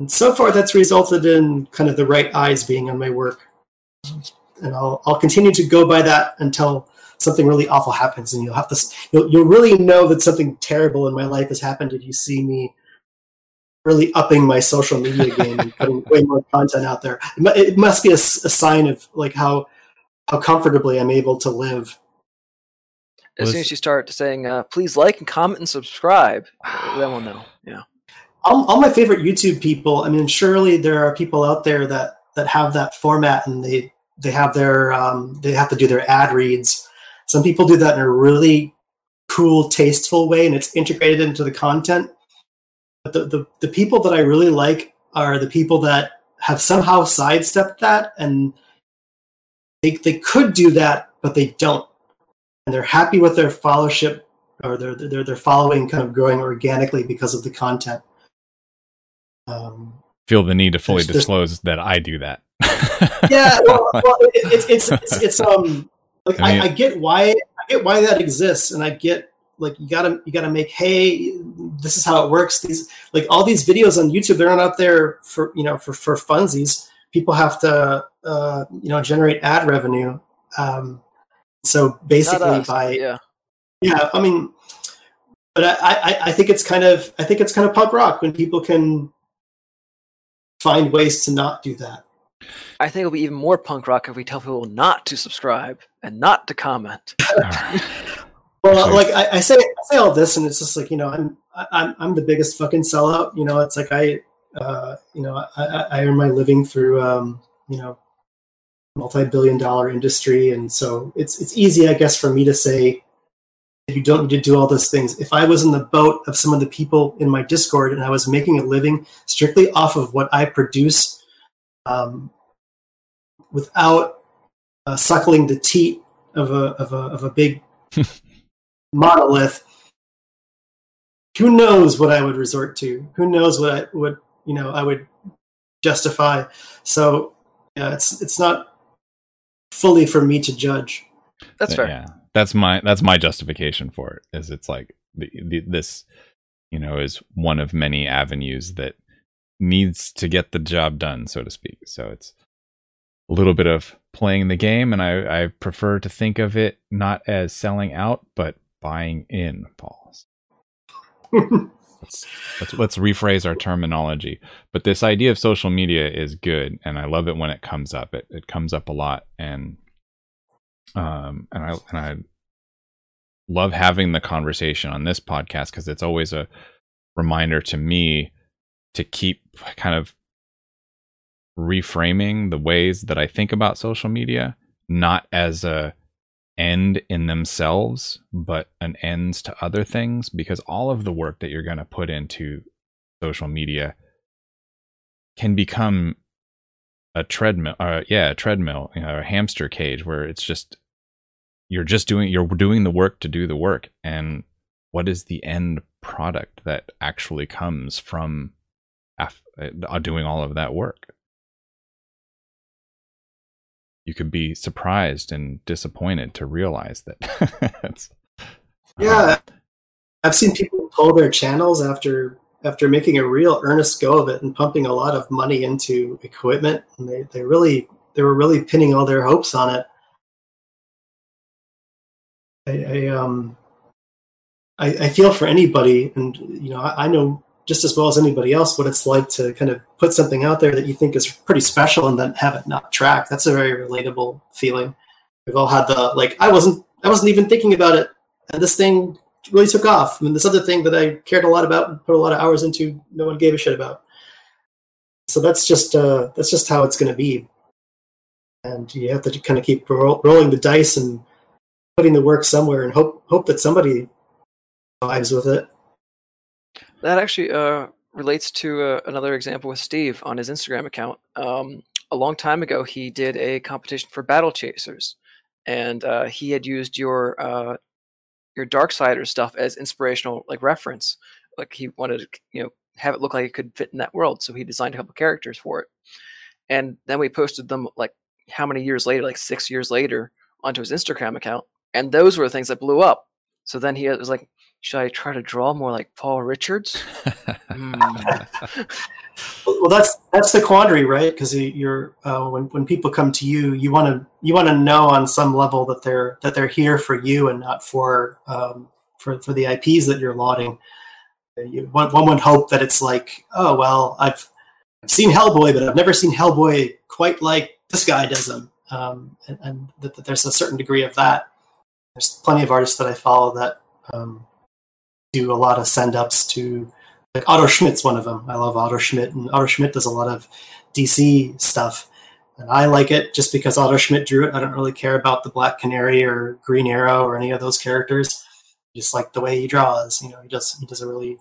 And so far, that's resulted in kind of the right eyes being on my work. And I'll, I'll continue to go by that until something really awful happens. And you'll have to, you'll, you'll really know that something terrible in my life has happened if you see me really upping my social media game and putting way more content out there. It must be a, a sign of like how how comfortably I'm able to live. As soon as you start saying, uh, "Please like and comment and subscribe," then we'll know. Yeah. All, all my favorite YouTube people. I mean, surely there are people out there that that have that format and they they have their um, they have to do their ad reads. Some people do that in a really cool, tasteful way, and it's integrated into the content. But the, the, the people that I really like are the people that have somehow sidestepped that and they, they could do that, but they don't. And they're happy with their followership or their, their, their following kind of growing organically because of the content. Um, Feel the need to fully there's, disclose there's, that I do that. yeah, well, well it, it's, it's, it's, it's, um, like I, mean, I, I get why I get why that exists, and I get like you gotta you gotta make hey this is how it works. These like all these videos on youtube they're not out there for you know for for funsies. People have to uh, you know generate ad revenue um, so basically by yeah. Yeah i mean but I, I i think it's kind of i think it's kind of punk rock when people can find ways to not do that. I think it'll be even more punk rock if we tell people not to subscribe and not to comment. well, like I, I, say, I say all this, and it's just like you know, I'm I'm I'm the biggest fucking sellout. You know, it's like I, uh, you know, I, I earn my living through, um, you know, multi-billion-dollar industry, and so it's it's easy, I guess, for me to say that you don't need to do all those things. If I was in the boat of some of the people in my Discord and I was making a living strictly off of what I produce, um, without uh, suckling the teat of a of a of a big monolith, who knows what I would resort to? Who knows what I would you know I would justify? So yeah, it's it's not fully for me to judge. That's fair. Yeah, that's my that's my justification for it. Is it's like the, the, this, you know, is one of many avenues that needs to get the job done, so to speak. So it's a little bit of playing the game, and I, I prefer to think of it not as selling out, but buying in, Paul. let's, let's, let's rephrase our terminology. But this idea of social media is good, and I love it when it comes up. It it comes up a lot, and um, and I and I love having the conversation on this podcast because it's always a reminder to me to keep kind of reframing the ways that I think about social media, not as a end in themselves, but an ends to other things, because all of the work that you're going to put into social media can become a treadmill, uh, yeah, a treadmill, you know, a hamster cage where it's just you're just doing you're doing the work to do the work, and what is the end product that actually comes from af- uh, doing all of that work? You could be surprised and disappointed to realize that. yeah, um, I've seen people pull their channels after after making a real earnest go of it and pumping a lot of money into equipment, and they they really they were really pinning all their hopes on it. I, I um I, I feel for anybody, and you know I, I know just as well as anybody else what it's like to kind of put something out there that you think is pretty special and then have it not track. That's a very relatable feeling. We've all had the like I wasn't I wasn't even thinking about it and this thing really took off. I mean this other thing that I cared a lot about and put a lot of hours into no one gave a shit about. So that's just uh that's just how it's gonna be. And you have to kind of keep ro- rolling the dice and putting the work somewhere and hope hope that somebody vibes with it. That actually uh, relates to uh, another example with Steve on his Instagram account. Um, a long time ago, he did a competition for battle chasers, and uh, he had used your uh, your Darksider stuff as inspirational, like reference. Like he wanted to, you know, have it look like it could fit in that world, so he designed a couple characters for it. And then we posted them like how many years later, like six years later, onto his Instagram account, and those were the things that blew up. So then he was like, should I try to draw more like Paul Richards? mm. well, that's that's the quandary, right? Because you're uh, when when people come to you, you want to you want to know on some level that they're that they're here for you and not for um, for for the IPs that you're lauding. you, one, one would hope that it's like, oh well, I've I've seen Hellboy, but I've never seen Hellboy quite like this guy does them, um, and, and that, that, there's a certain degree of that. There's plenty of artists that I follow that um, do a lot of send ups to like Otto Schmidt's one of them. I love Otto Schmidt, and Otto Schmidt does a lot of DC stuff. And I like it just because Otto Schmidt drew it. I don't really care about the Black Canary or Green Arrow or any of those characters. Just like the way he draws, you know, he does he does a really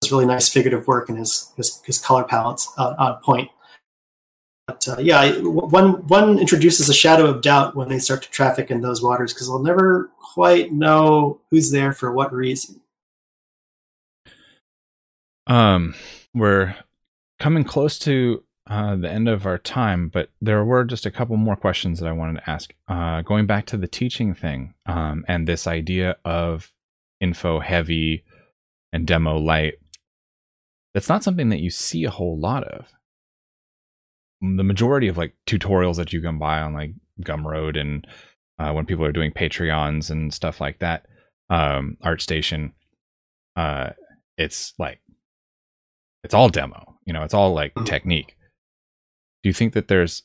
does really nice figurative work, and his his, his color palettes on, on point. But uh, yeah, one one introduces a shadow of doubt when they start to traffic in those waters because they'll never quite know who's there for what reason. Um, we're coming close to uh, the end of our time, but there were just a couple more questions that I wanted to ask. Uh, going back to the teaching thing um, and this idea of info heavy and demo light, that's not something that you see a whole lot of. The majority of like tutorials that you can buy on like Gumroad and uh, when people are doing Patreons and stuff like that, um, ArtStation, uh, it's like it's all demo. You know, it's all like mm-hmm. technique. Do you think that there's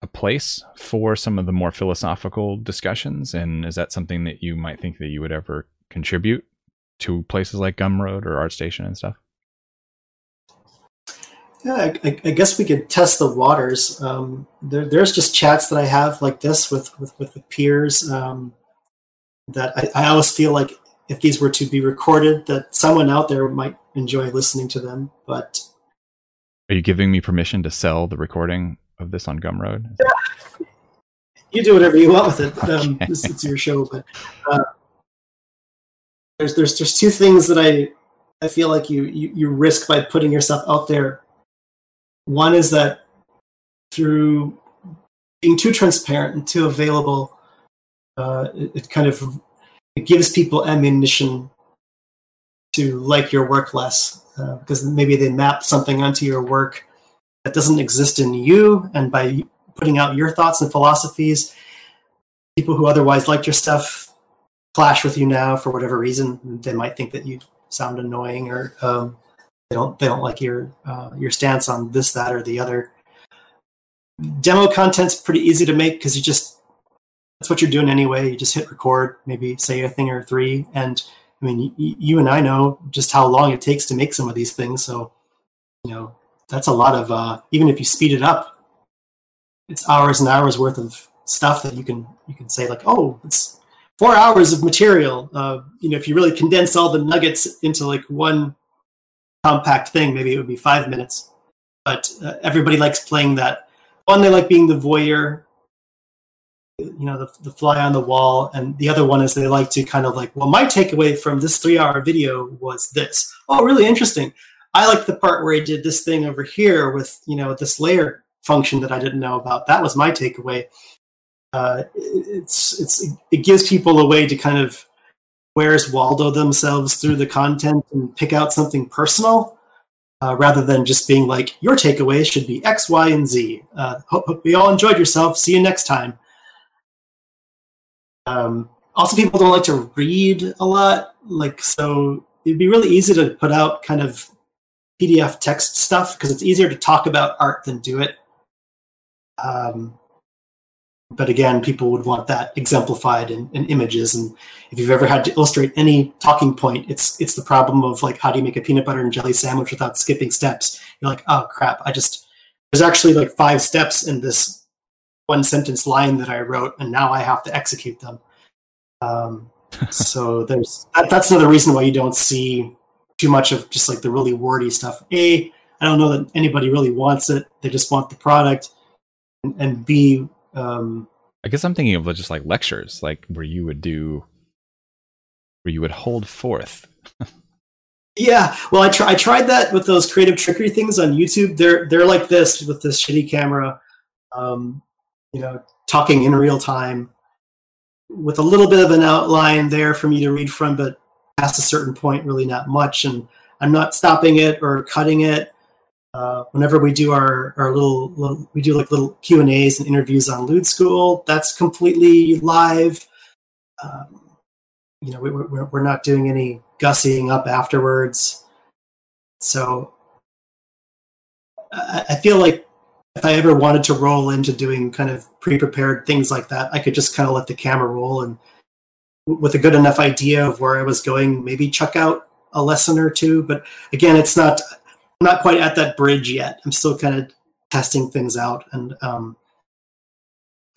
a place for some of the more philosophical discussions? And is that something that you might think that you would ever contribute to places like Gumroad or ArtStation and stuff? Yeah, I, I, guess we could test the waters. Um, there, there's just chats that I have like this with with, with the peers um, that I, I always feel like if these were to be recorded, that someone out there might enjoy listening to them. But are you giving me permission to sell the recording of this on Gumroad? Yeah. You do whatever you want with it. Um, okay. Um, it's, it's, your show, but uh, there's there's there's two things that I I feel like you, you you risk by putting yourself out there. One is that through being too transparent and too available, uh, it, it kind of it gives people ammunition to like your work less uh, because maybe they map something onto your work that doesn't exist in you and by putting out your thoughts and philosophies people who otherwise liked your stuff clash with you now for whatever reason they might think that you sound annoying or um, they don't they don't like your uh, your stance on this that or the other demo content's pretty easy to make because you just that's what you're doing anyway. You just hit record, maybe say a thing or three. And I mean, y- you and I know just how long it takes to make some of these things. So, you know, that's a lot of, uh, even if you speed it up, it's hours and hours worth of stuff that you can, you can say like, oh, it's four hours of material. Uh, you know, if you really condense all the nuggets into like one compact thing, maybe it would be five minutes. But uh, everybody likes playing that. One, they like being the voyeur you know the, the fly on the wall. And the other one is they like to kind of like well my takeaway from this three hour video was this. Oh really interesting. I like the part where he did this thing over here with you know this layer function that i didn't know about. That was my takeaway. Uh, it's it's it gives people a way to kind of where's waldo themselves through the content and pick out something personal uh, rather than just being like your takeaway should be x y and z. Uh, hope, hope you all enjoyed yourself. See you next time um, also, people don't like to read a lot, like so. It'd be really easy to put out kind of PDF text stuff because it's easier to talk about art than do it. Um, but again, people would want that exemplified in, in, images. And if you've ever had to illustrate any talking point, it's it's the problem of like how do you make a peanut butter and jelly sandwich without skipping steps? You're like, oh crap, I just there's actually like five steps in this one sentence line that I wrote, and now I have to execute them. Um, so there's that, that's another reason why you don't see too much of just like the really wordy stuff. A, I don't know that anybody really wants it; they just want the product. And, and B, um, I guess I'm thinking of just like lectures, like where you would do, where you would hold forth. yeah, well, I, try, I tried that with those creative trickery things on YouTube. They're they're like this with this shitty camera. Um, you know, talking in real time with a little bit of an outline there for me to read from, but past a certain point, really not much. And I'm not stopping it or cutting it. Uh, whenever we do our, our little, little, we do like little Q and A's and interviews on Lewd School, that's completely live. Um, you know, we, we're, we're not doing any gussying up afterwards. So I, I feel like if I ever wanted to roll into doing kind of pre-prepared things like that, I could just kind of let the camera roll and with a good enough idea of where I was going, maybe chuck out a lesson or two. But again, it's not I'm not quite at that bridge yet. I'm still kind of testing things out, and um,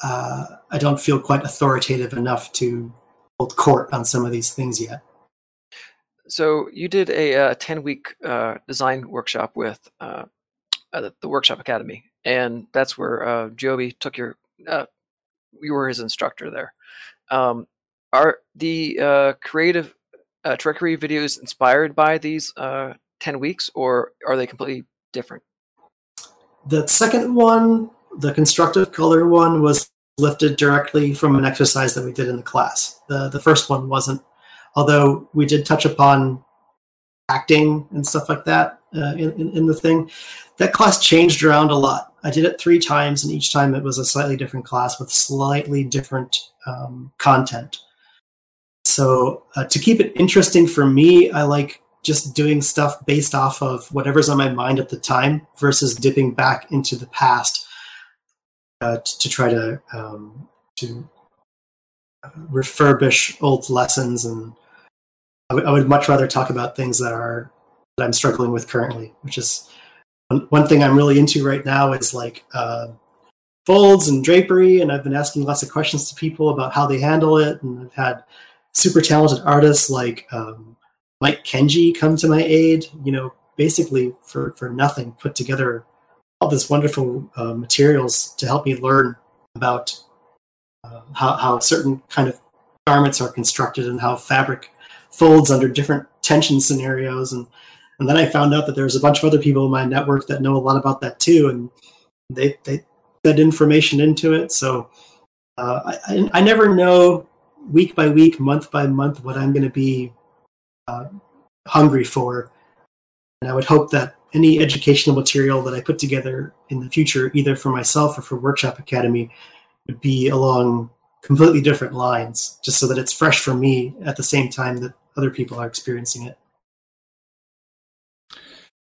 uh, I don't feel quite authoritative enough to hold court on some of these things yet. So you did a, uh, ten week uh, design workshop with uh, the, the, Workshop Academy, and that's where uh, Joby took your uh, you were his instructor there. Um, are the creative trickery videos inspired by these 10 weeks or are they completely different? The second one, the constructive color one, was lifted directly from an exercise that we did in the class. The, the first one wasn't, although we did touch upon acting and stuff like that uh, in, in, in, the thing. That class changed around a lot. I did it three times, and each time it was a slightly different class with slightly different um, content. So, uh, to keep it interesting for me, I like just doing stuff based off of whatever's on my mind at the time versus dipping back into the past uh, to, to, try to um, to refurbish old lessons and I, w- I would much rather talk about things that are that I'm struggling with currently which is one, thing I'm really into right now is like uh, folds and drapery and I've been asking lots of questions to people about how they handle it and I've had super talented artists like um, Mike Kenji come to my aid, you know, basically for, for nothing, put together all this wonderful uh, materials to help me learn about uh, how, how certain kind of garments are constructed and how fabric folds under different tension scenarios. And, and then I found out that there's a bunch of other people in my network that know a lot about that too. And they, they fed information into it. So uh, I, I never know week by week, month by month, what I'm going to be uh, hungry for. And I would hope that any educational material that I put together in the future, either for myself or for Workshop Academy, would be along completely different lines, just so that it's fresh for me at the same time that other people are experiencing it.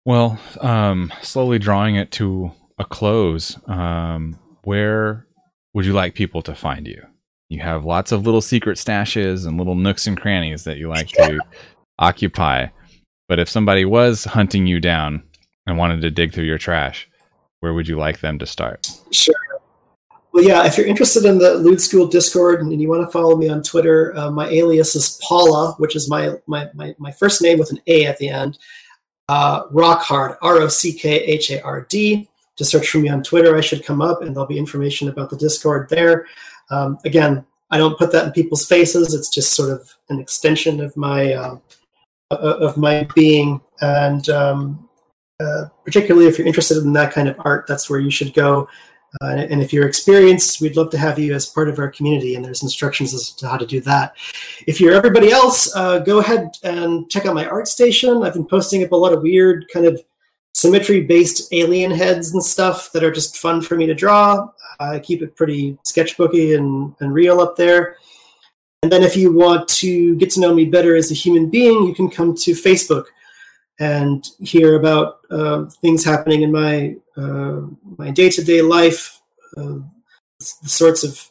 Well, um, slowly drawing it to a close, um, where would you like people to find you? You have lots of little secret stashes and little nooks and crannies that you like to occupy. But if somebody was hunting you down and wanted to dig through your trash, where would you like them to start? Sure. Well, yeah, if you're interested in the Lewd School Discord and you want to follow me on Twitter, uh, my alias is Paula, which is my, my, my, my, first name with an A at the end. Uh, Rockhard, R O C K H A R D. To search for me on Twitter, I should come up and there'll be information about the Discord there. Um, again, I don't put that in people's faces. It's just sort of an extension of my uh, uh, of my being, and um, uh, particularly if you're interested in that kind of art, that's where you should go. Uh, and if you're experienced, we'd love to have you as part of our community, and there's instructions as to how to do that. If you're everybody else, uh, go ahead and check out my art station. I've been posting up a lot of weird kind of symmetry-based alien heads and stuff that are just fun for me to draw. I keep it pretty sketchbooky and, and real up there. And then if you want to get to know me better as a human being, you can come to Facebook and hear about uh, things happening in my uh, my day to day life, uh, the sorts of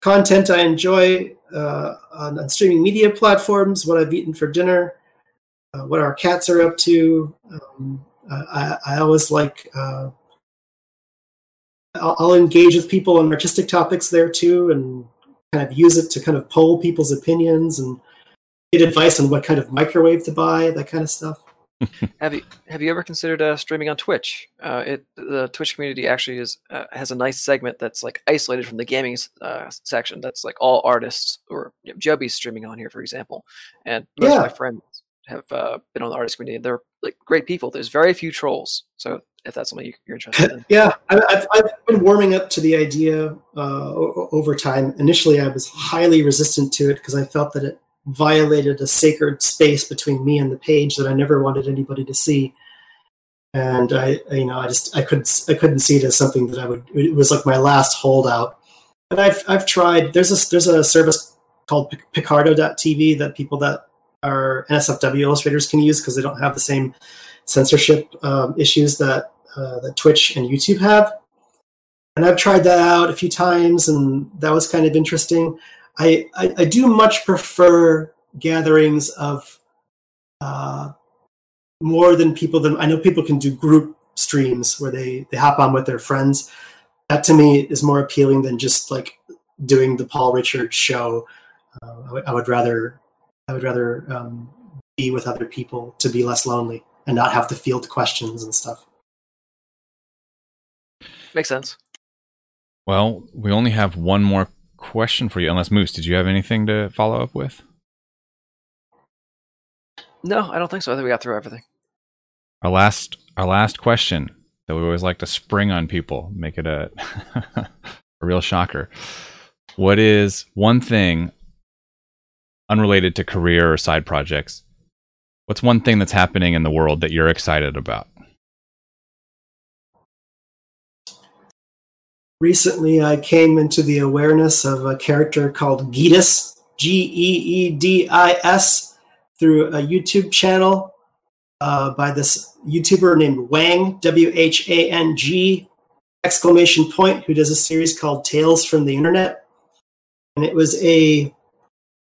content I enjoy uh, on, on, streaming media platforms, what I've eaten for dinner, uh, what our cats are up to. Um, I, I, always like. Uh, I'll, I'll engage with people on artistic topics there too, and kind of use it to kind of poll people's opinions and get advice on what kind of microwave to buy, that kind of stuff. have you have you ever considered uh, streaming on Twitch? Uh, it the Twitch community actually is uh, has a nice segment that's like isolated from the gaming uh, section. That's like all artists or you know, Joby's streaming on here, for example. And most yeah. of my friends have uh, been on the artist community. They're like great people. There's very few trolls, so if that's something you're interested in. yeah, I've, I've been warming up to the idea uh, over time. Initially, I was highly resistant to it because I felt that it violated a sacred space between me and the page that I never wanted anybody to see. And I, you know, I just I couldn't I couldn't see it as something that I would. It was like my last holdout. And I've I've tried. There's a there's a service called Picarto.tv that people that are NSFW illustrators can use because they don't have the same censorship um, issues that uh, that Twitch and YouTube have. And I've tried that out a few times, and that was kind of interesting. I, I, I do much prefer gatherings of uh, more than people than I know people can do group streams where they they hop on with their friends. That to me is more appealing than just like doing the Paul Richards show. Uh, I, w- I would rather I would rather um, be with other people to be less lonely and not have to field questions and stuff. Makes sense. Well, we only have one more question for you, unless Moose, did you have anything to follow up with? No, I don't think so. I think we got through everything. Our last our last question that we always like to spring on people, make it a a real shocker. What is one thing unrelated to career or side projects? What's one thing that's happening in the world that you're excited about? Recently, I came into the awareness of a character called Geedis, G E E D I S, through a YouTube channel uh, by this YouTuber named Whang, W H A N G, exclamation point, who does a series called Tales from the Internet. And it was a,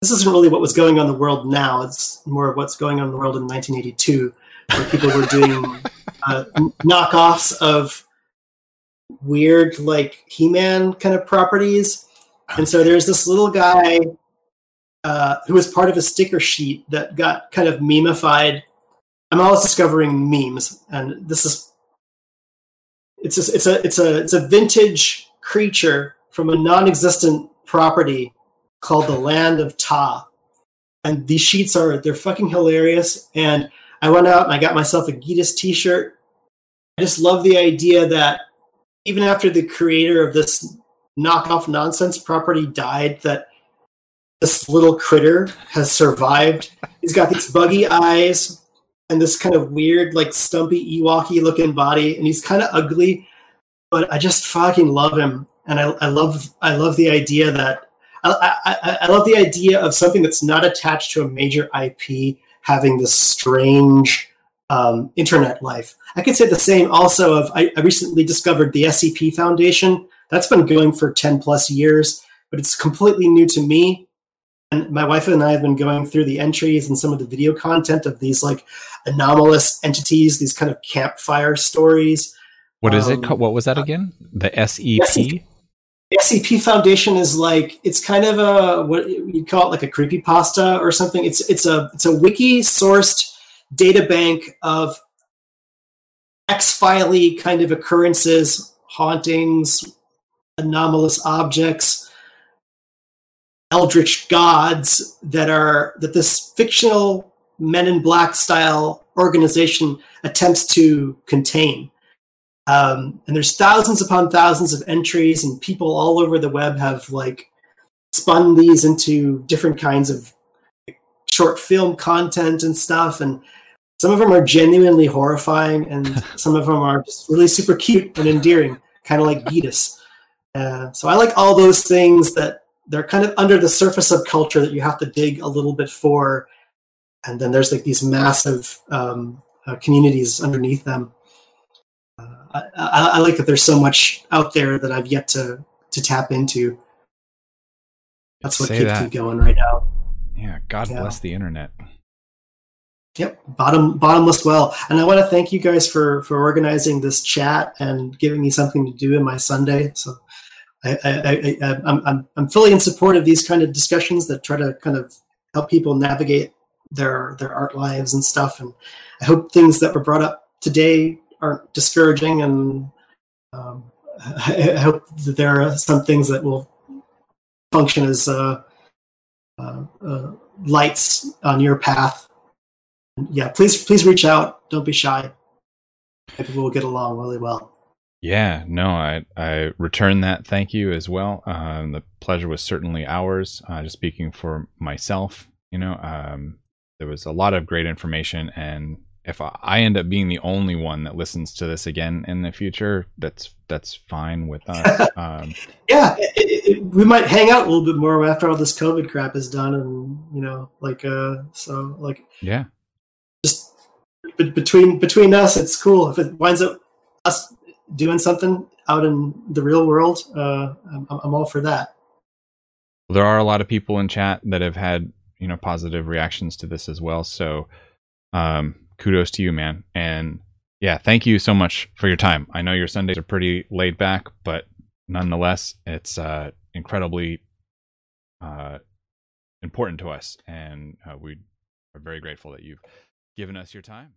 this isn't really what was going on in the world now, it's more of what's going on in the world in 1982, where people were doing uh, knockoffs of weird, like He Man kind of properties. And so there's this little guy uh, who was part of a sticker sheet that got kind of memeified I'm always discovering memes, and this is it's a, it's a it's a it's a vintage creature from a non-existent property called the Land of Ta, and these sheets are they're fucking hilarious. And I went out and I got myself a Geedis T-shirt. I just love the idea that even after the creator of this knockoff nonsense property died, that this little critter has survived. He's got these buggy eyes and this kind of weird, like stumpy Ewoky looking body, and he's kind of ugly, but I just fucking love him, and I, I love I love the idea that I, I, I love the idea of something that's not attached to a major IP having this strange um, internet life. I could say the same also of I, I recently discovered the SCP Foundation. That's been going for ten plus years, but it's completely new to me and my wife and I have been going through the entries and some of the video content of these like anomalous entities, these kind of campfire stories. What is um, it called? What was that again? The SEP? The SCP Foundation is like it's kind of a what you call it like a creepy pasta or something. It's it's a it's a wiki sourced data bank of X filey kind of occurrences, hauntings, anomalous objects eldritch gods that are that this fictional men in black style organization attempts to contain. Um, and there's thousands upon thousands of entries and people all over the web have like spun these into different kinds of short film content and stuff and some of them are genuinely horrifying and some of them are just really super cute and endearing kind of like Geedis. Uh, so I like all those things that they're kind of under the surface of culture that you have to dig a little bit for and then there's like these massive um, uh, communities underneath them uh, I, I, like that there's so much out there that i've yet to to tap into that's what keeps that. me going right now yeah god yeah. bless the internet Yep, bottom bottomless well. And I want to thank you guys for for organizing this chat and giving me something to do in my Sunday. So I, I, I, I'm, I'm, I'm fully in support of these kind of discussions that try to kind of help people navigate their their art lives and stuff. And I hope things that were brought up today aren't discouraging. And um, I, I, hope that there are some things that will function as uh, uh, uh, lights on your path. Yeah, please please reach out. Don't be shy. Maybe we'll get along really well. Yeah, no, I I return that thank you as well. Um, the pleasure was certainly ours. Uh, just speaking for myself, you know, um, there was a lot of great information, and if I end up being the only one that listens to this again in the future, that's that's fine with us. Um, yeah, it, it, we might hang out a little bit more after all this COVID crap is done, and you know, like uh, so like yeah, b- between between us, it's cool if it winds up us doing something out in the real world. Uh, I'm, I'm all for that. There are a lot of people in chat that have had you know positive reactions to this as well. So um, kudos to you, man. And yeah, thank you so much for your time. I know your Sundays are pretty laid back, but nonetheless, it's uh, incredibly uh, important to us, and uh, we are very grateful that you've given us your time.